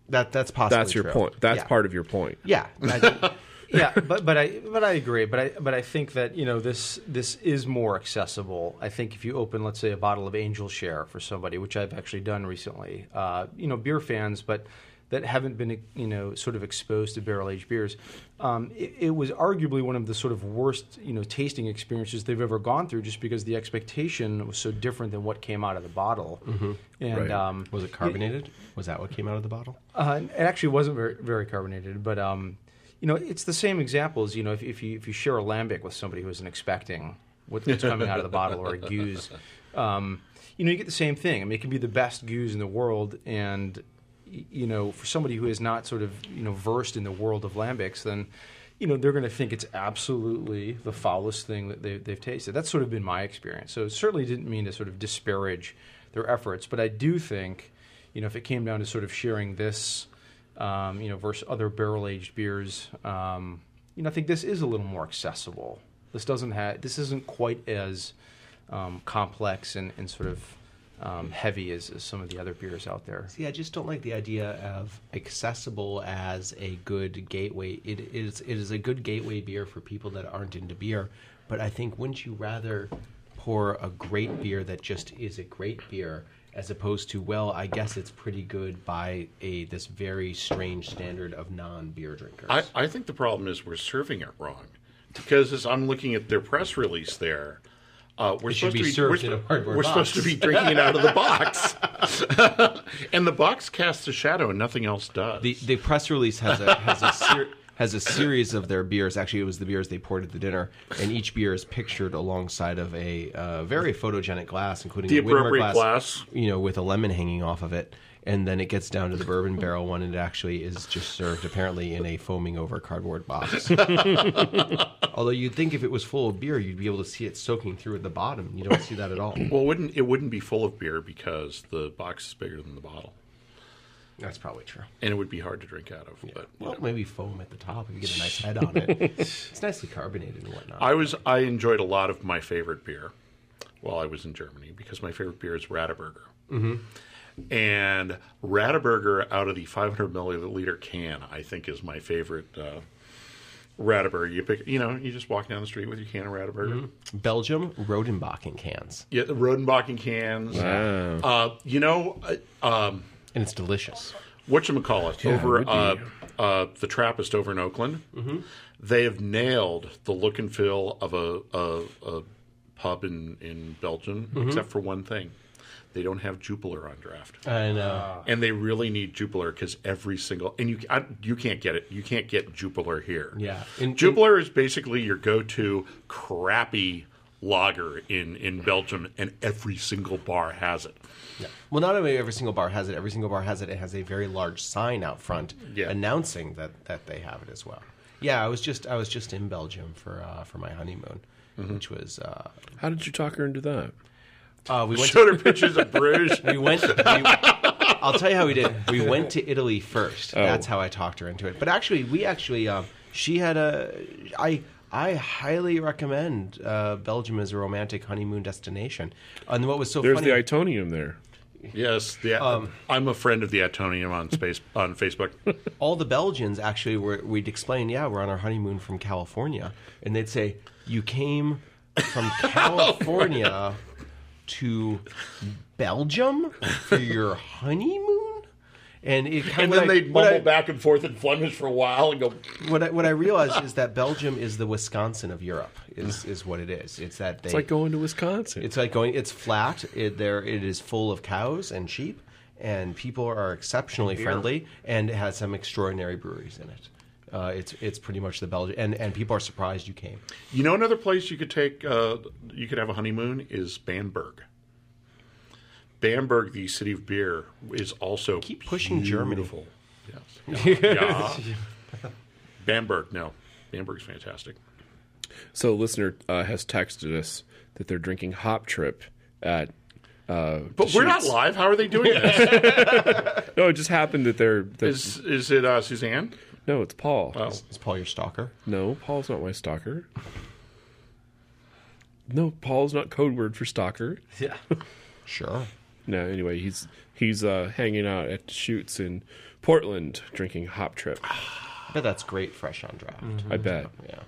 That that's possible. That's your true. point. That's Yeah. part of your point. Yeah, I- <laughs> yeah, but but I but I agree. But I but I think that you know this this is more accessible. I think if you open, let's say, a bottle of Angel Share for somebody, which I've actually done recently, uh, you know, beer fans, but that haven't been you know sort of exposed to barrel aged beers, um, it, it was arguably one of the sort of worst you know tasting experiences they've ever gone through, just because the expectation was so different than what came out of the bottle. And Right. um, was it carbonated? Was that what came out of the bottle? uh, it actually wasn't very, very carbonated, but um, you know, it's the same example as you know, if, if you if you share a lambic with somebody who isn't expecting what's coming out of the bottle or a <laughs> gueuze, um, you know, you get the same thing. I mean, it can be the best gueuze in the world, and you know, for somebody who is not sort of you know versed in the world of lambics, then you know they're going to think it's absolutely the foulest thing that they, they've tasted. That's sort of been my experience. So it certainly didn't mean to sort of disparage their efforts, but I do think, you know, if it came down to sort of sharing this, um, you know, versus other barrel aged beers, um, you know, I think this is a little more accessible. This doesn't have this isn't quite as um, complex and, and sort of um, heavy as, as some of the other beers out there. See, I just don't like the idea of accessible as a good gateway. It is it is a good gateway beer for people that aren't into beer, but I think wouldn't you rather pour a great beer that just is a great beer as opposed to well, I guess it's pretty good by a this very strange standard of non-beer drinkers. I, I think the problem is we're serving it wrong because as I'm looking at their press release there, uh, we're supposed be to be served we're, in a cardboard we're supposed to be drinking it out of the box, <laughs> and the box casts a shadow and nothing else does. The the press release has a has a ser- has a series of their beers. Actually, it was the beers they poured at the dinner, and each beer is pictured alongside of a uh, very photogenic glass, including The a appropriate glass. you know, with a lemon hanging off of it. And then it gets down to the bourbon barrel one, and it actually is just served apparently in a foaming over cardboard box. <laughs> Although you'd think if it was full of beer, you'd be able to see it soaking through at the bottom. You don't see that at all. well, it wouldn't it wouldn't be full of beer because the box is bigger than the bottle, That's probably true. and it would be hard to drink out of. But Well, know. maybe foam at the top if you get a nice head on it. <laughs> It's nicely carbonated and whatnot. I was I enjoyed a lot of my favorite beer while I was in Germany because my favorite beer is Radeberger. Mm-hmm. And Radeberger out of the 500 milliliter can, I think, is my favorite uh, Radeberger. You pick, you know, you just walk down the street with your can of Radeberger. Belgium Rodenbachen cans, Yeah, the Rodenbachen cans. Wow. Uh, you know, uh, um, and it's delicious. whatchamacallit, Yeah, it over would be. uh, uh, the Trappist over in Oakland, they have nailed the look and feel of a, a, a pub in, in Belgium, except for one thing. They don't have Jupiler on draft. I know. and they really need Jupiler because every single and you I, you can't get it. You can't get Jupiler here. Yeah. In- Jupiler is basically your go-to crappy lager in in Belgium, and every single bar has it. Yeah. Well, not only every single bar has it, every single bar has it. It has a very large sign out front Yeah. announcing that, that they have it as well. Yeah, I was just I was just in Belgium for uh, for my honeymoon, which was uh, How did you talk her into that? uh, we went Showed her pictures of Bruges. <laughs> we went. We, I'll tell you how we did. We went to Italy first. Oh. That's how I talked her into it. But actually, we actually, um, she had a. I I highly recommend uh, Belgium as a romantic honeymoon destination. And what was so funny. There's funny? the Atomium there. Yes, the, I'm a friend of the Atomium on space <laughs> on Facebook. <laughs> all the Belgians actually were. We'd explain, yeah, we're on our honeymoon from California, and they'd say, "You came from <laughs> California to Belgium for your honeymoon." And it kind And of then they'd mumble I, back and forth in Flemish for a while and go, what I, what I realized is that Belgium is the Wisconsin of Europe. Is is what it is. It's that they. It's like going to Wisconsin. It's like going. It's flat. It, there, it is full of cows and sheep, and people are exceptionally friendly, and it has some extraordinary breweries in it. Uh, it's it's pretty much the Belgian, and and people are surprised you came. You know, another place you could take, uh, you could have a honeymoon is Bamberg. Bamberg, the city of beer, is also Keep pushing Germany. beautiful. Yes. Yeah. <laughs> Yeah. Bamberg, no, Bamberg's fantastic. So, a listener uh, has texted us that they're drinking Hop Trip at. Uh, But we're not live. How are they doing this? <laughs> No, it just happened that they're. that- is is it uh, Suzanne? no, it's Paul. Oh, Is Paul your stalker? No, Paul's not my stalker. No, Paul's not code word for stalker. Yeah. <laughs> Sure. No, anyway, he's He's uh, hanging out at Deschutes in Portland, drinking Hop Trip. I bet that's great fresh on draft. I bet. Yeah.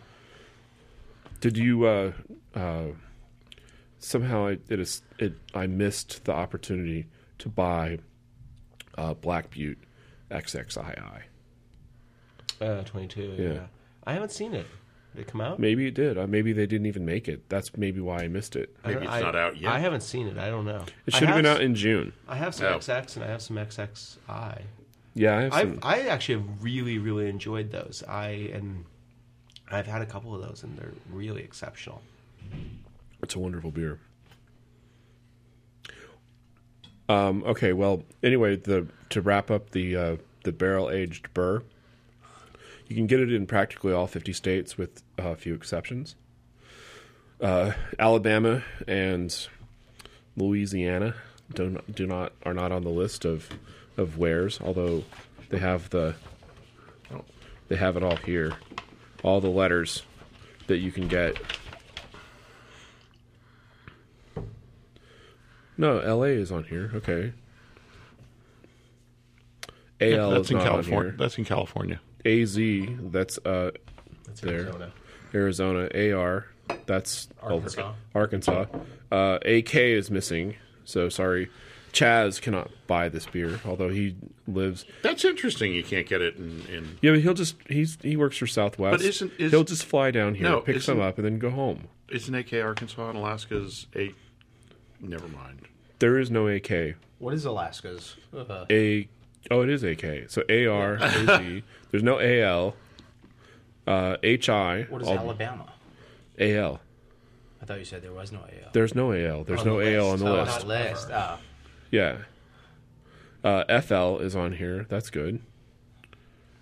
Did you uh, uh, somehow I it is it I missed the opportunity to buy uh, Black Butte XXII. Uh, 22. Yeah. Yeah. I haven't seen it. Did it come out? Maybe it did. Uh, maybe they didn't even make it. That's maybe why I missed it. I Maybe don't- it's I- not out yet. I haven't seen it. I don't know. It should have been out in June. I have some Oh. XX and I have some XXI. Yeah, I have I've, some. I actually have really, really enjoyed those. I and I've had a couple of those, and they're really exceptional. It's a wonderful beer. Um, okay, well, anyway, the to wrap up the uh, the barrel aged Brrr, you can get it in practically all fifty states with a few exceptions. Uh, Alabama and Louisiana do not, do not are not on the list of of wares, although they have the they have it all here, all the letters that you can get No, L.A. is on here. Okay. AL that's is in not on California. here. That's in California. AZ, that's uh, That's There. Arizona. Arizona. AR, that's Arkansas. Arkansas. Uh, AK is missing. So sorry. Chaz cannot buy this beer, although he lives. That's interesting. You can't get it in. in Yeah, but he'll just he's he works for Southwest. But isn't- is- he'll just fly down here, No, pick some up, and then go home. isn't AK Arkansas and Alaska's a? Never mind. There is no AK. What is Alaska's? Uh, A oh, it is AK. So AR AZ. <laughs> There's no AL. Uh, HI. what is all- Alabama? AL. I thought you said there was no AL. There's no AL. There's On no the AL on the Oh, list. Not list. Ah. Yeah. Uh, FL is on here. That's good.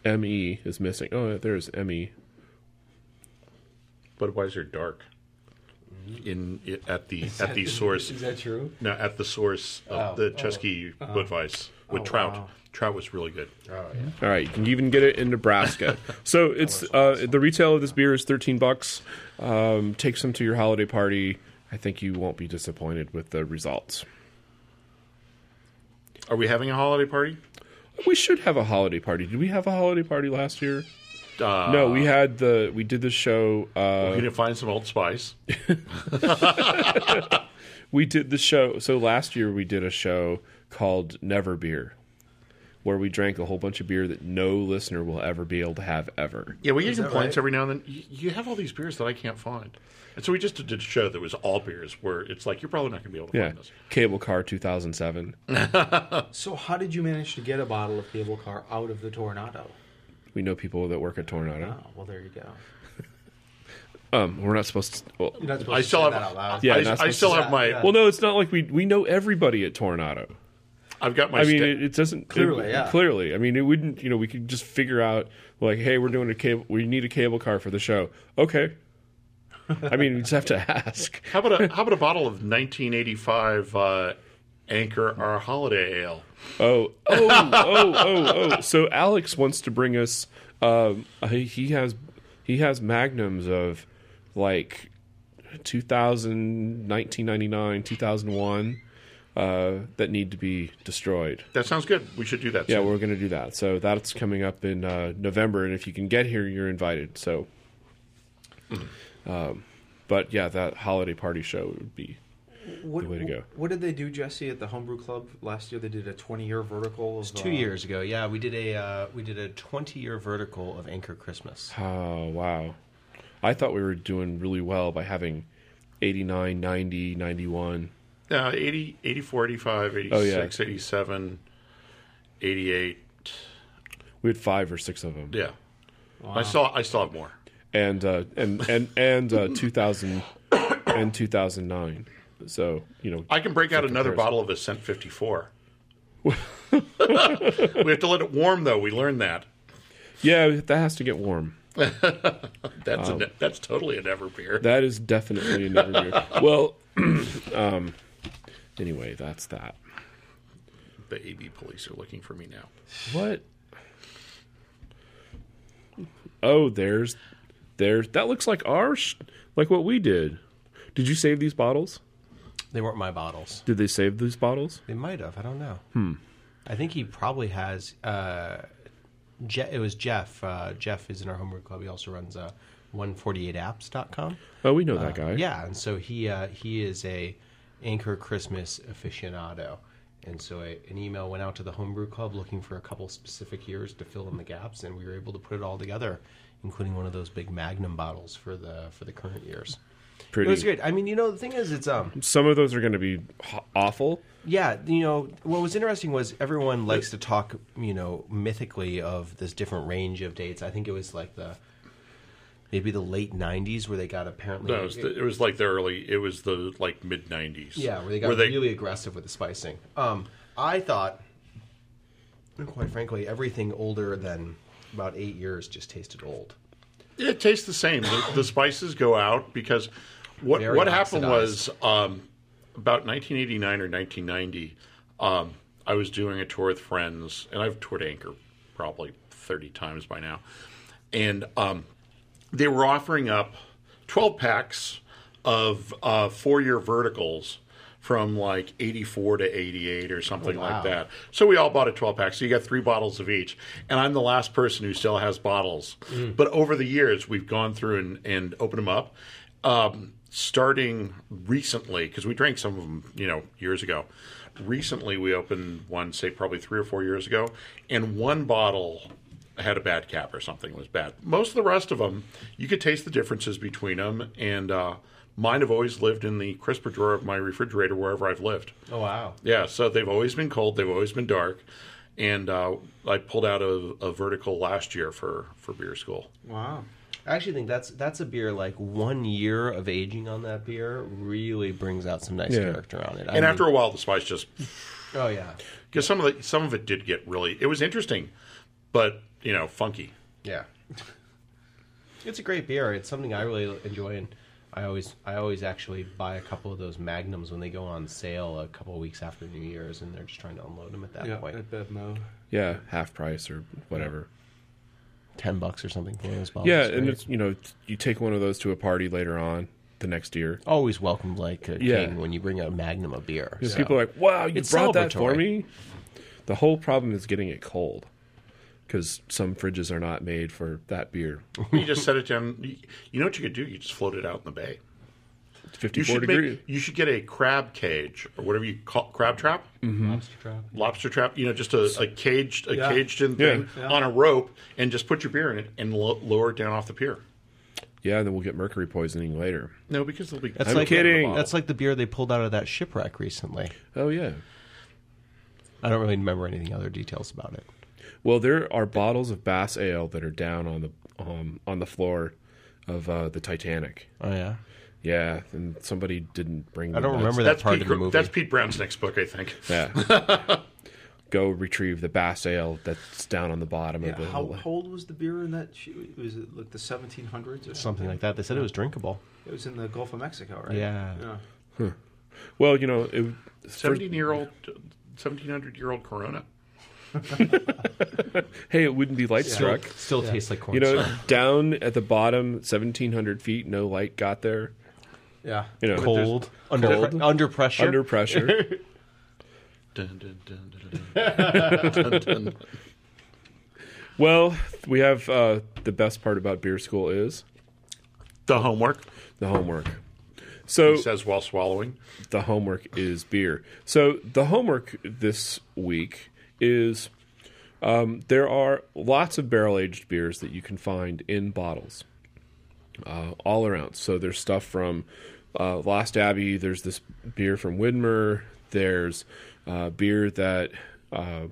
ME is missing. Oh, there's ME. Budweiser Dark. In it, at the at the source. Is that true? No, at the source of Oh, the Chesky Budweiss with Oh, Trout. wow. Trout was really good. Oh yeah. All right, you can even get it in Nebraska. <laughs> so it's uh, the retail of this beer is thirteen bucks. Um, take some to your holiday party. I think you won't be disappointed with the results. Are we having a holiday party? We should have a holiday party. Did we have a holiday party last year? Uh, no, we had the we did the show. Uh, We didn't find some Old Spice. <laughs> <laughs> we did the show. So last year we did a show called Never Beer, where we drank a whole bunch of beer that no listener will ever be able to have ever. Yeah, we get that complaints right? every now and then. You, you have all these beers that I can't find, and so we just did a show that was all beers, where it's like you're probably not going to be able to Yeah, find this. Cable Car 2007. <laughs> So how did you manage to get a bottle of cable car out of the Toronado? We know people that work at Toronado. Oh, well, there you go. <laughs> Um, we're not supposed to. Well, not supposed I to still say have. that out loud. Yeah, I, I still to- have my. Yeah. well, no, it's not like we we know everybody at Toronado. I've got my. I mean, sta- it, it doesn't Clearly, it- yeah. Clearly, I mean, it wouldn't. You know, we could just figure out like, hey, we're doing a cable. We need a cable car for the show. Okay. I mean, we just have to <laughs> ask. how about a how about a bottle of 1985 uh, Anchor Our Holiday Ale? Oh, oh, oh, oh, oh. So Alex wants to bring us. Um, he he has he has magnums of like 2000, 1999, 2001 uh, that need to be destroyed. That sounds good. We should do that. Yeah, soon. we're going to do that. So that's coming up in uh, November, and if you can get here, you're invited. So, um, but yeah, that holiday party show would be. What, Good way to go. What did they do, Jesse, at the Homebrew Club last year? They did a 20-year vertical. Of, Two uh, years ago, yeah, we did a uh, we did a twenty year vertical of Anchor Christmas. Oh wow! I thought we were doing really well by having 89, 90, 91. Uh, 80, 84, 85, 86, Oh, yeah. 87, 88. We had five or six of them, Yeah. I saw I saw have more. and uh, and and and uh, 2000 and 2009. So you know, I can break out another comparison. bottle of Ascent 54. <laughs> we have to let it warm, though. We learned that. yeah, that has to get warm. <laughs> That's a ne- that's totally a never beer. That is definitely a never beer. Well, <clears throat> um, anyway, that's that. the AB police are looking for me now. What? Oh, there's, there's. That looks like ours, like what we did. Did you save these bottles? They weren't my bottles. Did they save these bottles? They might have. I don't know. Hmm. I think he probably has. Uh, Je- it was Jeff. Uh, Jeff is in our homebrew club. He also runs uh, 148apps.com. Oh, we know that guy. Yeah, and so he uh, he is a Anchor Christmas aficionado, and so a, an email went out to the homebrew club looking for a couple specific years to fill in the gaps, and we were able to put it all together, including one of those big Magnum bottles for the for the current years. Pretty. It was great. I mean, you know, the thing is, it's um, Some of those are going to be h- awful. yeah, you know, what was interesting was everyone likes to talk, you know, mythically of this different range of dates. I think it was like the maybe the late '90s where they got apparently No, it was, the, it was like the early. It was the like mid '90s. Yeah, where they got really aggressive with the spicing. Um, I thought, quite frankly, everything older than about eight years just tasted old. It tastes the same. The, the spices go out because what Very what happened oxidized. was um, about 1989 or 1990. Um, I was doing a tour with friends, and I've toured Anchor probably 30 times by now, and um, they were offering up 12 packs of uh, four year verticals from like 84 to 88 or something Oh, like that. So we all bought a 12 pack. So you got three bottles of each. And I'm the last person who still has bottles. Mm. But over the years, we've gone through and, and opened them up. Um, starting recently, because we drank some of them, you know, years ago. Recently, we opened one, say probably three or four years ago, and one bottle had a bad cap or something was bad. Most of the rest of them, you could taste the differences between them. And uh, mine have always lived in the crisper drawer of my refrigerator wherever I've lived. Oh wow! Yeah, so they've always been cold. They've always been dark. And uh, I pulled out a, a vertical last year for, for beer school. Wow. I actually think that's that's a beer like one year of aging on that beer really brings out some nice Yeah. character on it. I And mean- after a while, the spice just oh yeah, because some of the some of it did get really. It was interesting, but you know, funky. Yeah. <laughs> It's a great beer. It's something I really enjoy, and I always, I always actually buy a couple of those magnums when they go on sale a couple of weeks after New Year's, and they're just trying to unload them at that Yeah, point. at Bevmo. Yeah, half price or whatever. Ten bucks or something for those bottles. Yeah, and it's you know you take one of those to a party later on the next year. always welcomed like a Yeah. king when you bring a magnum of beer. Because So- people are like, "Wow, you It's brought that for celebratory. me." The whole problem is getting it cold because some fridges are not made for that beer. <laughs> You just set it down. You you know what you could do? You just float it out in the bay. It's You fifty-four should degrees. make, you should get a crab cage or whatever you call crab trap, mm-hmm. Lobster trap. lobster trap. You know, just a, a caged a Yeah. caged in thing Yeah. on a rope, and just put your beer in it and lo- lower it down off the pier. yeah, and then we'll get mercury poisoning later. No, because they'll be. That's I'm like kidding. That's like the beer they pulled out of that shipwreck recently. Oh yeah. I don't really remember anything other details about it. Well, there are bottles of Bass Ale that are down on the um, on the floor of uh, the Titanic. Oh yeah, Yeah, and somebody didn't bring. I don't That's- remember that that's part Pete, of the movie. That's Pete Brown's next book, I think. Yeah. <laughs> Go retrieve the Bass Ale that's down on the bottom Yeah, of the. how, how old was the beer in that? Was it like the 1700s or something like that. They said it was drinkable. It was in the Gulf of Mexico, right? Yeah. yeah. Well, you know, it, first, Seventeen year old, seventeen hundred year old Corona. <laughs> hey, it wouldn't be light Still, struck. still tastes like corn You know, down at the bottom, seventeen hundred feet, no light got there. Yeah. You know, cold, under Cold. under pressure. under pressure. <laughs> Dun, dun, dun, dun, dun, dun. Dun, dun. well, we have uh, the best part about beer school is The homework the homework. So he says while swallowing. the homework is beer. So the homework this week is um, there are lots of barrel aged beers that you can find in bottles uh, all around. So there's stuff from uh, Lost Abbey. There's this beer from Widmer. There's uh, beer that uh,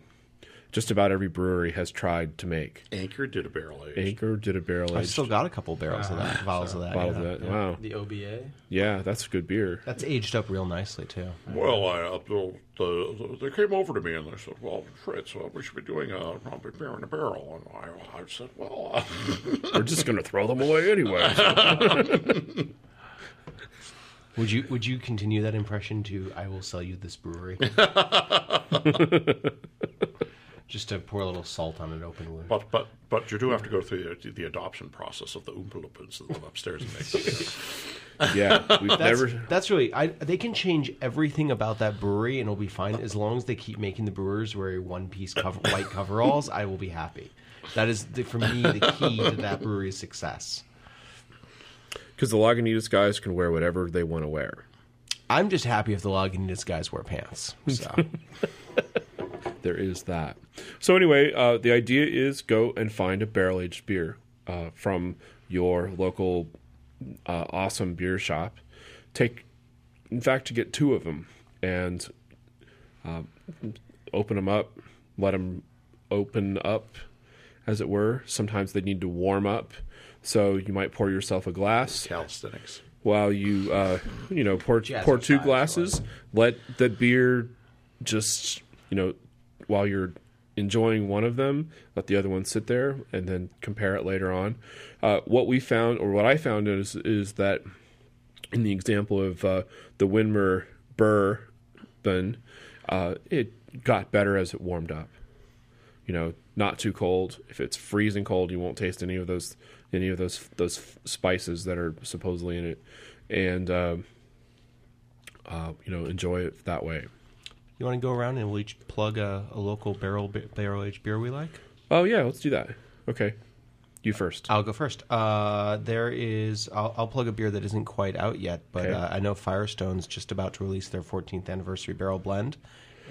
just about every brewery has tried to make. Anchor did a barrel age. Anchor did a barrel I've aged still got a couple barrels of that, bottles of that. bottle yeah. of that. Wow, The OBA. yeah, that's good beer. That's aged up real nicely too. Well, I, uh, the, the, they came over to me and they said, "Well, Fritz, uh, we should be doing a, a beer in a barrel." And I, I said, "Well, uh, <laughs> We're just going to throw them away anyway. <laughs> Would you would you continue that impression to "I will sell you this brewery"? <laughs> Just to pour a little salt on an open wound. but but but you do have to go through the, the adoption process of the Oompa Loompas that live upstairs and make the beer." <laughs> Yeah, we've That's, never. that's really I, they can change everything about that brewery and it'll be fine as long as they keep making the brewers wear one piece cover, white coveralls. I will be happy. That is the, for me the key to that brewery's success. Because the Lagunitas guys can wear whatever they want to wear. I'm just happy if the Lagunitas guys wear pants. So <laughs> There is that. So anyway, uh, the idea is go and find a barrel aged beer uh, from your local uh, awesome beer shop. Take, in fact, to get two of them and uh, open them up. Let them open up, as it were. Sometimes they need to warm up, so you might pour yourself a glass Calisthenics. while you uh, you know pour pour two glasses. Let the beer just you know while you're enjoying one of them, let the other one sit there, and then compare it later on. Uh, what we found, or what I found, is is that in the example of uh, the Widmer bourbon, uh, it got better as it warmed up. You know, not too cold. If it's freezing cold, you won't taste any of those any of those those spices that are supposedly in it, and uh, uh, you know, enjoy it that way. You want to go around and we'll each plug a, a local barrel barrel aged beer we like. Oh yeah, let's do that. Okay, you first. I'll go first. Uh, there is. I'll, I'll plug a beer that isn't quite out yet, but Okay. uh, I know Firestone's just about to release their 14th anniversary barrel blend,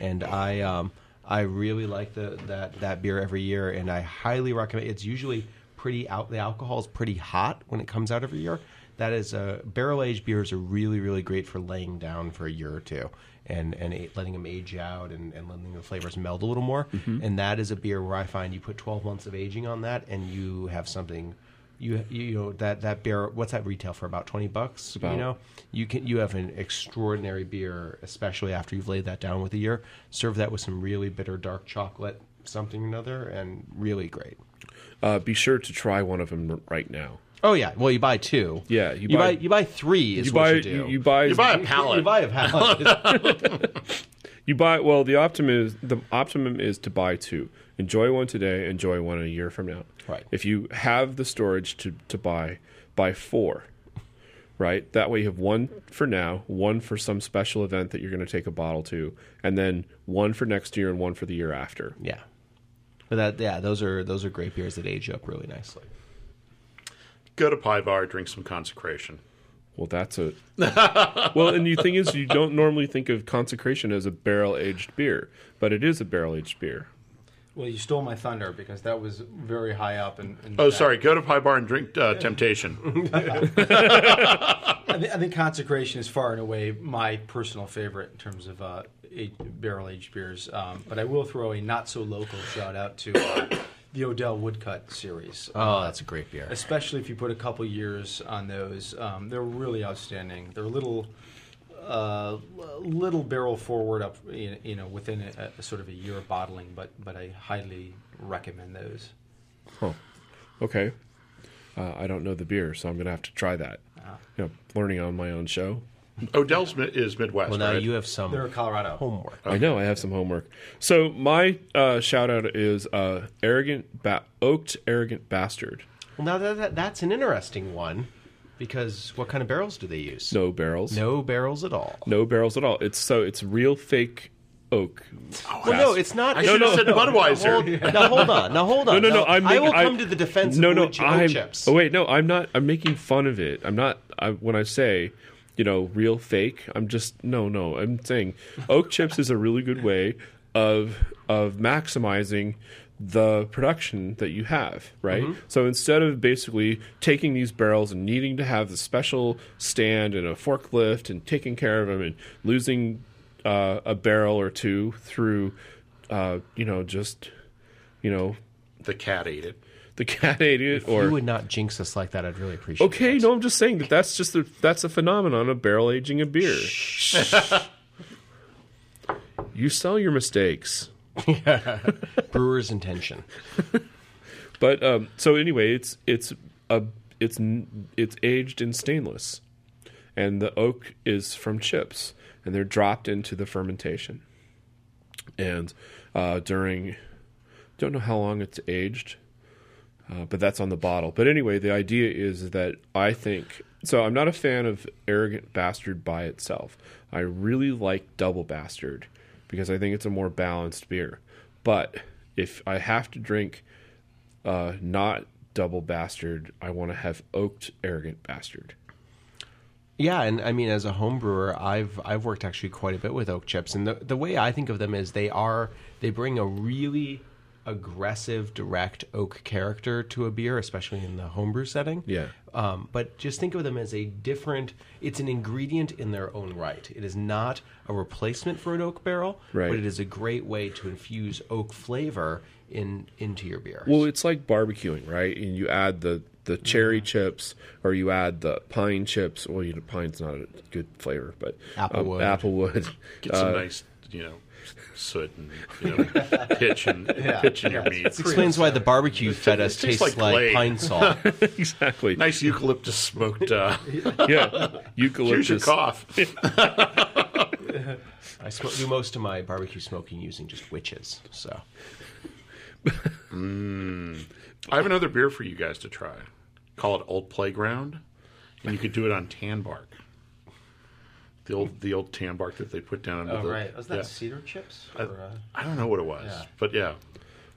and I um, I really like the that that beer every year, and I highly recommend. It's usually pretty out. The alcohol is pretty hot when it comes out every year. That is uh, barrel aged beers are really really great for laying down for a year or two. And, and letting them age out and, and letting the flavors meld a little more. And that is a beer where I find you put 12 months of aging on that and you have something you you know that that beer what's that retail for about 20 bucks About. you know you can you have an extraordinary beer especially after you've laid that down with a year serve that with some really bitter dark chocolate something or another and really great Uh, be sure to try one of them right now. Oh yeah well you buy two Yeah, you you, buy- you buy three is You what buy you do you, you buy You buy a You buy a pallet. <laughs> <laughs> You buy well. The optimum is the optimum is to buy two. Enjoy one today. Enjoy one a year from now. Right. If you have the storage to to buy, buy four. Right. That way you have one for now, one for some special event that you're going to take a bottle to, and then one for next year and one for the year after. yeah but that yeah those are those are great beers that age up really nicely Go to Pie Bar, drink some consecration. Well, that's a <laughs> well, and the thing is, you don't normally think of consecration as a barrel aged beer, but it is a barrel aged beer. Well, you stole my thunder because that was very high up. And, and Oh, sorry. Go to Pie Bar and drink uh, Temptation. <laughs> I, thi- I think consecration is far and away my personal favorite in terms of uh, barrel aged beers. Um, but I will throw a not so local shout out to uh, the Odell Woodcut series. oh that's a great beer especially if you put a couple years on those. Um, they're really outstanding. They're a little, uh, little barrel forward up, you know, within a, a sort of a year of bottling. But but I highly recommend those. Okay, uh, I don't know the beer, so I'm going to have to try that. You know, learning on my own show. Odell's mi- is Midwest, well now right? you have some They're Colorado. homework I know I have some homework. So my uh, shout out is uh, arrogant, ba- oaked, arrogant bastard. well now that, that that's an interesting one because what kind of barrels do they use No barrels. no barrels at all No barrels at all. It's so it's real fake oak. Well, no, it's not. I should have said Budweiser. now hold on. Now hold on. No, no, no. Now, I'm I making- will I- come to the defense no, of no. wood chip- oat I'm. chips. Oh wait, no. I'm not. I'm making fun of it. I'm not. I, when I say, you know, real fake, I'm just no, no. I'm saying oak chips is a really good way of of maximizing the production that you have, right? Mm-hmm. So instead of basically taking these barrels and needing to have the special stand and a forklift and taking care of them and losing uh, a barrel or two through, uh, you know, just you know, The cat ate it. <laughs> the cat ate it, If or you would not jinx us like that, I'd really appreciate it. okay, it. no, I'm just saying that that's just a, that's a phenomenon of barrel aging a beer. <laughs> you sell your mistakes, <laughs> yeah. Brewer's intention. but um, so anyway, it's it's a it's it's aged in stainless, and the oak is from chips, and they're dropped into the fermentation, and uh, during don't know how long it's aged. Uh, but that's on the bottle. But anyway, the idea is that I think so. I'm not a fan of Arrogant Bastard by itself. I really like Double Bastard because I think it's a more balanced beer. But if I have to drink uh, not Double Bastard, I want to have Oaked Arrogant Bastard. Yeah, and I mean, as a home brewer, I've I've worked actually quite a bit with oak chips, and the the way I think of them is they are they bring a really aggressive, direct oak character to a beer, especially in the homebrew setting. Yeah. Um, but just think of them as a different. It's an ingredient in their own right. It is not a replacement for an oak barrel, Right. but it is a great way to infuse oak flavor in into your beer. Well, it's like barbecuing, right? And you add the the cherry chips, or you add the pine chips. Well, you know, pine's not a good flavor, but um, Applewood. applewood. Get some Uh, nice, you know, soot and you know, pitch and <laughs> pitch in your meat. explains why the barbecue fed us tastes like like, pine salt. <laughs> exactly. Nice eucalyptus smoked. Uh, <laughs> Yeah, eucalyptus. here's your cough. I sm- do most of my barbecue smoking using just witches. So I have another beer for you guys to try. Call it Old Playground, and you could do it on tan bark. The old the old tan bark that they put down under Oh the. right, was that yeah. cedar chips? I, Or, uh, I don't know what it was, Yeah. but yeah.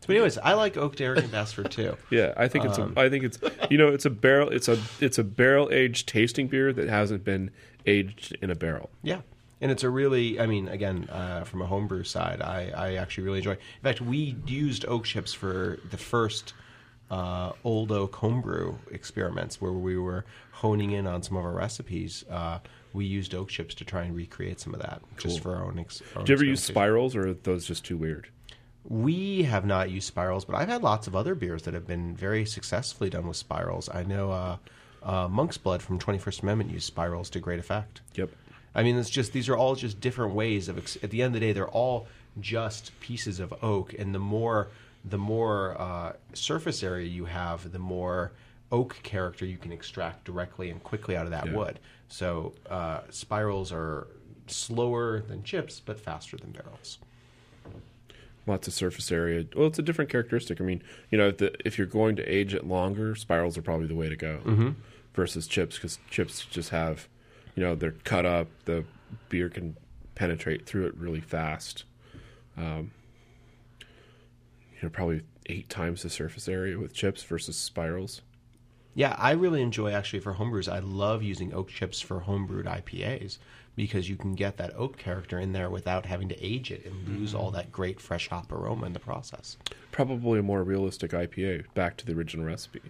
But anyways, I like Oak and Bastard too. <laughs> Yeah, I think it's. Um, a, I think it's. You know, it's a barrel. It's a. It's a barrel aged tasting beer that hasn't been aged in a barrel. Yeah. And it's a really, I mean, again, uh, from a homebrew side, I, I actually really enjoy. In fact, we used oak chips for the first uh, old oak homebrew experiments where we were honing in on some of our recipes. Uh, we used oak chips to try and recreate some of that just for our own. Ex- our own Did you ever use spirals, or are those just too weird? We have not used spirals, but I've had lots of other beers that have been very successfully done with spirals. I know uh, uh, Monk's Blood from 21st Amendment used spirals to great effect. Yep. I mean, it's just these are all just different ways of. Ex- at the end of the day, they're all just pieces of oak, and the more the more uh, surface area you have, the more oak character you can extract directly and quickly out of that Yeah. wood. So uh, spirals are slower than chips, but faster than barrels. Lots of surface area. Well, it's a different characteristic. I mean, you know, the, if you're going to age it longer, spirals are probably the way to go Mm-hmm. versus chips because chips just have, you know, they're cut up. The beer can penetrate through it really fast. Um, you know, probably eight times the surface area with chips versus spirals. Yeah, I really enjoy actually for homebrews. I love using oak chips for homebrewed IPAs because you can get that oak character in there without having to age it and lose all that great fresh hop aroma in the process. Probably a more realistic IPA. Back to the original recipe.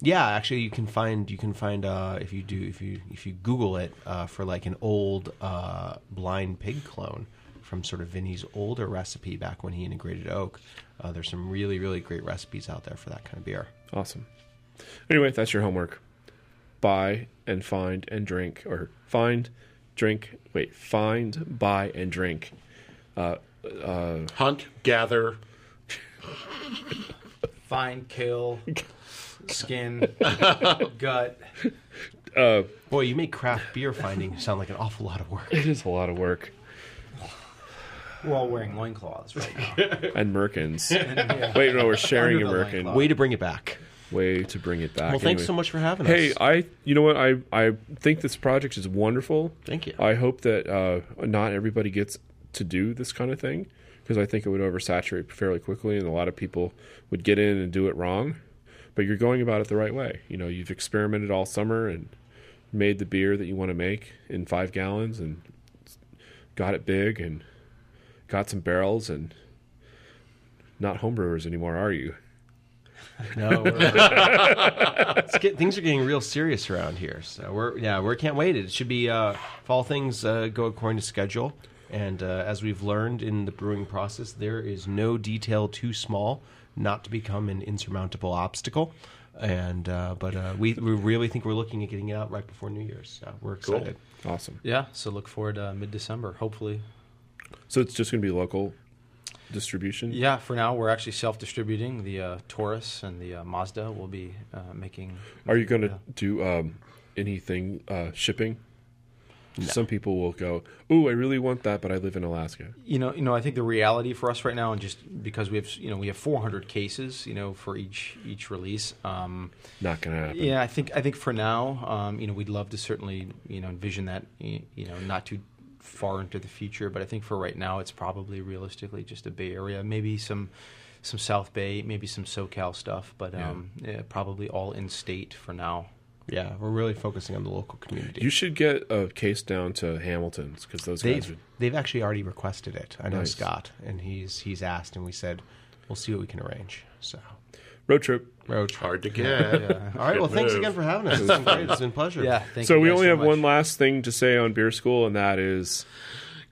Yeah, actually, you can find you can find uh, if you do if you if you Google it uh, for like an old uh, blind pig clone from sort of Vinny's older recipe back when he integrated oak. Uh, there's some really really great recipes out there for that kind of beer. Awesome. Anyway, that's your homework. Buy and find and drink, or find, drink. Wait, find, buy, and drink. Uh, uh, Hunt, gather, find, kill, skin, <laughs> gut. Uh, boy, you make craft beer finding sound like an awful lot of work. It is a lot of work. We're all wearing loincloths right now. And Merkins. <laughs> Wait, no, we're sharing a Under the Merkin. loincloth. Way to bring it back. Way to bring it back. Well, thanks Anyway. so much for having Hey, us. Hey, I. You know what? I I think this project is wonderful. Thank you. I hope that uh, not everybody gets to do this kind of thing because I think it would oversaturate fairly quickly, and a lot of people would get in and do it wrong. But you're going about it the right way. You know, you've experimented all summer and made the beer that you want to make in five gallons, and got it big, and got some barrels, and not homebrewers anymore, are you? No, we're, <laughs> It's get, things are getting real serious around here. So we're yeah, we can't wait. It should be uh, if all things uh, go according to schedule. And uh, as we've learned in the brewing process, there is no detail too small not to become an insurmountable obstacle. And uh, but uh, we we really think we're looking at getting it out right before New Year's. So we're Cool. excited. Awesome. Yeah, so look forward to uh, mid-December, hopefully. So it's just going to be local distribution. Yeah, for now we're actually self-distributing. The uh, Taurus and the uh, Mazda will be uh, making. Are you going to do um, anything uh, shipping? Some people will go, "Ooh, I really want that, but I live in Alaska." you know, you know, I think the reality for us right now, and just because we have, you know, we have 400 cases, you know, for each each release. Um, Not gonna happen. yeah, I think I think for now, um, you know, we'd love to certainly, you know, envision that, you know, not too far into the future. But I think for right now, it's probably realistically just a Bay Area, maybe some some South Bay, maybe some SoCal stuff, but um, yeah, probably all in state for now. Yeah, we're really focusing on the local community. You should get a case down to Hamilton's because those guys they've would. they've actually already requested it. I know Nice. Scott, and he's he's asked, and we said we'll see what we can arrange. So Road trip. road trip. Hard to get. Yeah, yeah. All right. Well, thanks again for having us. <laughs> It's been great. It's been a pleasure. Yeah, thank so you we guys only have much. one last thing to say on beer school, and that is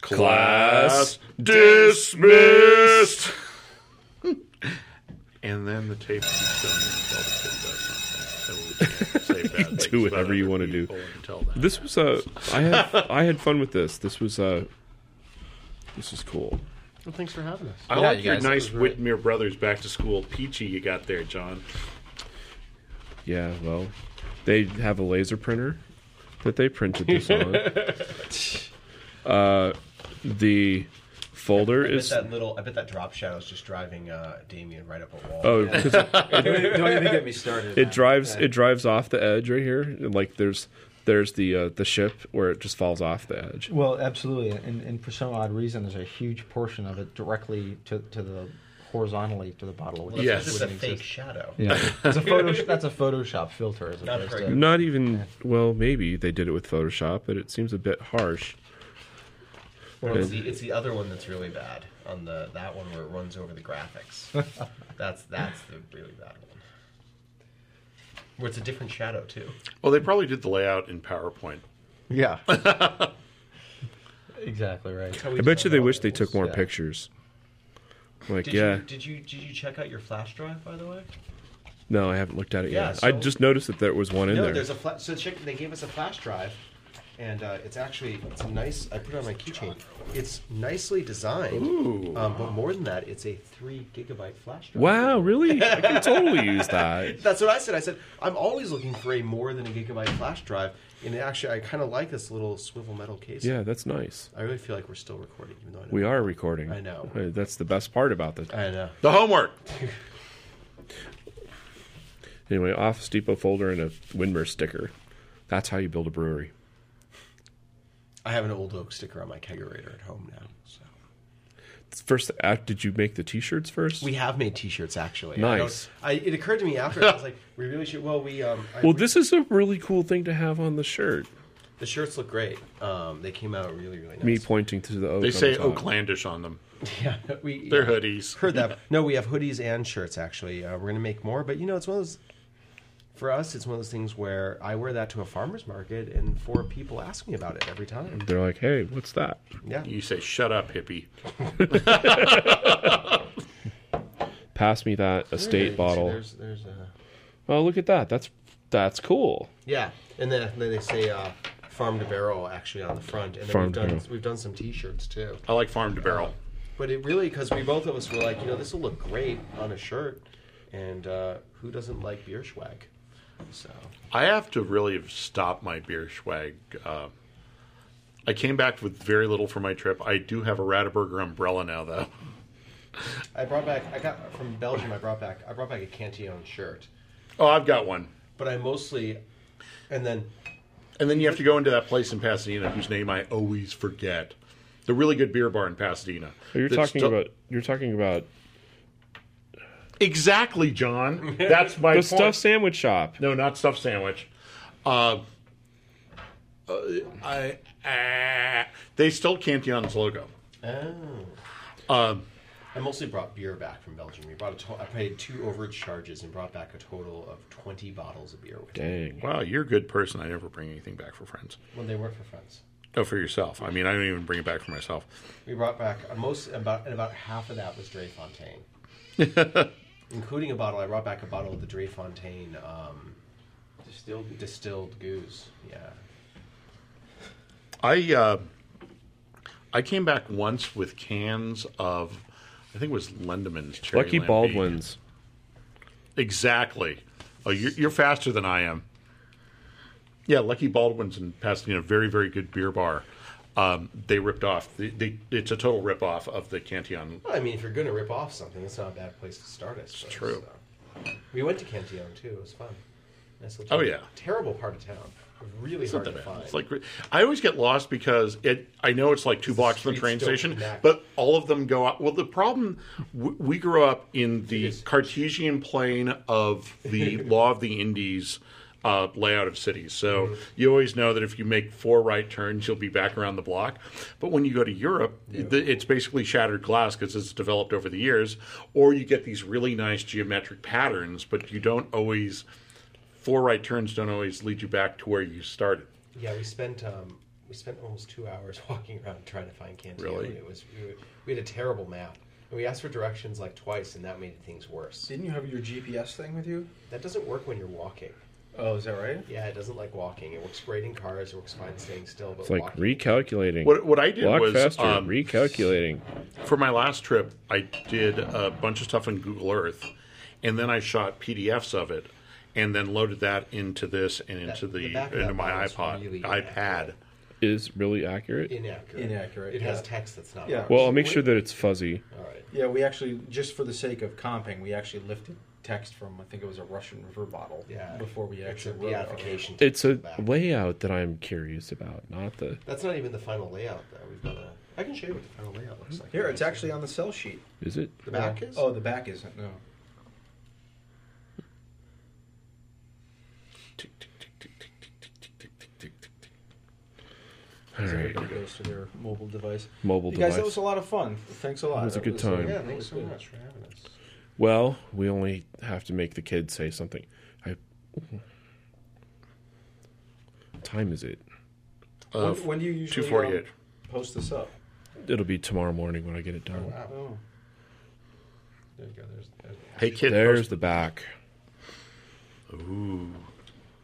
Class dismissed. <laughs> and then the tape keeps going until the kid does something. So we can't say <laughs> bad things Do whatever you wanna do. people Until then. this was uh, I had I had fun with this. This was a. this is cool. Well, thanks for having us. I Yeah, like you your guys, nice was. Widmer Brothers back to school peachy you got there, John. Yeah, well, they have a laser printer that they printed this <laughs> on. uh, the folder I bet is that little. I bet that drop shadow is just driving uh, Damien right up a wall. oh, <laughs> 'cause don't, <laughs> don't even get me started. it drives it drives off the edge right here. And, Like there's there's the uh, the ship where it just falls off the edge. Well, absolutely, and, and for some odd reason, there's a huge portion of it directly to, to the horizontally to the bottle. Which Yes. This is a wouldn't fake shadow. Yeah, it's a photo. That's a Photoshop filter as Not opposed to. Not even well, maybe they did it with Photoshop, but it seems a bit harsh. Well, it's the it's the other one that's really bad on the that one where it runs over the graphics. <laughs> that's that's the really bad one. Where it's a different shadow too. Well, they probably did the layout in PowerPoint. Yeah. <laughs> exactly right. I bet you they wish they took more yeah. pictures. Like, Did yeah, you did you did you check out your flash drive by the way? no, I haven't looked at it Yeah, yet. I just noticed that there was one in no, there. there's a flash. So check. They gave us a flash drive, and uh, it's actually it's a nice. I put it on my keychain. It's nicely designed. Ooh. Um, but more than that, it's a three gigabyte flash drive. Wow, really? I can <laughs> totally use that. That's what I said. I said I'm always looking for a more than a gigabyte flash drive, and actually, I kind of like this little swivel metal case. Yeah, that's nice. I really feel like we're still recording, even though I know We are recording. I know. Uh, That's the best part about this. I know. The homework. <laughs> Anyway, Office Depot folder and a Widmer sticker. That's how you build a brewery. I have an old oak sticker on my kegerator at home now. So First, uh, did you make the T-shirts first? we have made T-shirts actually. Nice. I, it occurred to me after I was like, we really should. Well, we um. I, well, this is a really cool thing to have on the shirt. the shirts look great. Um, they came out really really nice. Me pointing to the oak. They on say the top. Oaklandish on them. <laughs> Yeah, we They're yeah. hoodies. Heard that? <laughs> No, we have hoodies and shirts. Actually, uh, we're gonna make more. But you know, it's one of those. For us, it's one of those things where I wear that to a farmer's market, and four people ask me about it every time. They're like, "Hey, what's that?" Yeah, You say, "Shut up, hippie." <laughs> Pass me that estate you bottle. see There's, there's uh, Oh, look at that. That's that's cool. yeah, and then, then they say uh, farm to barrel actually on the front, and then Farm we've to done barrel. we've done some T-shirts too. I like farm to barrel. But it really because we both of us were like, you know, this will look great on a shirt, and uh, who doesn't like beer swag? So I have to really stop my beer swag. Uh, I came back with very little for my trip. I do have a Radeberger umbrella now, though. I brought back. I got from Belgium. I brought back. I brought back a Cantillon shirt, Oh, I've got one. but I mostly, and then And then you have to go into that place in Pasadena whose name I always forget. The really good beer bar in Pasadena. Oh, You're talking still- about you're talking about exactly, John. <laughs> That's my the point. stuffed sandwich shop. No, not stuffed sandwich. Uh, uh, I, uh, they stole Cantillon's logo. oh, Um, I mostly brought beer back from Belgium. We brought a to- I paid two overage charges and brought back a total of twenty bottles of beer with me. Dang. wow, you're a good person. I never bring anything back for friends. when they weren't for friends. Oh, for yourself. I mean, I don't even bring it back for myself. We brought back most about and about half of that was Drie Fonteinen, <laughs> including a bottle. I brought back a bottle of the Drie Fonteinen um, Distilled. distilled gueuze. Yeah, I uh, I came back once with cans of, I think it was Lindemans Cherry Lucky Lambic. Baldwin's. Exactly. Oh, you're, you're faster than I am. Yeah, Lucky Baldwin's in Pasadena, very very good beer bar. Um, they ripped off. They, they, it's a total rip off of the Cantillon. Well, I mean, if you're going to rip off something, it's not a bad place to start. It's true. We went to Cantillon too. It was fun. Nice little Oh, yeah. terrible part of town. Really It's hard to bad. find. It's like I always get lost because it. I know it's like two blocks from the train station, connect. but all of them go out. Well, the problem w- we grew up in the Cartesian plane of the <laughs> law of the Indies. Uh, layout of cities. So Mm-hmm. you always know that if you make four right turns, you'll be back around the block. But when you go to Europe, th- it's basically shattered glass because it's developed over the years. Or you get these really nice geometric patterns, but you don't always. Four right turns don't always lead you back to where you started. yeah, we spent um, we spent almost two hours <laughs> walking around trying to find Cantillon. Really? It was we, we had a terrible map. And we asked for directions like twice, and that made things worse. Didn't you have your GPS thing with you? That doesn't work when you're walking. Oh, is that right? Yeah, it doesn't like walking. It works great in cars. It works fine staying still. But It's like walking, recalculating. What what I did Walk was faster. um, recalculating. for my last trip, I did a bunch of stuff on Google Earth, and then I shot PDFs of it, and then loaded that into this and into the the, back of into that my model is iPod really iPad. inaccurate. Is really accurate. inaccurate. Inaccurate, It has yeah. text that's not. Yeah. right. Well, I'll make sure that it's fuzzy. All right. Yeah, we actually, just for the sake of comping, we actually lifted text from I think it was a Russian river bottle. Yeah. Before we actually it's a it's a layout that I'm curious about, not the. That's not even the final layout though. We've got a. I can show you what the final layout looks like. Here, it's actually on the sell sheet. Is it? The back yeah. is. Oh, the back isn't. No. All right. Everybody goes to their mobile device. Mobile you device. guys, that was a lot of fun. Thanks a lot. It was a good was, time. Yeah, thanks so much for having us. Well, we only have to make the kid say something. I. What time is it? Uh, When, when do you usually Two forty eight. um, post this up? It'll be tomorrow morning when I get it done. Oh, wow. Oh. There you go. There's, there's Hey kid, There's post- the back. Ooh.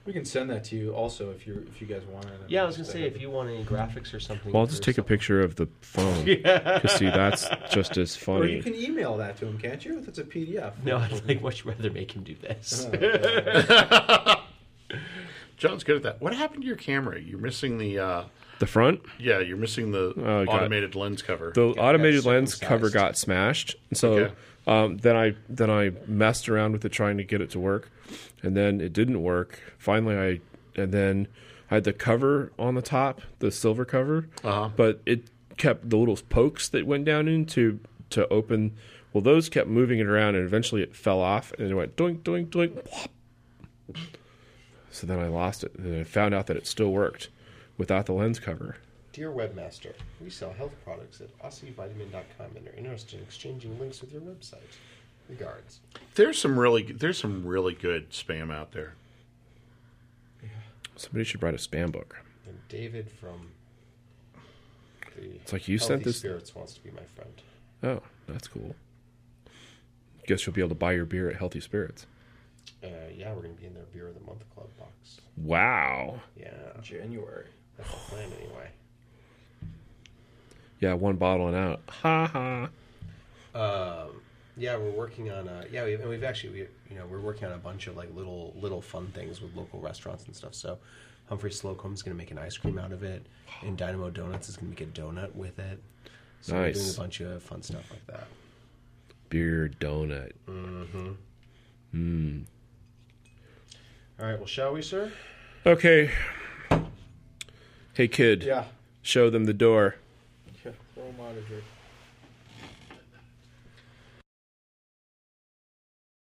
We can send that to you also if you if you guys want it. Yeah, I was gonna say if you want any graphics or something. Well, I'll just for take a picture of the phone. <laughs> Because see, that's just as funny. Or you can email that to him, can't you? If it's a PDF. No, I'd like much rather make him do this. <laughs> John's good at that. What happened to your camera? You're missing the. Uh, The front, yeah, you're missing the Oh, got- automated lens cover. the automated lens cover got smashed. So Okay. um, then I then I messed around with it trying to get it to work, and then it didn't work. Finally, I and then I had the cover on the top, the silver cover, Uh-huh. but it kept the little pokes that went down into to open. Well, those kept moving it around, and eventually it fell off, and it went doink doink doink. plop. So then I lost it, and I found out that it still worked without the lens cover. Dear webmaster, we sell health products at aussievitamin.com and are interested in exchanging links with your website. Regards. there's some really there's some really good spam out there. Somebody should write a spam book. And David from the It's like you Healthy sent this. Spirits wants to be my friend. Oh, that's cool. Guess you'll be able to buy your beer at Healthy Spirits. Uh, yeah, we're gonna be in their beer of the month club box. Wow. Yeah, January. that's the plan anyway. Yeah, one bottle and out. Ha ha. Um, yeah, we're working on. Uh, yeah, we've, and we've actually, we, you know, we're working on a bunch of like little, little fun things with local restaurants and stuff. So, Humphry Slocombe's going to make an ice cream out of it, <gasps> and Dynamo Donuts is going to make a donut with it. So we're doing a bunch of fun stuff like that. Beer donut. Mm hmm. All right. Well, shall we, sir? Okay. Hey, kid. Yeah. Show them the door. Yeah. <laughs> Throw 'em out of here.